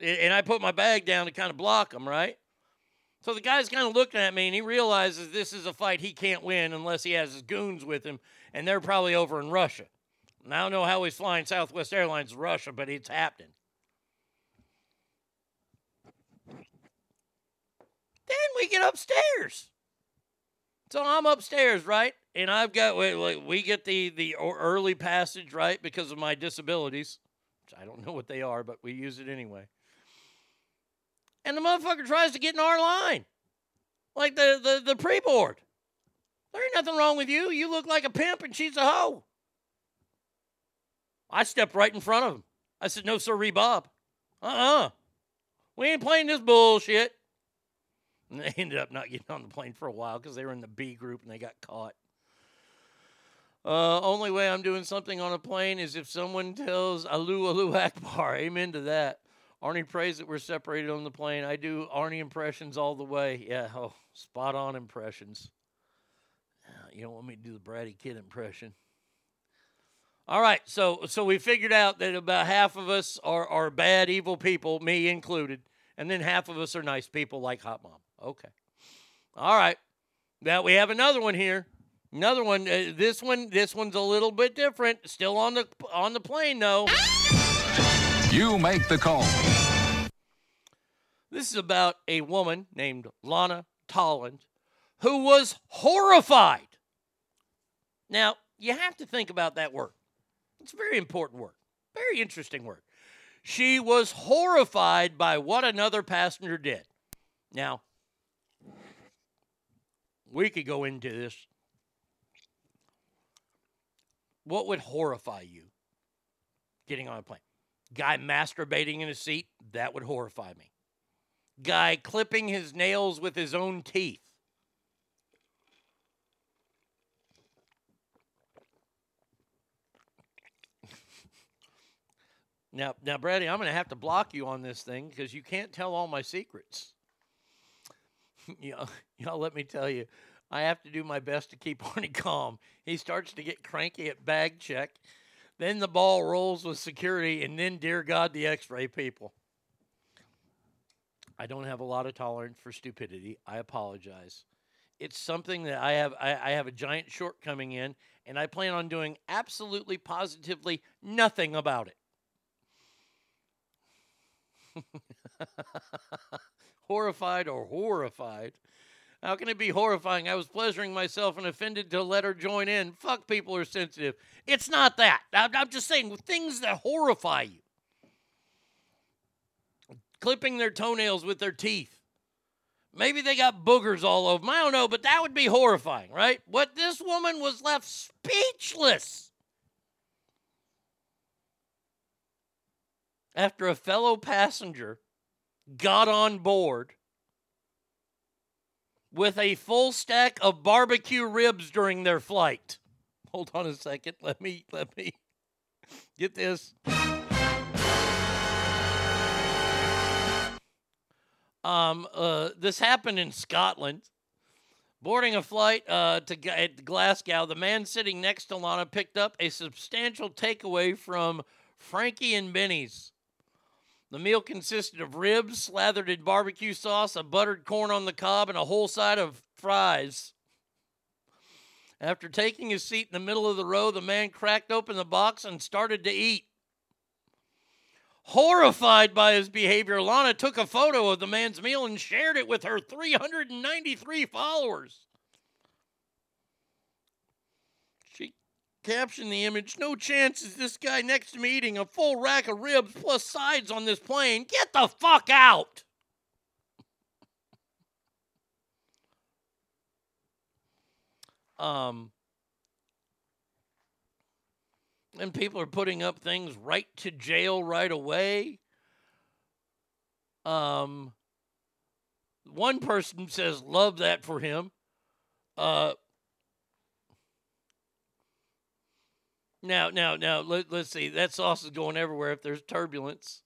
and I put my bag down to kind of block them, right? So the guy's kind of looking at me, and he realizes this is a fight he can't win unless he has his goons with him, and they're probably over in Russia. And I don't know how he's flying Southwest Airlines to Russia, but it's happening. Then we get upstairs. So I'm upstairs, right? And I've got we, we get the the early passage, right, because of my disabilities. Which I don't know what they are, but we use it anyway. And the motherfucker tries to get in our line, like the the the pre board. There ain't nothing wrong with you. You look like a pimp, and she's a hoe. I stepped right in front of him. I said, "No, sir, Bob. Uh uh We ain't playing this bullshit." And they [laughs] ended up not getting on the plane for a while because they were in the B group and they got caught. Uh, only way I'm doing something on a plane is if someone tells Alu Alu Akbar. Amen to that. Arnie prays that we're separated on the plane. I do Arnie impressions all the way. Yeah, oh, spot on impressions. You don't want me to do the Brady Kid impression. All right, so so we figured out that about half of us are, are bad, evil people, me included, and then half of us are nice people like Hot Mom. Okay. All right. Now we have another one here. Another one. Uh, this one. This one's a little bit different. Still on the on the plane though. You make the call. This is about a woman named Lana Tolland who was horrified. Now you have to think about that word. It's a very important word. Very interesting word. She was horrified by what another passenger did. Now, we could go into this. What would horrify you getting on a plane? Guy masturbating in a seat? That would horrify me. Guy clipping his nails with his own teeth? [laughs] Now, now, Brady, I'm going to have to block you on this thing because you can't tell all my secrets. [laughs] know, y'all let me tell you, I have to do my best to keep [laughs] Arnie calm. He starts to get cranky at bag check. Then the ball rolls with security, and then, dear God, the x ray people. I don't have a lot of tolerance for stupidity. I apologize. It's something that I have I, I have a giant shortcoming in, and I plan on doing absolutely positively nothing about it. [laughs] horrified or horrified. How can it be horrifying? I was pleasuring myself and offended to let her join in. Fuck, people are sensitive. It's not that. I'm just saying things that horrify you. Clipping their toenails with their teeth. Maybe they got boogers all over them. I don't know, but that would be horrifying, right? What this woman was left speechless after a fellow passenger got on board with a full stack of barbecue ribs during their flight. Hold on a second. Let me let me get this. Um, uh, this happened in Scotland. Boarding a flight uh, to at Glasgow, the man sitting next to Lana picked up a substantial takeaway from Frankie and Benny's. The meal consisted of ribs slathered in barbecue sauce, a buttered corn on the cob, and a whole side of fries. After taking his seat in the middle of the row, the man cracked open the box and started to eat. Horrified by his behavior, Lana took a photo of the man's meal and shared it with her 393 followers. She captioned the image No chance is this guy next to me eating a full rack of ribs plus sides on this plane. Get the fuck out! Um, and people are putting up things right to jail right away. Um, one person says, "Love that for him." Uh, now, now, now, let, let's see. That sauce is going everywhere. If there's turbulence,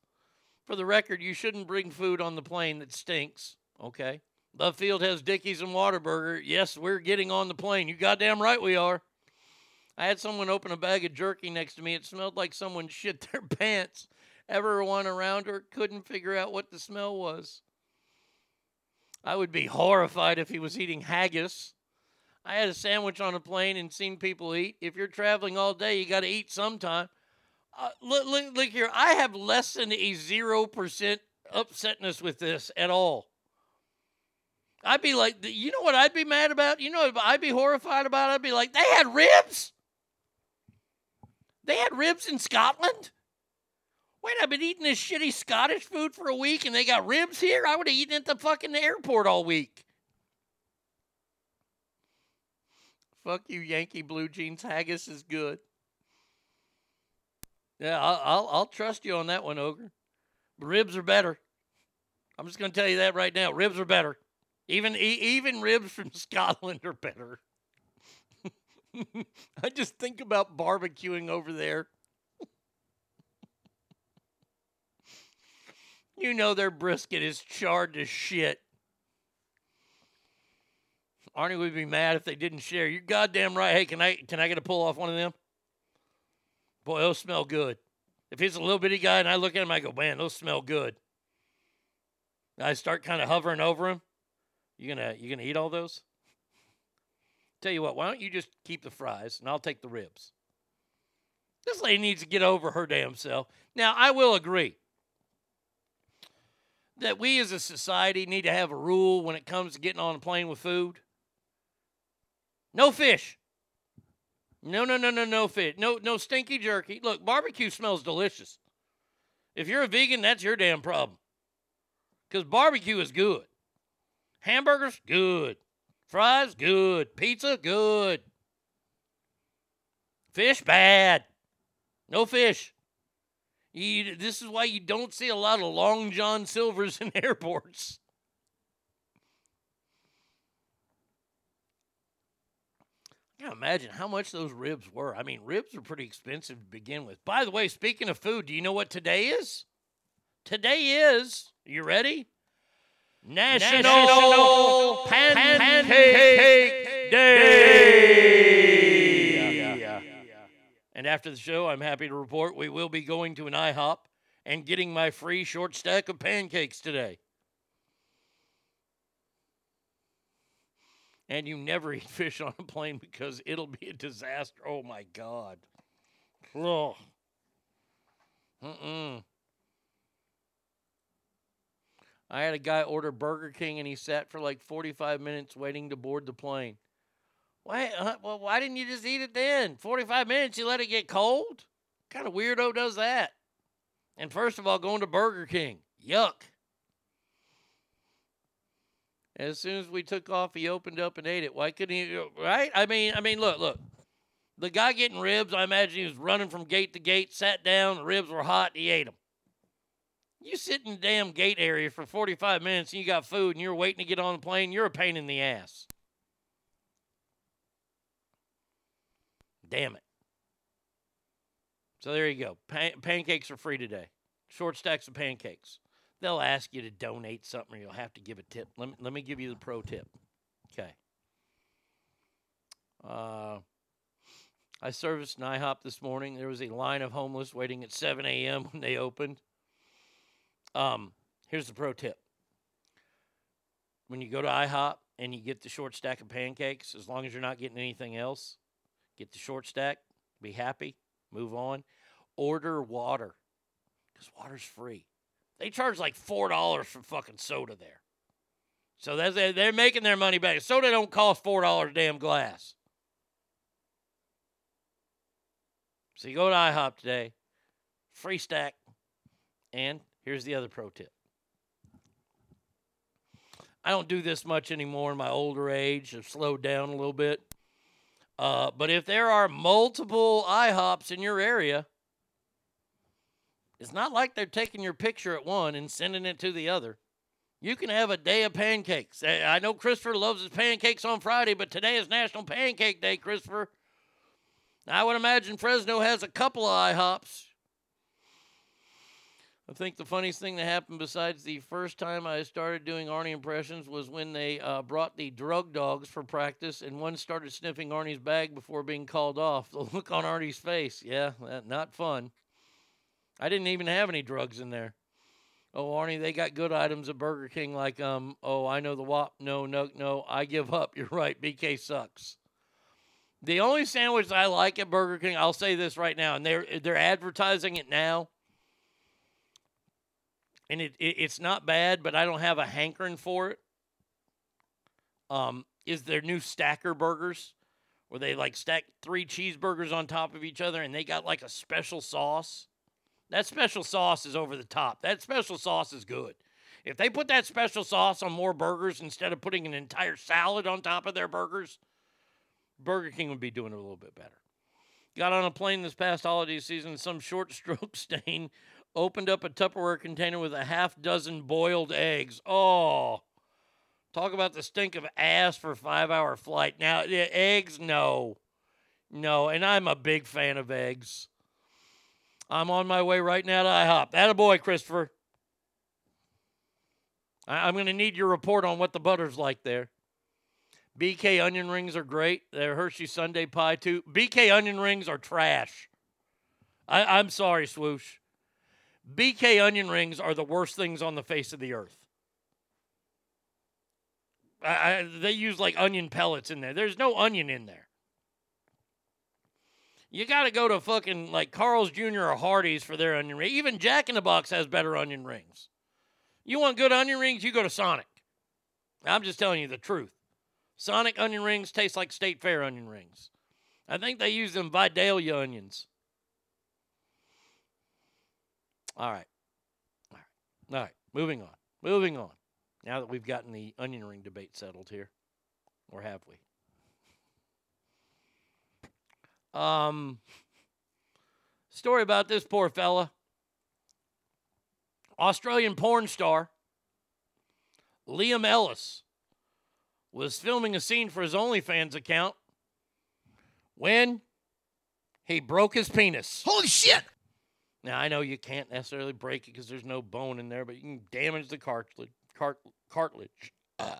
for the record, you shouldn't bring food on the plane that stinks. Okay. The field has Dickey's and Whataburger. Yes, we're getting on the plane. You goddamn right we are. I had someone open a bag of jerky next to me. It smelled like someone [laughs] shit their pants. Everyone around her couldn't figure out what the smell was. I would be horrified if he was eating haggis. I had a sandwich on a plane and seen people eat. If you're traveling all day, you got to eat sometime. Uh, look, look, look here. I have less than a 0% upsetness with this at all. I'd be like, you know what I'd be mad about? You know I'd be horrified about? I'd be like, they had ribs? They had ribs in Scotland? Wait, I've been eating this shitty Scottish food for a week and they got ribs here? I would have eaten at the fucking airport all week. Fuck you, Yankee Blue Jeans. Haggis is good. Yeah, I'll, I'll, I'll trust you on that one, Ogre. Ribs are better. I'm just going to tell you that right now. Ribs are better. Even even ribs from [laughs] Scotland are better. [laughs] I just think about barbecuing over there. [laughs] you know their brisket is charred to shit. Arnie would be mad if they didn't share. You're goddamn right. Hey, can I can I get a pull off one of them? Boy, those smell good. If he's a little bitty guy and I look at him, I go, man, those smell good. I start kind of hovering over him. You gonna you gonna eat all those? Tell you what, why don't you just keep the fries and I'll take the ribs. This lady needs to get over her damn self. Now, I will agree that we as a society need to have a rule when it comes to getting on a plane with food. No fish. No, no, no, no, no fish. No, no stinky jerky. Look, barbecue smells delicious. If you're a vegan, that's your damn problem. Because barbecue is good. Hamburgers, good. Fries, good. Pizza, good. Fish, bad. No fish. You, this is why you don't see a lot of Long John Silvers in [laughs] airports. I can't imagine how much those ribs were. I mean, ribs are pretty expensive to begin with. By the way, speaking of food, do you know what today is? Today is, you ready? National, National Pancake, Pancake Day. And after the show, I'm happy to report we will be going to an IHOP and getting my free short stack of pancakes today. And you never [laughs] eat fish on a plane because it'll be a disaster. Oh my God. Oh. Mm-mm. I had a guy order Burger King and he sat for like 45 minutes waiting to board the plane. Why, uh, well, why didn't you just eat it then? 45 minutes, you let it get cold? What kind of weirdo does that? And first of all, going to Burger King. Yuck. As soon as we took off, he opened up and ate it. Why couldn't he? Right? I mean, I mean, look, look. The guy getting ribs, I imagine he was running from gate to gate, sat down, the ribs were hot, he ate them. You sit in the damn gate area for 45 minutes and you got food and you're waiting to get on the plane, you're a pain in the ass. Damn it. So there you go. Pan- pancakes are free today. Short stacks of pancakes. They'll ask you to donate something or you'll have to give a tip. Let me, let me give you the pro tip. Okay. Uh, I serviced IHOP this morning. There was a line of homeless waiting at 7 a.m. when they opened. Um, here's the pro tip. When you go to IHOP and you get the short stack of pancakes, as long as you're not getting anything else, get the short stack, be happy, move on. Order water because water's free. They charge like $4 for fucking soda there. So that's, they're making their money back. Soda don't cost $4 a damn glass. So you go to IHOP today, free stack, and here's the other pro tip. I don't do this much anymore in my older age. I've slowed down a little bit. Uh, but if there are multiple IHOPs in your area, it's not like they're taking your picture at one and sending it to the other. You can have a day of pancakes. I know Christopher loves his pancakes on Friday, but today is National Pancake Day, Christopher. I would imagine Fresno has a couple of IHOPs. I think the funniest thing that happened besides the first time I started doing Arnie impressions was when they uh, brought the drug dogs for practice and one started sniffing Arnie's bag before being called off. [laughs] The look on Arnie's face, yeah, not fun. I didn't even have any drugs in there. Oh, Arnie, they got good items at Burger King like, um, oh, I know the WAP. No, no, no, I give up. [laughs] You're right. BK sucks. The only sandwich I like at Burger King, I'll say this right now, and they're they're advertising it now, and it, it it's not bad, but I don't have a hankering for it. Um, is their new stacker burgers, where they like stack three cheeseburgers on top of each other, and they got like a special sauce. That special sauce is over the top. That special sauce is good. If they put that special sauce on more burgers instead of putting an entire salad on top of their burgers, Burger King would be doing a little bit better. Got on a plane this past holiday season, some short [laughs] stroke stain opened up a Tupperware container with a half dozen boiled eggs. Oh, talk about the stink of ass for a five hour flight. Now, eggs, no. No, and I'm a big fan of eggs. I'm on my way right now to IHOP. That a boy, Christopher. I- I'm going to need your report on what the butter's like there. BK onion rings are great. They're Hershey Sundae pie too. BK onion rings are trash. I, I'm sorry, swoosh. BK onion rings are the worst things on the face of the earth. I, I, they use like onion pellets in there. There's no onion in there. You got to go to fucking like Carl's Jr. or Hardee's for their onion rings. Even Jack in the Box has better onion rings. You want good onion rings? You go to Sonic. I'm just telling you the truth. Sonic onion rings taste like State Fair onion rings. I think they use them Vidalia onions. All right. All right. All right. Moving on. Moving on. Now that we've gotten the onion ring debate settled here, or have we? Um, story about this poor fella. Australian porn star Liam Ellis was filming a scene for his OnlyFans account when he broke his penis. Holy shit! Now I know you can't necessarily break it because there's no bone in there, but you can damage the cartilage. Cart, cartilage. Uh,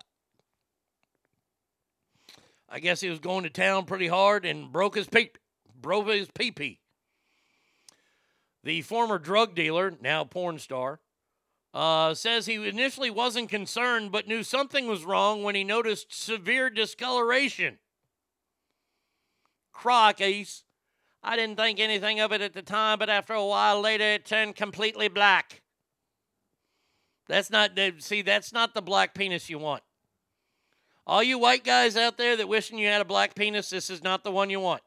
I guess he was going to town pretty hard and broke his peep, broke his pee pee. The former drug dealer, now porn star, uh, says he initially wasn't concerned but knew something was wrong when he noticed severe discoloration. Crockies. I didn't think anything of it at the time, but after a while later, it turned completely black. That's not, see, that's not the black penis you want. All you white guys out there that wishing you had a black penis, this is not the one you want.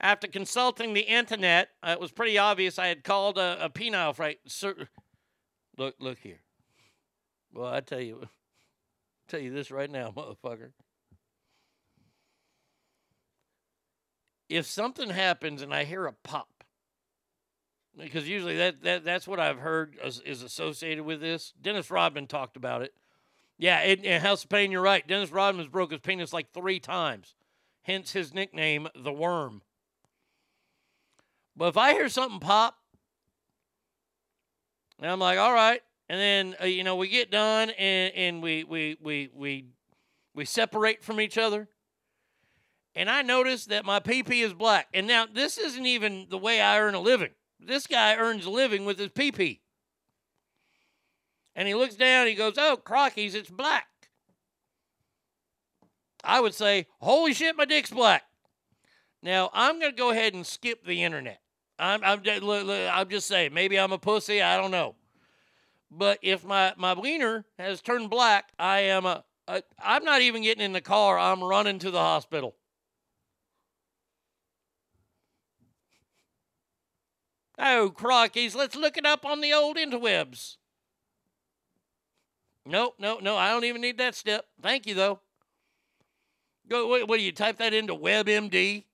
After consulting the internet, uh, it was pretty obvious I had called a, a penile right. Sir, look, look here. Well, I tell you, [laughs] tell you this right now, [laughs] motherfucker. If something happens and I hear a pop, because usually that, that that's what I've heard is, is associated with this. Dennis Rodman talked about it. Yeah, it, in House of Pain, you're right. Dennis Rodman's broke his penis like three times, hence his nickname, the Worm. But if I hear something pop, and I'm like, all right, and then uh, you know we get done and and we we we we we separate from each other, and I notice that my PP is black. And now this isn't even the way I earn a living. This guy earns a living with his PP. And he looks down, he goes, Oh, crockies, it's black. I would say, Holy shit, my dick's black. Now, I'm going to go ahead and skip the internet. I'm, I'm, ju- look, look, I'm just saying, maybe I'm a pussy, I don't know. But if my, my wiener has turned black, I am a, a, I'm not even getting in the car, I'm running to the hospital. Oh, crockies, let's look it up on the old interwebs. No, no, no, I don't even need that step. Thank you, though. Go, what, what do you type that into WebMD?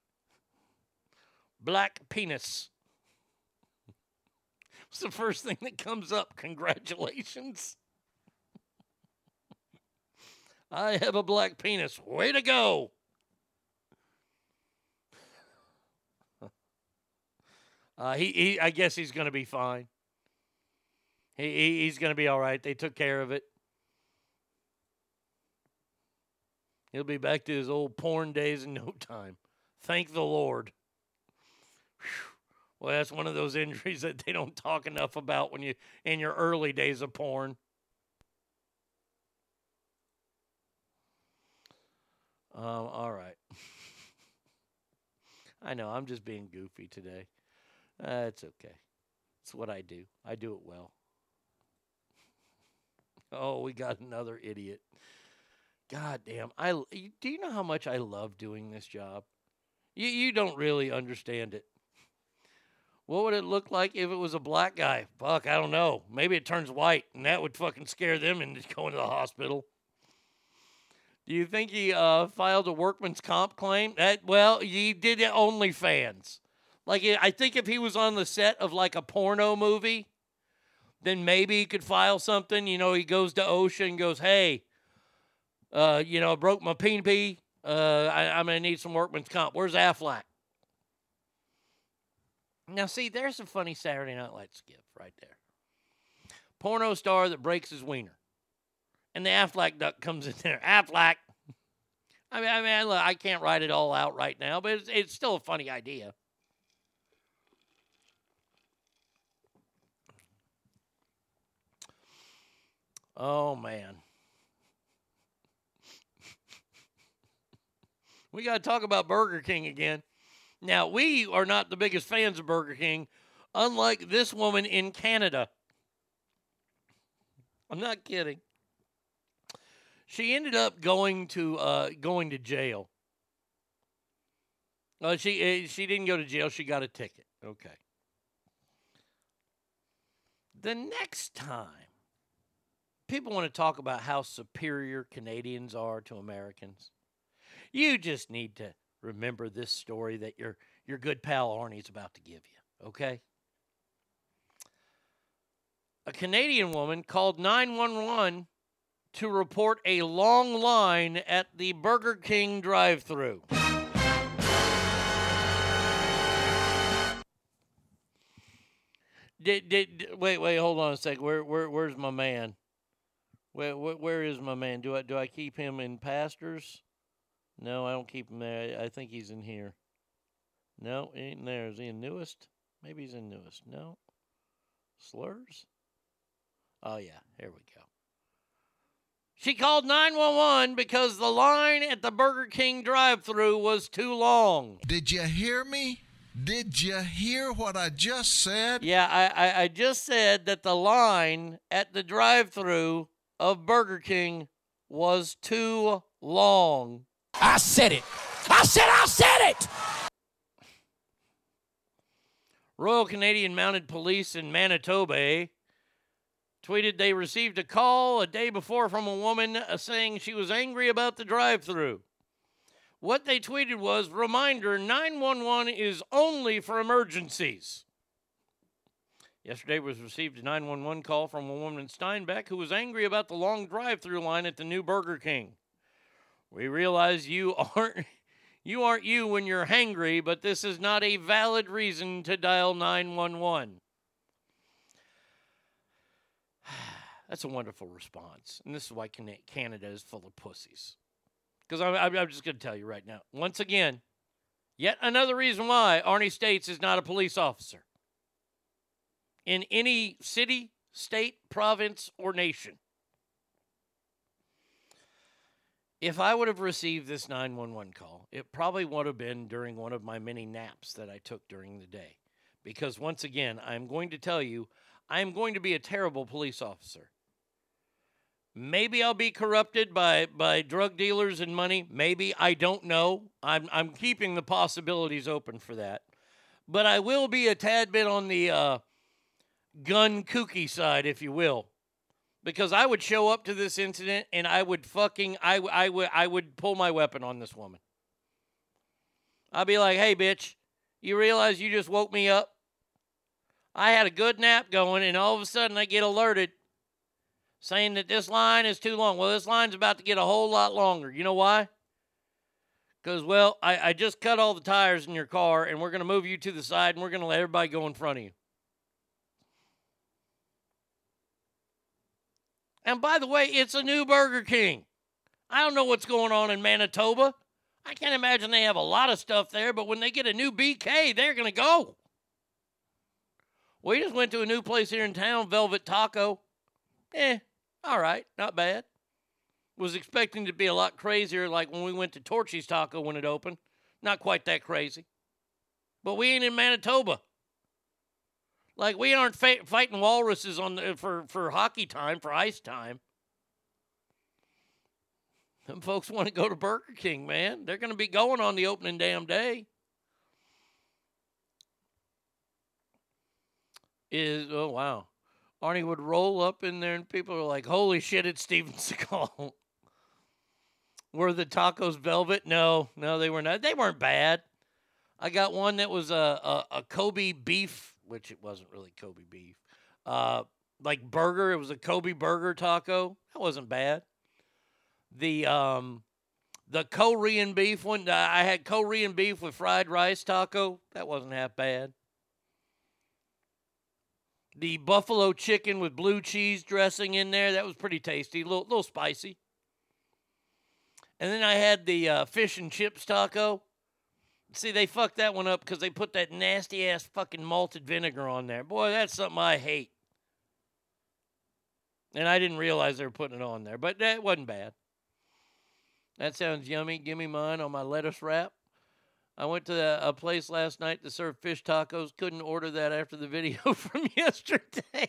Black penis. What's the first thing that comes up? Congratulations. I have a black penis. Way to go. Uh, he, he, I guess he's going to be fine. He, he he's going to be all right. They took care of it. He'll be back to his old porn days in no time. Thank the Lord. Whew. Well, that's one of those injuries that they don't talk enough about when you in your early days of porn. Um, all right. [laughs] I know I'm just being goofy today. Uh, it's okay. It's what I do. I do it well. [laughs] Oh, we got another idiot. God damn. I do you know how much I love doing this job? You you don't really understand it. What would it look like if it was a black guy? Fuck, I don't know. Maybe it turns white, and that would fucking scare them into [laughs] going to the hospital. Do you think he uh, filed a workman's comp claim? That well, he did it OnlyFans. Like I think if he was on the set of like a porno movie, then maybe he could file something. You know, he goes to OSHA and goes, "Hey, uh, you know, I broke my pee Uh, I, I'm gonna need some workman's comp. Where's Aflac?" Now, see, there's a funny Saturday Night Lights skit right there. Porno star that breaks his wiener, and the Aflac duck comes in there. Aflac. I mean, I mean, I can't write it all out right now, but it's, it's still a funny idea. Oh man. [laughs] we got to talk about Burger King again. Now, we are not the biggest fans of Burger King, unlike this woman in Canada. I'm not kidding. She ended up going to uh, going to jail. Uh, she uh, she didn't go to jail. She got a ticket. Okay. The next time people want to talk about how superior Canadians are to Americans, you just need to remember this story that your your good pal Arnie's about to give you, okay? A Canadian woman called 911 to report a long line at the Burger King drive-through. Did, did wait wait hold on a sec. Where where where's my man? Where, where where is my man? Do I do I keep him in pastors? No, I don't keep him there. I think he's in here. No, he ain't there. Is he in newest? Maybe he's in newest. No. Slurs? Oh yeah, here we go. She called 911 because the line at the Burger King drive-through was too long. Did you hear me? Did you hear what I just said? Yeah, I, I, I just said that the line at the drive-through of Burger King was too long. I said it. I said I said it. Royal Canadian Mounted Police in Manitoba tweeted they received a call a day before from a woman uh, saying she was angry about the drive through. What they tweeted was reminder 911 is only for emergencies. Yesterday was received a 911 call from a woman in Steinbach who was angry about the long drive-through line at the new Burger King. We realize you [laughs] aren't you aren't you when you're hangry, but this is not a valid reason to dial 911. [sighs] That's a wonderful response. And this is why Canada is full of pussies. Because I'm, I'm I'm just going to tell you right now. Once again, yet another reason why Arnie States is not a police officer in any city, state, province, or nation. If I would have received this 911 call, it probably would have been during one of my many naps that I took during the day. Because once again, I'm going to tell you, I'm going to be a terrible police officer. Maybe I'll be corrupted by, by drug dealers and money. Maybe. I don't know. I'm, I'm keeping the possibilities open for that. But I will be a tad bit on the uh, gun kooky side, if you will. Because I would show up to this incident and I would fucking, I I would, I would pull my weapon on this woman. I'd be like, hey, bitch, you realize you just woke me up? I had a good nap going, and all of a sudden I get alerted saying that this line is too long. Well, this line's about to get a whole lot longer. You know why? Because, well, I, I just cut all the tires in your car, and we're going to move you to the side, and we're going to let everybody go in front of you. And by the way, it's a new Burger King. I don't know what's going on in Manitoba. I can't imagine they have a lot of stuff there, but when they get a new BK, they're going to go. We just went to a new place here in town, Velvet Taco. Eh, all right, not bad. Was expecting to be a lot crazier like when we went to Torchy's Taco when it opened. Not quite that crazy. But we ain't in Manitoba. Like we aren't fa- fighting walruses on the, for for hockey time, for ice time. Them folks want to go to Burger King, man. They're going to be going on the opening damn day. Is oh wow, Arnie would roll up in there and people are like, "Holy shit, it's Steven [laughs] Seagal." were the tacos velvet? No, no, they were not. They weren't bad. I got one that was a a, a Kobe beef, which it wasn't really Kobe beef. Uh, like burger, it was a Kobe burger taco. That wasn't bad. The um, the Korean beef one, I had Korean beef with fried rice taco. That wasn't half bad. The buffalo chicken with blue cheese dressing in there, that was pretty tasty, a little, little spicy. And then I had the uh, fish and chips taco. See, they fucked that one up because they put that nasty ass fucking malted vinegar on there. Boy, that's something I hate. And I didn't realize they were putting it on there, but that wasn't bad. That sounds yummy. Give me mine on my lettuce wrap. I went to a place last night to serve fish tacos. Couldn't order that after the video [laughs] from yesterday.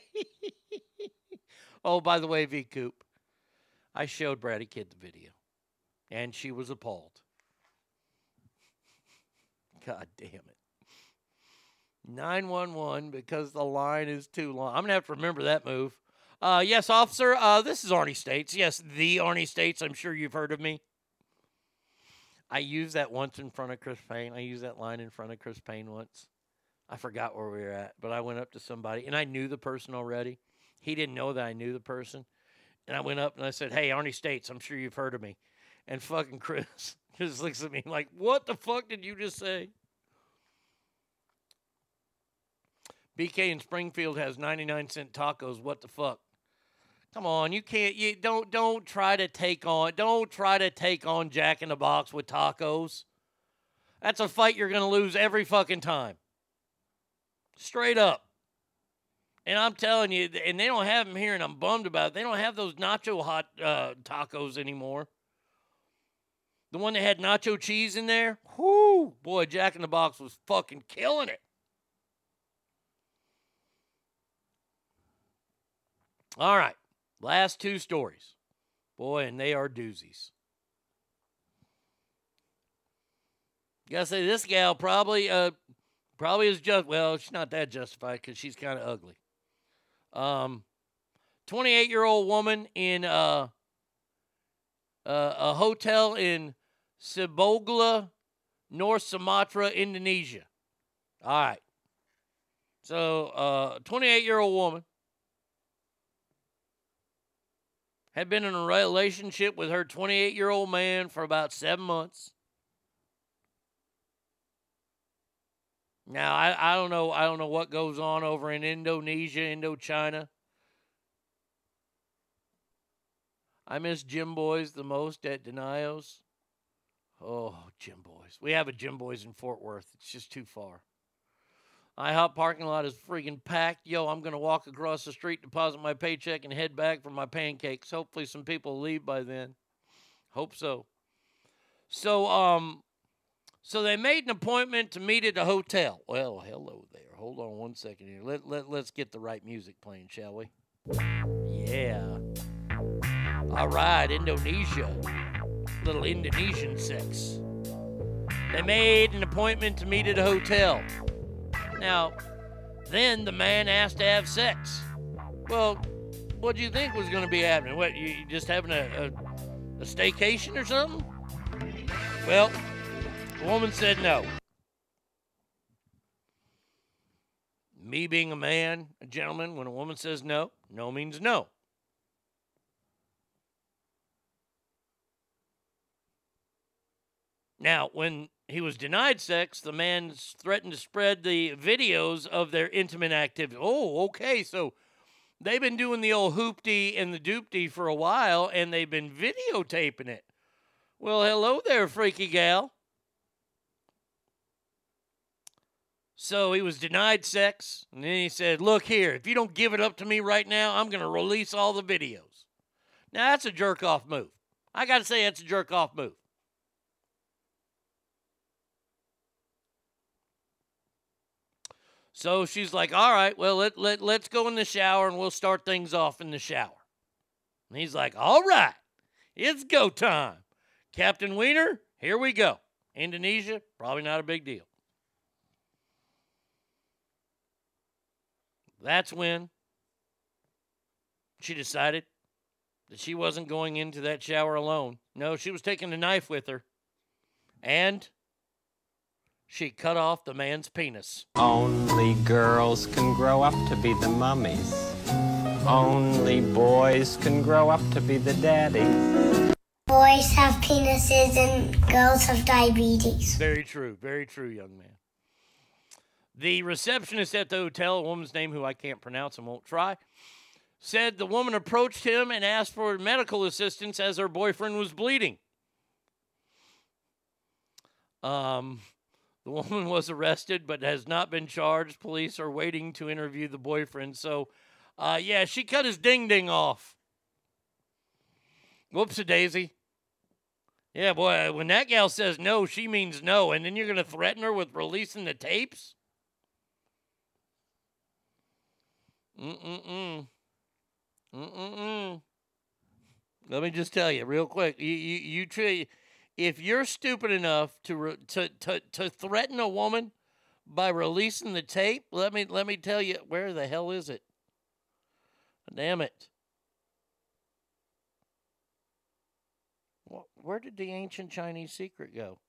[laughs] oh, by the way, V Coop, I showed Bratty Kid the video, and she was appalled. God damn it. 911 because the line is too long. I'm going to have to remember that move. Uh, yes, officer, uh, this is Arnie States. Yes, the Arnie States. I'm sure you've heard of me. I used that once in front of Chris Payne. I used that line in front of Chris Payne once. I forgot where we were at, but I went up to somebody and I knew the person already. He didn't know that I knew the person. And I went up and I said, Hey, Arnie States, I'm sure you've heard of me. And fucking Chris just looks at me like, What the fuck did you just say? BK in Springfield has 99 cent tacos. What the fuck? Come on, you can't you don't don't try to take on don't try to take on Jack in the Box with tacos. That's a fight you're going to lose every fucking time. Straight up. And I'm telling you, and they don't have them here, and I'm bummed about it. They don't have those nacho hot uh, tacos anymore. The one that had nacho cheese in there, whoo, boy, Jack in the Box was fucking killing it. All right, last two stories. Boy, and they are doozies. Gotta say, this gal probably, uh, probably is just well. She's not that justified because she's kind of ugly. Um, 28 year old woman in uh, uh, a hotel in Sibolga, North Sumatra, Indonesia. All right. So, uh, 28 year old woman had been in a relationship with her 28 year old man for about seven months. Now, I, I don't know. I don't know what goes on over in Indonesia, Indochina. I miss Jimboy's the most at Denios. Oh, Jimboy's. We have a Jimboy's in Fort Worth. It's just too far. IHOP parking lot is freaking packed. Yo, I'm going to walk across the street, deposit my paycheck, and head back for my pancakes. Hopefully, some people leave by then. Hope so. So, um, so they made an appointment to meet at a hotel. Well, hello there. Hold on one second here. Let, let, let's get the right music playing, shall we? Yeah. All right, Indonesia. Little Indonesian sex. They made an appointment to meet at a hotel. Now, then the man asked to have sex. Well, what do you think was going to be happening? What, you just having a, a, a staycation or something? Well, the woman said no. Me being a man, a gentleman, when a woman says no, no means no. Now, when he was denied sex, the man threatened to spread the videos of their intimate activity. Oh, okay. So they've been doing the old hoopty and the doopty for a while, and they've been videotaping it. Well, hello there, freaky gal. So he was denied sex, and then he said, Look here, if you don't give it up to me right now, I'm going to release all the videos. Now, that's a jerk off move. I got to say, that's a jerk off move. So she's like, All right, well, let, let, let's go in the shower and we'll start things off in the shower. And he's like, All right, it's go time. Captain Wiener, here we go. Indonesia, probably not a big deal. That's when she decided that she wasn't going into that shower alone. No, she was taking a knife with her. And she cut off the man's penis. Only girls can grow up to be the mummies. Only boys can grow up to be the daddies. Boys have penises and girls have diabetes. Very true. Very true, young man. The receptionist at the hotel, a woman's name who I can't pronounce and won't try, said the woman approached him and asked for medical assistance as her boyfriend was bleeding. Um, the woman [laughs] was arrested but has not been charged. Police are waiting to interview the boyfriend. So, uh, yeah, she cut his ding ding off. Whoops a daisy. Yeah, boy, when that gal says no, she means no. And then you're going to threaten her with releasing the tapes? Mm-mm-mm. Mm-mm-mm. Let me just tell you real quick. You, you, you try, if you're stupid enough to, re, to, to, to threaten a woman by releasing the tape, let me, let me tell you, where the hell is it? Damn it. Where did the ancient Chinese secret go?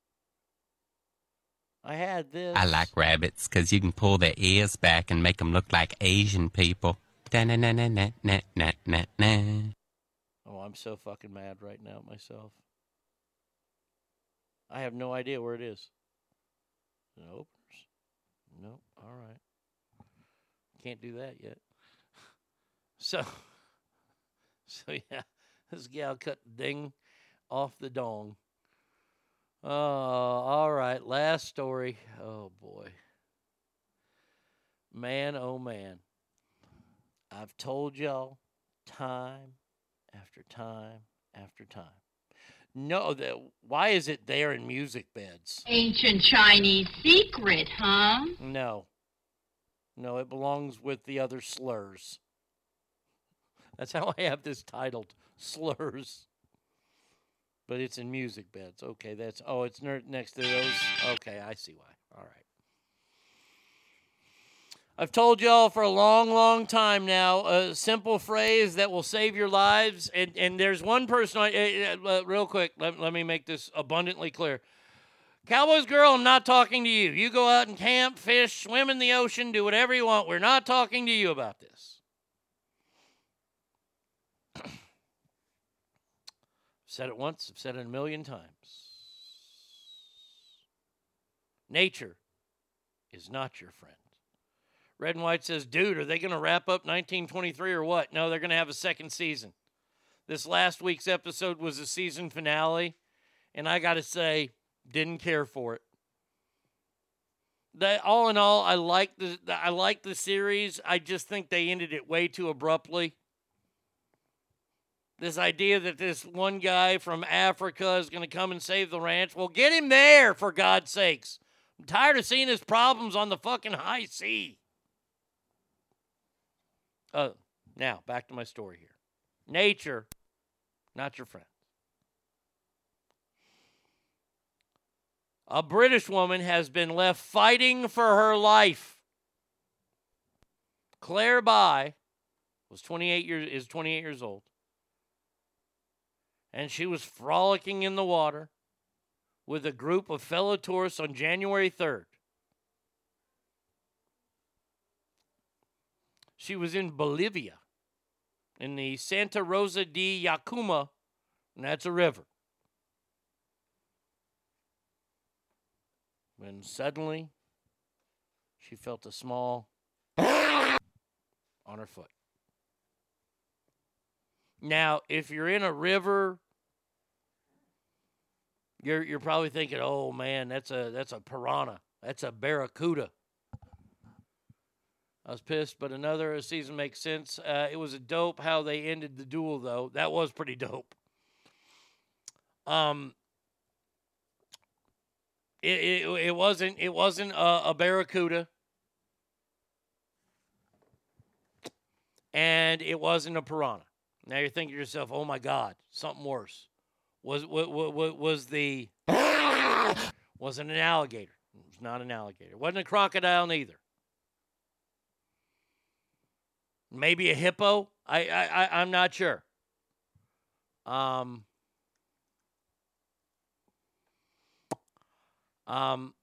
I had this. I like rabbits because you can pull their ears back and make them look like Asian people. Da-na-na-na-na-na-na-na. Oh, I'm so fucking mad right now at myself. I have no idea where it is. Nope. Nope. All right. Can't do that yet. [laughs] So, [laughs] so yeah, [laughs] this gal cut the ding off the dong. Oh, all right. Last story. Oh boy. Man, oh man. I've told y'all time after time after time. No, the, why is it there in music beds? Ancient Chinese secret, huh? No. No, it belongs with the other slurs. That's how I have this titled Slurs. But it's in music beds. Okay, that's oh, it's next to those. Okay, I see why. All right. I've told y'all for a long, long time now a simple phrase that will save your lives. And, and there's one person, I- eh, uh, real quick, let, let me make this abundantly clear. Cowboys girl, I'm not talking to you. You go out and camp, fish, swim in the ocean, do whatever you want. We're not talking to you about this. I've said it once, I've said it a million times. Nature is not your friend. Red and White says, dude, are they going to wrap up 1923 or what? No, they're going to have a second season. This last week's episode was a season finale, and I got to say, didn't care for it. All in all, I like the the- I like the series. I just think they ended it way too abruptly. This idea that this one guy from Africa is going to come and save the ranch. Well, get him there for God's sakes. I'm tired of seeing his problems on the fucking high sea. Uh, now back to my story here. Nature, not your friend. A British woman has been left fighting for her life. Claire By was 28 years is 28 years old. And she was frolicking in the water with a group of fellow tourists on January 3rd. She was in Bolivia in the Santa Rosa de Yacuma, and that's a river. When suddenly she felt a small [coughs] on her foot. Now, if you're in a river, you're you're probably thinking, "Oh man, that's a that's a piranha. That's a barracuda." I was pissed, but another season makes sense. Uh, it was a dope how they ended the duel, though. That was pretty dope. Um, it it, it wasn't it wasn't a, a barracuda, and it wasn't a piranha. Now you're thinking to yourself, "Oh my God, something worse." Was what what was the [laughs] wasn't an alligator? It was not an alligator. It wasn't a crocodile neither. Maybe a hippo. I I, I I'm not sure. Um. Um.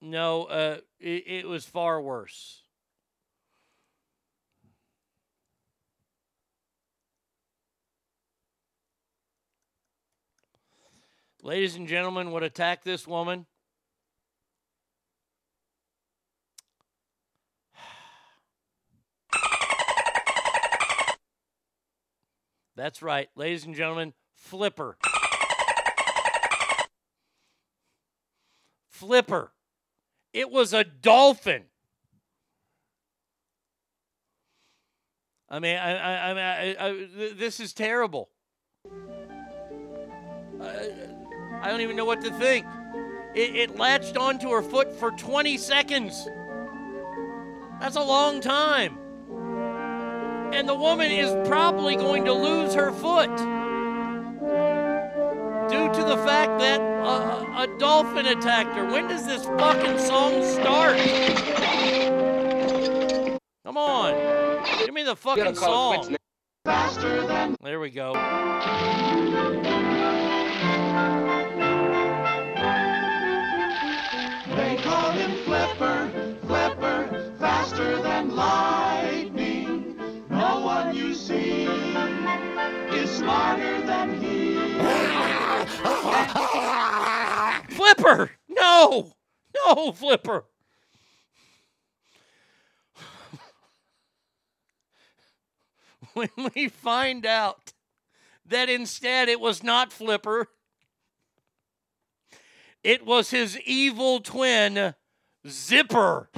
No. Uh. It, it was far worse. Ladies and gentlemen, would attack this woman? That's right, ladies and gentlemen, Flipper. Flipper. It was a dolphin. I mean, I, I, I, I, this is terrible. I, I don't even know what to think. It, it latched onto her foot for 20 seconds. That's a long time. And the woman is probably going to lose her foot due to the fact that a, a dolphin attacked her. When does this fucking song start? Come on. Give me the fucking song. There we go. They call him Flipper, Flipper, faster than lightning. See is smarter than he. [laughs] Flipper! No! No, Flipper! [laughs] when we find out that instead it was not Flipper, it was his evil twin, Zipper.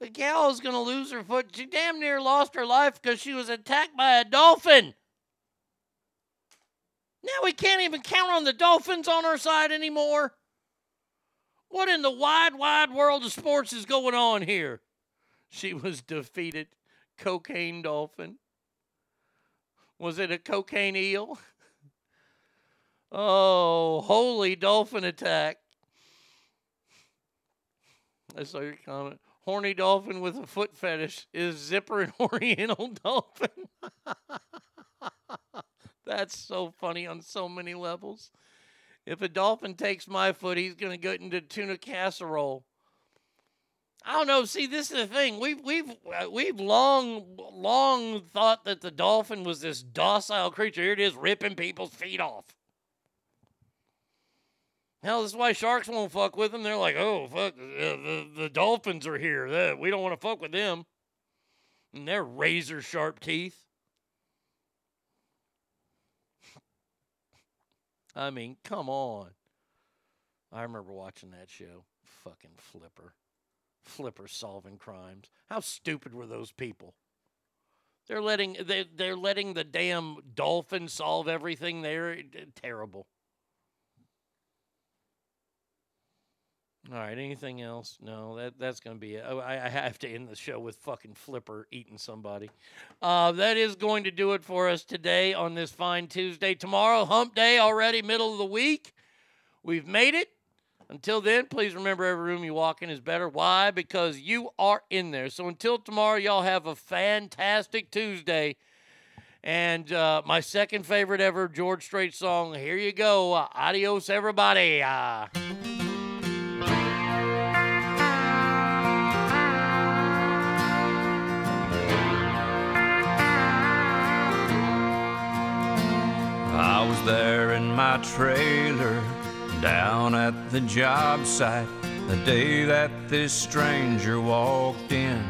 The gal is going to lose her foot. She damn near lost her life because she was attacked by a dolphin. Now we can't even count on the Dolphins on our side anymore. What in the wide, wide world of sports is going on here? She was defeated. Cocaine dolphin. Was it a cocaine eel? [laughs] Oh, holy dolphin attack. I saw your comment. Horny dolphin with a foot fetish is zipper and [laughs] oriental dolphin. [laughs] That's so funny on so many levels. If a dolphin takes my foot, he's gonna get into tuna casserole. I don't know. See, this is the thing. We've we've uh, we've long long thought that the dolphin was this docile creature. Here it is, ripping people's feet off. Hell, this is why sharks won't fuck with them. They're like, oh fuck, uh, the the dolphins are here. We don't want to fuck with them. And their razor sharp teeth. I mean, come on. I remember watching that show. Fucking Flipper. Flipper solving crimes. How stupid were those people? They're letting they they're letting the damn dolphin solve everything. They're terrible. All right. Anything else? No. That that's gonna be it. Oh, I, I have to end the show with fucking Flipper eating somebody. Uh, that is going to do it for us today on this fine Tuesday. Tomorrow, Hump Day already, middle of the week. We've made it. Until then, please remember every room you walk in is better. Why? Because you are in there. So until tomorrow, y'all have a fantastic Tuesday. And uh, my second favorite ever George Strait song. Here you go. Uh, adios, everybody. I was there in my trailer down at the job site the day that this stranger walked in.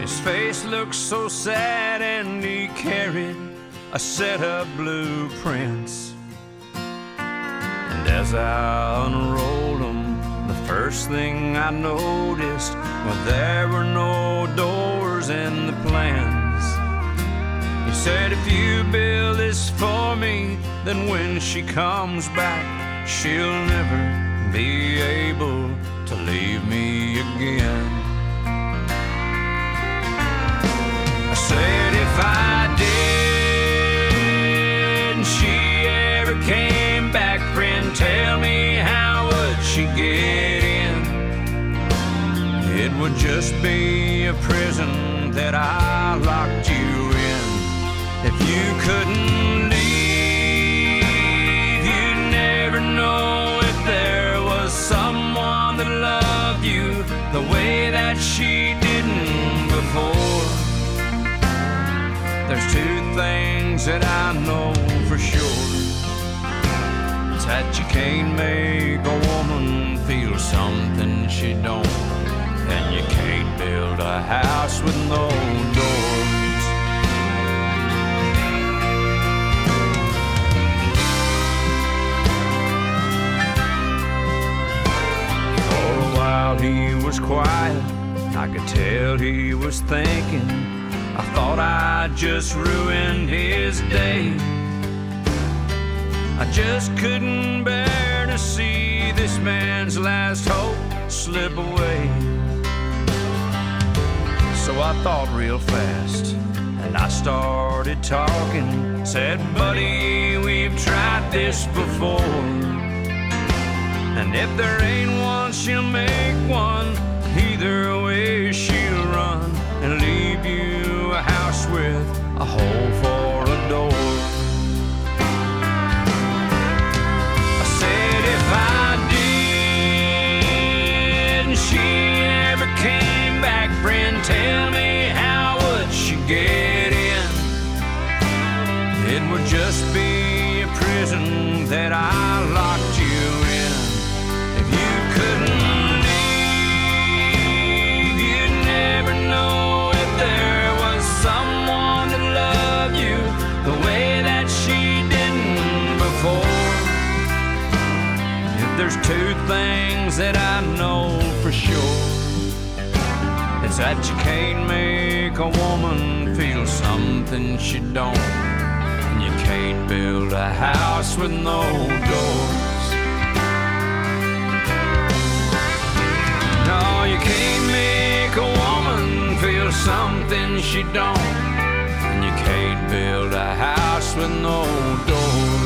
His face looked so sad and he carried a set of blueprints. And as I unrolled them, the first thing I noticed was there were no doors in the plans. Said, if you build this for me, then when she comes back, she'll never be able to leave me again. I said, if I did, and she ever came back, friend, tell me how would she get in? It would just be a prison that I locked you in. There's two things that I know for sure. It's that you can't make a woman feel something she don't. And you can't build a house with no while he was quiet. I could tell he was thinking. I thought I just ruined his day. I just couldn't bear to see this man's last hope slip away. So I thought real fast and I started talking. Said, buddy, we've tried this before. And if there ain't one, she'll make one. Either way, she'll run and leave you a house with a hole for a door. I said, if I did, and she ever came back, friend, tell me how would she get in? It would just two things that I know for sure, it's that you can't make a woman feel something she don't. And you can't build a house with no doors. No, you can't make a woman feel something she don't. And you can't build a house with no doors.